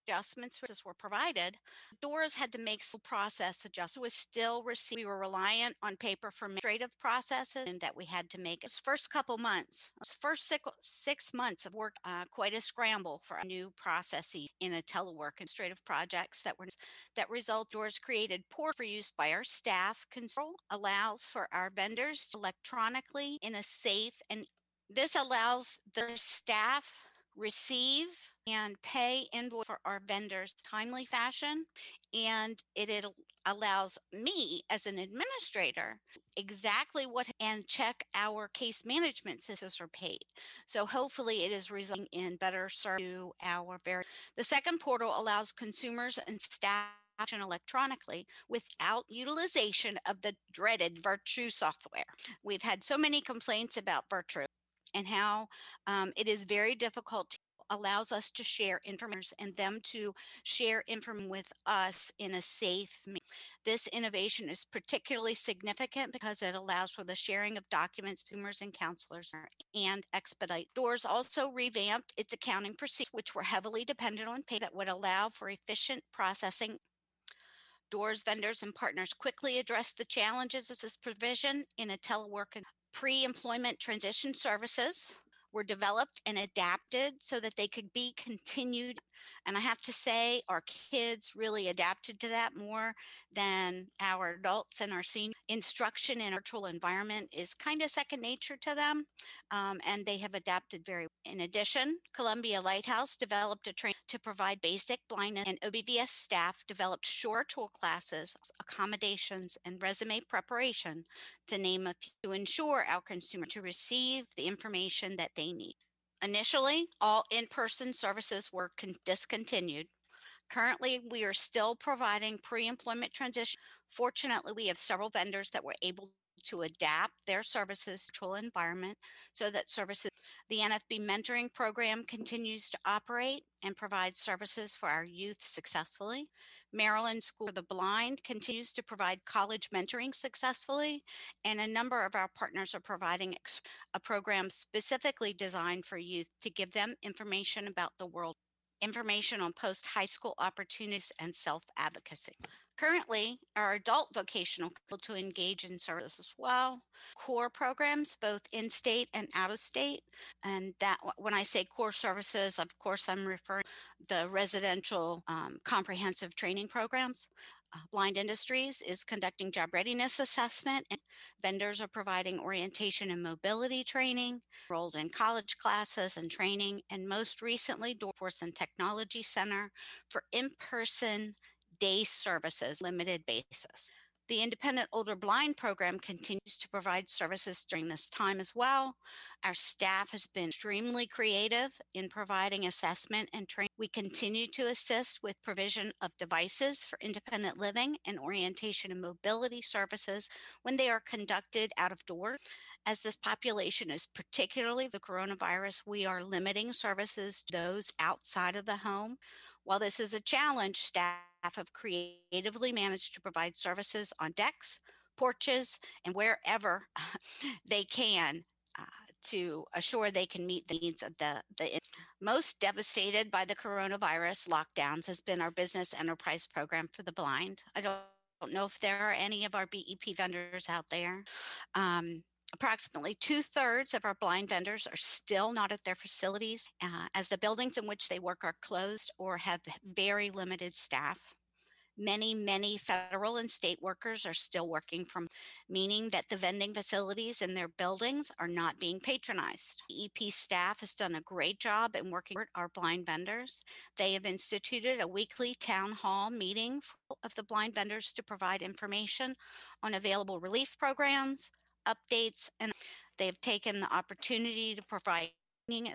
adjustments were provided, DORS had to make some process adjustments. Was still received. We were reliant on paper for administrative processes and that we had to make. Its first couple months, first six, six months of work, uh, quite a scramble for new processes in a telework administrative projects that were that result DORS created poor for use by our staff. Control allows for our vendors electronically in a safe and this allows their staff receive and pay invoice for our vendors timely fashion and it, it allows me as an administrator exactly what and check our case management systems are paid so hopefully it is resulting in better service to our very the second portal allows consumers and staff electronically without utilization of the dreaded Virtru software. We've had so many complaints about Virtru and how um, it is very difficult to allows us to share information and them to share information with us in a safe manner. This innovation is particularly significant because it allows for the sharing of documents, boomers and counselors and expedite. DORS also revamped its accounting procedures, which were heavily dependent on pay that would allow for efficient processing DORS vendors and partners quickly addressed the challenges of this provision in a telework and pre-employment transition services were developed and adapted so that they could be continued. And I have to say, our kids really adapted to that more than our adults and our senior instruction in a virtual environment is kind of second nature to them. Um, and they have adapted very well. In addition, Columbia Lighthouse developed a train to provide basic blindness and OBVS staff developed short tool classes, accommodations, and resume preparation to name a few to ensure our consumer to receive the information that they need. Initially, all in-person services were con- discontinued. Currently, we are still providing pre-employment transition. Fortunately, we have several vendors that were able to adapt their services to an environment so that services the NFB mentoring program continues to operate and provide services for our youth successfully. Maryland School for the Blind continues to provide college mentoring successfully, and a number of our partners are providing a program specifically designed for youth to give them information about the world information on post high school opportunities and self advocacy. Currently, our adult vocational people to engage in service as well, core programs, both in state and out of state. And that, when I say core services, of course, I'm referring the residential um, comprehensive training programs. Uh, Blind Industries is conducting job readiness assessment, and vendors are providing orientation and mobility training, enrolled in college classes and training, and most recently, Workforce and Technology Center for in person day services, limited basis. The Independent Older Blind program continues to provide services during this time as well. Our staff has been extremely creative in providing assessment and training. We continue to assist with provision of devices for independent living and orientation and mobility services when they are conducted out of doors. As this population is particularly the coronavirus, we are limiting services to those outside of the home. While this is a challenge, staff have creatively managed to provide services on decks, porches, and wherever they can uh, to assure they can meet the needs of the, the most devastated by the coronavirus lockdowns has been our business enterprise program for the blind. I don't, don't know if there are any of our BEP vendors out there. Um, Approximately two thirds of our blind vendors are still not at their facilities uh, as the buildings in which they work are closed or have very limited staff. Many, many federal and state workers are still working from, meaning that the vending facilities in their buildings are not being patronized. EP staff has done a great job in working with our blind vendors. They have instituted a weekly town hall meeting of the blind vendors to provide information on available relief programs, updates, and they've taken the opportunity to provide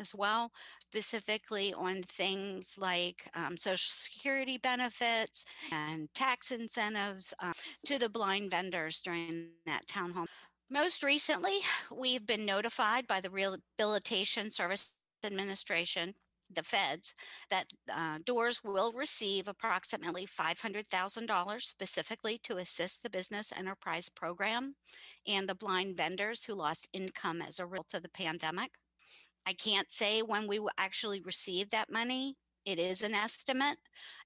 as well, specifically on things like um, Social Security benefits and tax incentives um, to the blind vendors during that town hall. Most recently, we've been notified by the Rehabilitation Service Administration the feds that uh, DORS will receive approximately $500,000 specifically to assist the business enterprise program and the blind vendors who lost income as a result of the pandemic. I can't say when we will actually receive that money. It is an estimate,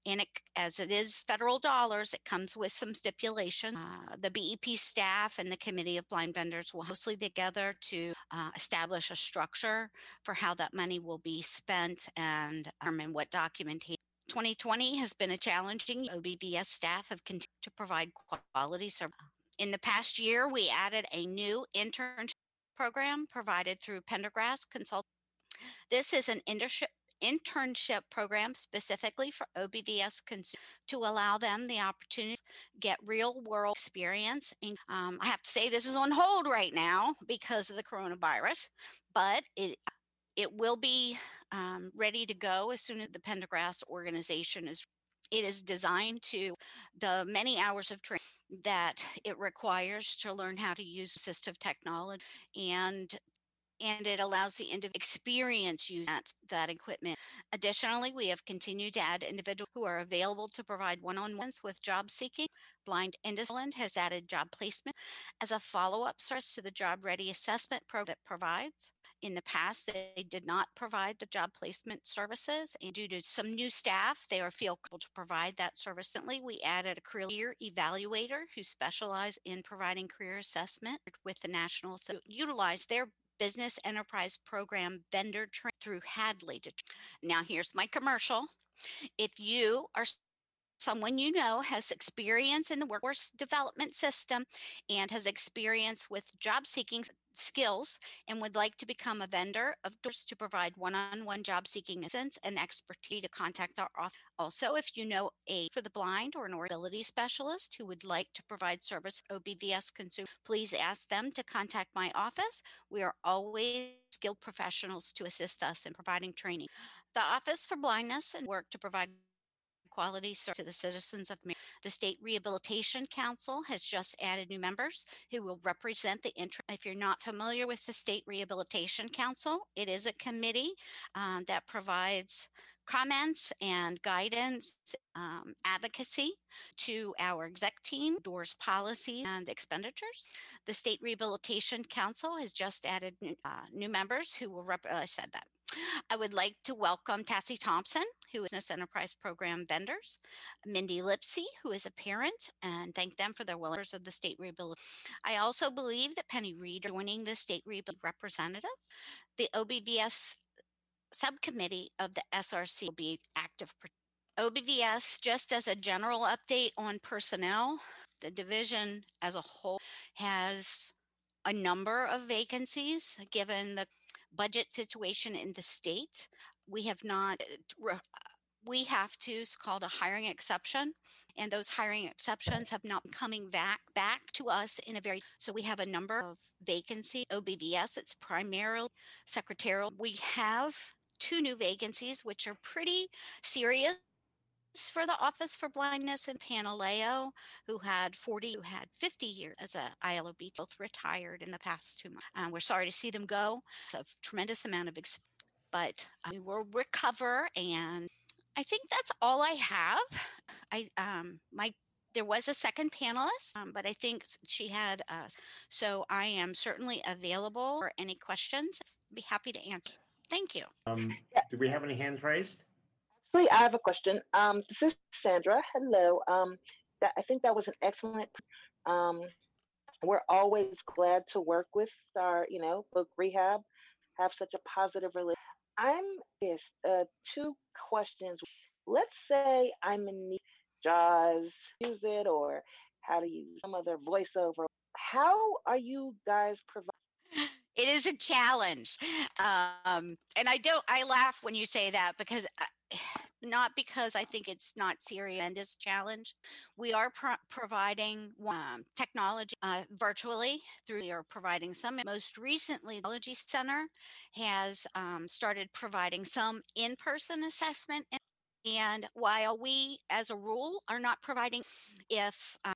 and it, as it is federal dollars, it comes with some stipulation. Uh, the BEP staff and the Committee of Blind Vendors will closely together to uh, establish a structure for how that money will be spent and determine what documentation 2020 has been a challenging OBVS staff have continued to provide quality service. In the past year, we added a new internship program provided through Pendergrass Consult. This is an internship internship program specifically for OBVS consumers to allow them the opportunity to get real world experience. And um, I have to say this is on hold right now because of the coronavirus, but it it will be um, ready to go as soon as the Pendergrass organization is it is designed to the many hours of training that it requires to learn how to use assistive technology and and it allows the individual experience use that, that equipment. Additionally, we have continued to add individuals who are available to provide one-on-ones with job seeking. Blind Industry has added job placement as a follow-up source to the job ready assessment program provides. In the past, they did not provide the job placement services, and due to some new staff, they are feel able to provide that service. Recently, we added a career evaluator who specialize in providing career assessment with the national so utilize their business enterprise program vendor train through Hadley. Now, here's my commercial. If you are someone you know has experience in the workforce development system and has experience with job seeking skills and would like to become a vendor of DORS to provide one-on-one job seeking assistance and expertise to contact our office. Also, if you know a for the blind or an ability specialist who would like to provide service OBVS consumer, please ask them to contact my office. We are always skilled professionals to assist us in providing training. The Office for Blindness and work to provide quality service to the citizens of. The State Rehabilitation Council has just added new members who will represent the interest. If you're not familiar with the State Rehabilitation Council, it is a committee um, that provides comments and guidance, um, advocacy to our exec team, DORS policy and expenditures. The State Rehabilitation Council has just added uh, new members who will rep- I said that. I would like to welcome Tassie Thompson, who is Business Enterprise Program vendors, Mindy Lipsy, who is a parent, and thank them for their willingness of the state rehabilitation. I also believe that Penny Reed joining the state rehabilitation representative. The OBVS subcommittee of the SRC will be active. OBVS, just as a general update on personnel, the division as a whole has a number of vacancies given the budget situation in the state. We have not, uh, we have to, it's called a hiring exception. And those hiring exceptions have not been coming back back to us in a very so we have a number of vacancy OBVS. It's primarily secretarial. We have two new vacancies, which are pretty serious for the Office for Blindness in Panaleo, who had 40, who had 50 years as a ILOB, both retired in the past two months. Um, we're sorry to see them go. It's a tremendous amount of experience, but uh, we will recover. And I think that's all I have. I um my there was a second panelist, um, but I think she had us. So I am certainly available for any questions. Be happy to answer. Thank you. Um, do we have any hands raised? Actually, I have a question. Um, this is Sandra. Hello. Um, that, I think that was an excellent. Um, we're always glad to work with our, you know, voc rehab, have such a positive relationship. I'm yes, uh, two questions. Let's say I'm in need JAWS, use it, or how to use some other voiceover. How are you guys providing? It is a challenge, um, and I don't. I laugh when you say that because. I, not because I think it's not serious and is challenge. We are pro- providing um, technology uh, virtually through. We are providing some. Most recently, the Technology Center has um, started providing some in-person assessment. And, while we, as a rule, are not providing, if um,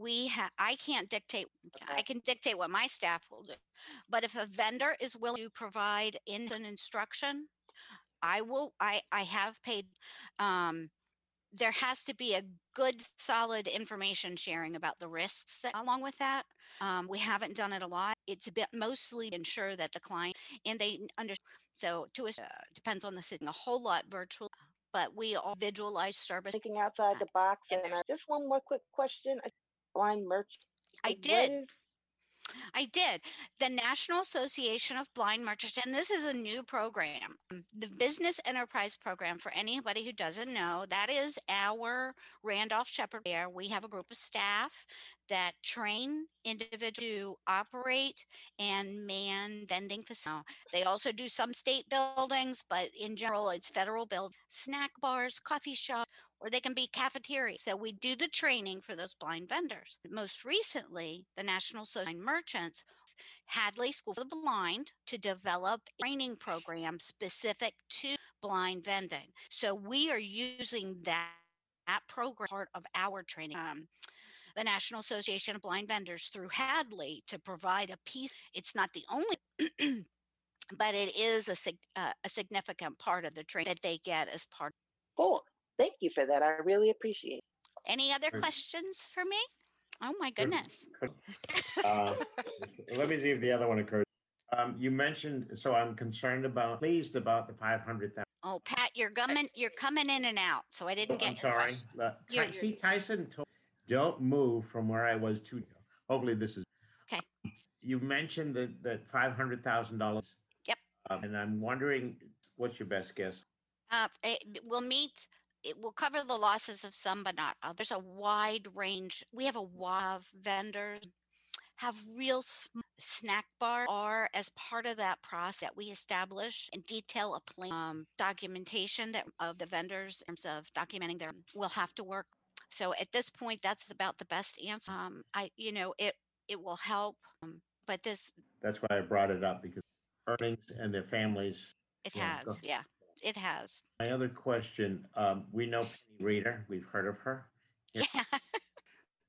we have i can't dictate i can dictate what my staff will do but if a vendor is willing to provide in an instruction I will. I I have paid. Um, there has to be a good, solid information sharing about the risks that along with that. Um, we haven't done it a lot. It's a bit mostly ensure that the client and they understand. So to us, uh, depends on the sitting a whole lot virtual, but we all visualize service. Thinking outside the box, and just one more quick question. Blind merchant. I did. I did. The National Association of Blind Merchants, and this is a new program. The Business Enterprise Program, for anybody who doesn't know, that is our Randolph-Sheppard Fair. We have a group of staff that train individuals to operate and man vending facilities. They also do some state buildings, but in general, it's federal build snack bars, coffee shops, or they can be cafeterias. So we do the training for those blind vendors. Most recently, the National Association Merchants Hadley School for the Blind to develop a training program specific to blind vending. So we are using that, that program part of our training. Um, the National Association of Blind Vendors through Hadley to provide a piece. It's not the only, but it is a, uh, a significant part of the training that they get as part. Cool. Thank you for that. I really appreciate it. Any other questions for me? Oh my goodness. Uh, Let me see if the other one occurs. Um, you mentioned, so I'm concerned about, pleased about the five hundred thousand. Oh, Pat, you're coming, you're coming in and out, so I didn't get I'm sorry. question. Uh, You're- Ty- See, Tyson, told- don't move from where I was two. Hopefully this is. Okay. You mentioned that, that five hundred thousand dollars. Yep. And I'm wondering, what's your best guess? Uh, it will meet, it will cover the losses of some, but not others. A wide range. We have a wide of vendors have real sm- snack bar are as part of that process that we establish and detail a plan um, documentation that of the vendors in terms of documenting their will have to work so at this point that's about the best answer um, i you know it it will help um, but this That's why I brought it up because earnings and their families. it has yeah it has My other question, um, we know Penny Reader, we've heard of her. Yeah.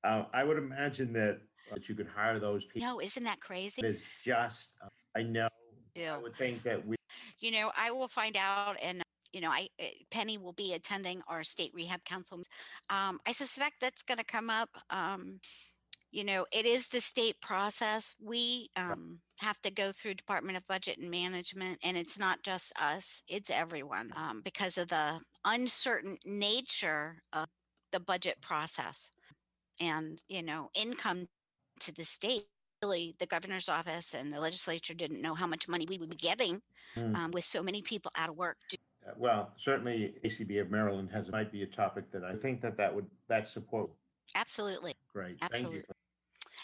Uh, I would imagine that, that you could hire those people. no isn't that crazy It's just, uh, I know, I would think that we, you know i will find out and you know i uh, penny will be attending our state rehab council um, i suspect that's going to come up um, you know it is the state process we um, have to go through department of budget and management and it's not just us it's everyone um, because of the uncertain nature of the budget process and you know income to the state really the governor's office and the legislature didn't know how much money we would be getting Hmm. um, with so many people out of work uh, well, certainly ACB of Maryland has, might be a topic that I think that that would, that support, absolutely great. Thank you. Absolutely.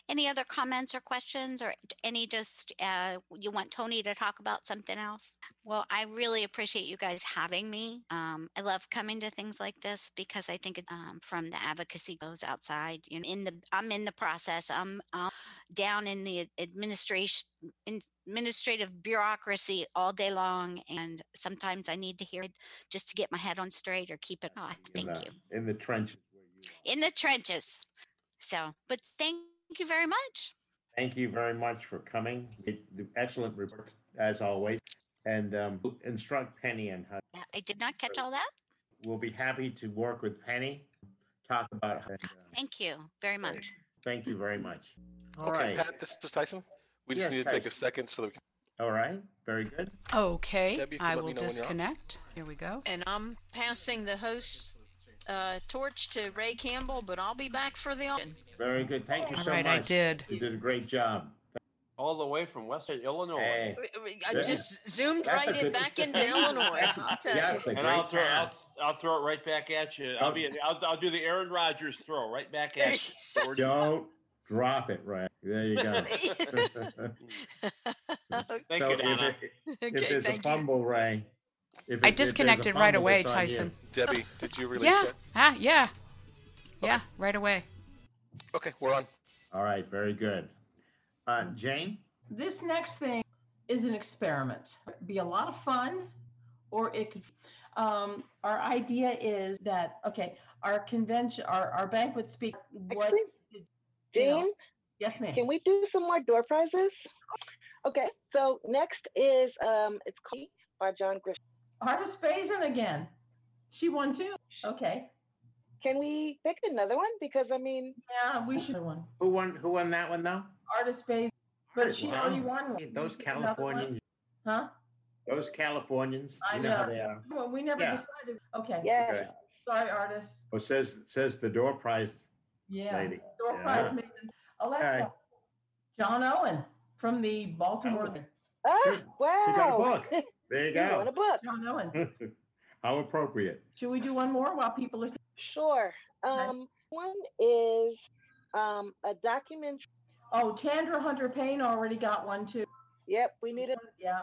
Any other comments or questions or any just uh, you want tony to talk about something else? Well i really appreciate you guys having me. Um, i love coming to things like this because i think um, from the advocacy goes outside you know in the i'm in the process. I'm uh, down in the administration in administrative bureaucracy all day long and sometimes i need to hear it just to get my head on straight or keep it oh, In thank the- you. In the trenches. in the trenches. So but thank you very much Thank you very much for coming. It- the Excellent report, as always. And um, instruct Penny on how, i did not catch all that we'll be happy to work with Penny, talk about, and, uh, Thank you very much. thank you very much. All okay, right. Pat, this is Tyson. We just Yes, need to take a second so that we can. All right, very good. Okay, Debbie, I will me know when you're off. disconnect. Here we go. And I'm passing the host uh, torch to Ray Campbell, but I'll be back for the auction. Very good. Thank you so right, much. I did. You did a great job. All the way from Western Illinois. Hey. I Yeah. just zoomed That's right in back into Illinois. I'll tell Yes, you. a And I'll great throw, I'll. I'll throw it right back at you. I'll be, I'll, I'll do the Aaron Rodgers throw right back at you. Don't drop it, right? There you go. Thank So you, if Donna. it- If Okay, there's a thank you. Ray. if I it- if there's a disconnected right away, it's you. Tyson. Debbie, did you release Yeah. yet? Ah, yeah. Yeah, right away. Okay, we're on. All right, very good. Uh, Jane? This next thing is an experiment. Be a lot of fun, or it could. Um, our idea is that okay, our convention, our, our banquet speak. What? Actually, you know- Jane, yes, ma'am. can we do some more door prizes? Okay, so next is um, it's called by John Grisham. Artist Bazin again. She won too. Okay. Can we pick another one? Because I mean, Yeah, we should one. Who won? Who won that one though? Artist Bazin. But she Wow. already won one. Those We pick another one. Californians. Huh? Those Californians. I You know how they are. Well, we never Yeah. decided. Okay. Okay. Sorry, artist. Oh, says says the door prize Yeah. lady. Door Yeah. prize maintenance. Alexa. Okay. John Owen from the Baltimore. Oh. Ah, you got a wow. book. There you You won go. a book. John Owen. How appropriate. Should we do one more while people are? Sure. Um, one is um a document. Oh, Tandra Hunter Payne already got one too. Yep, we need it. Yeah.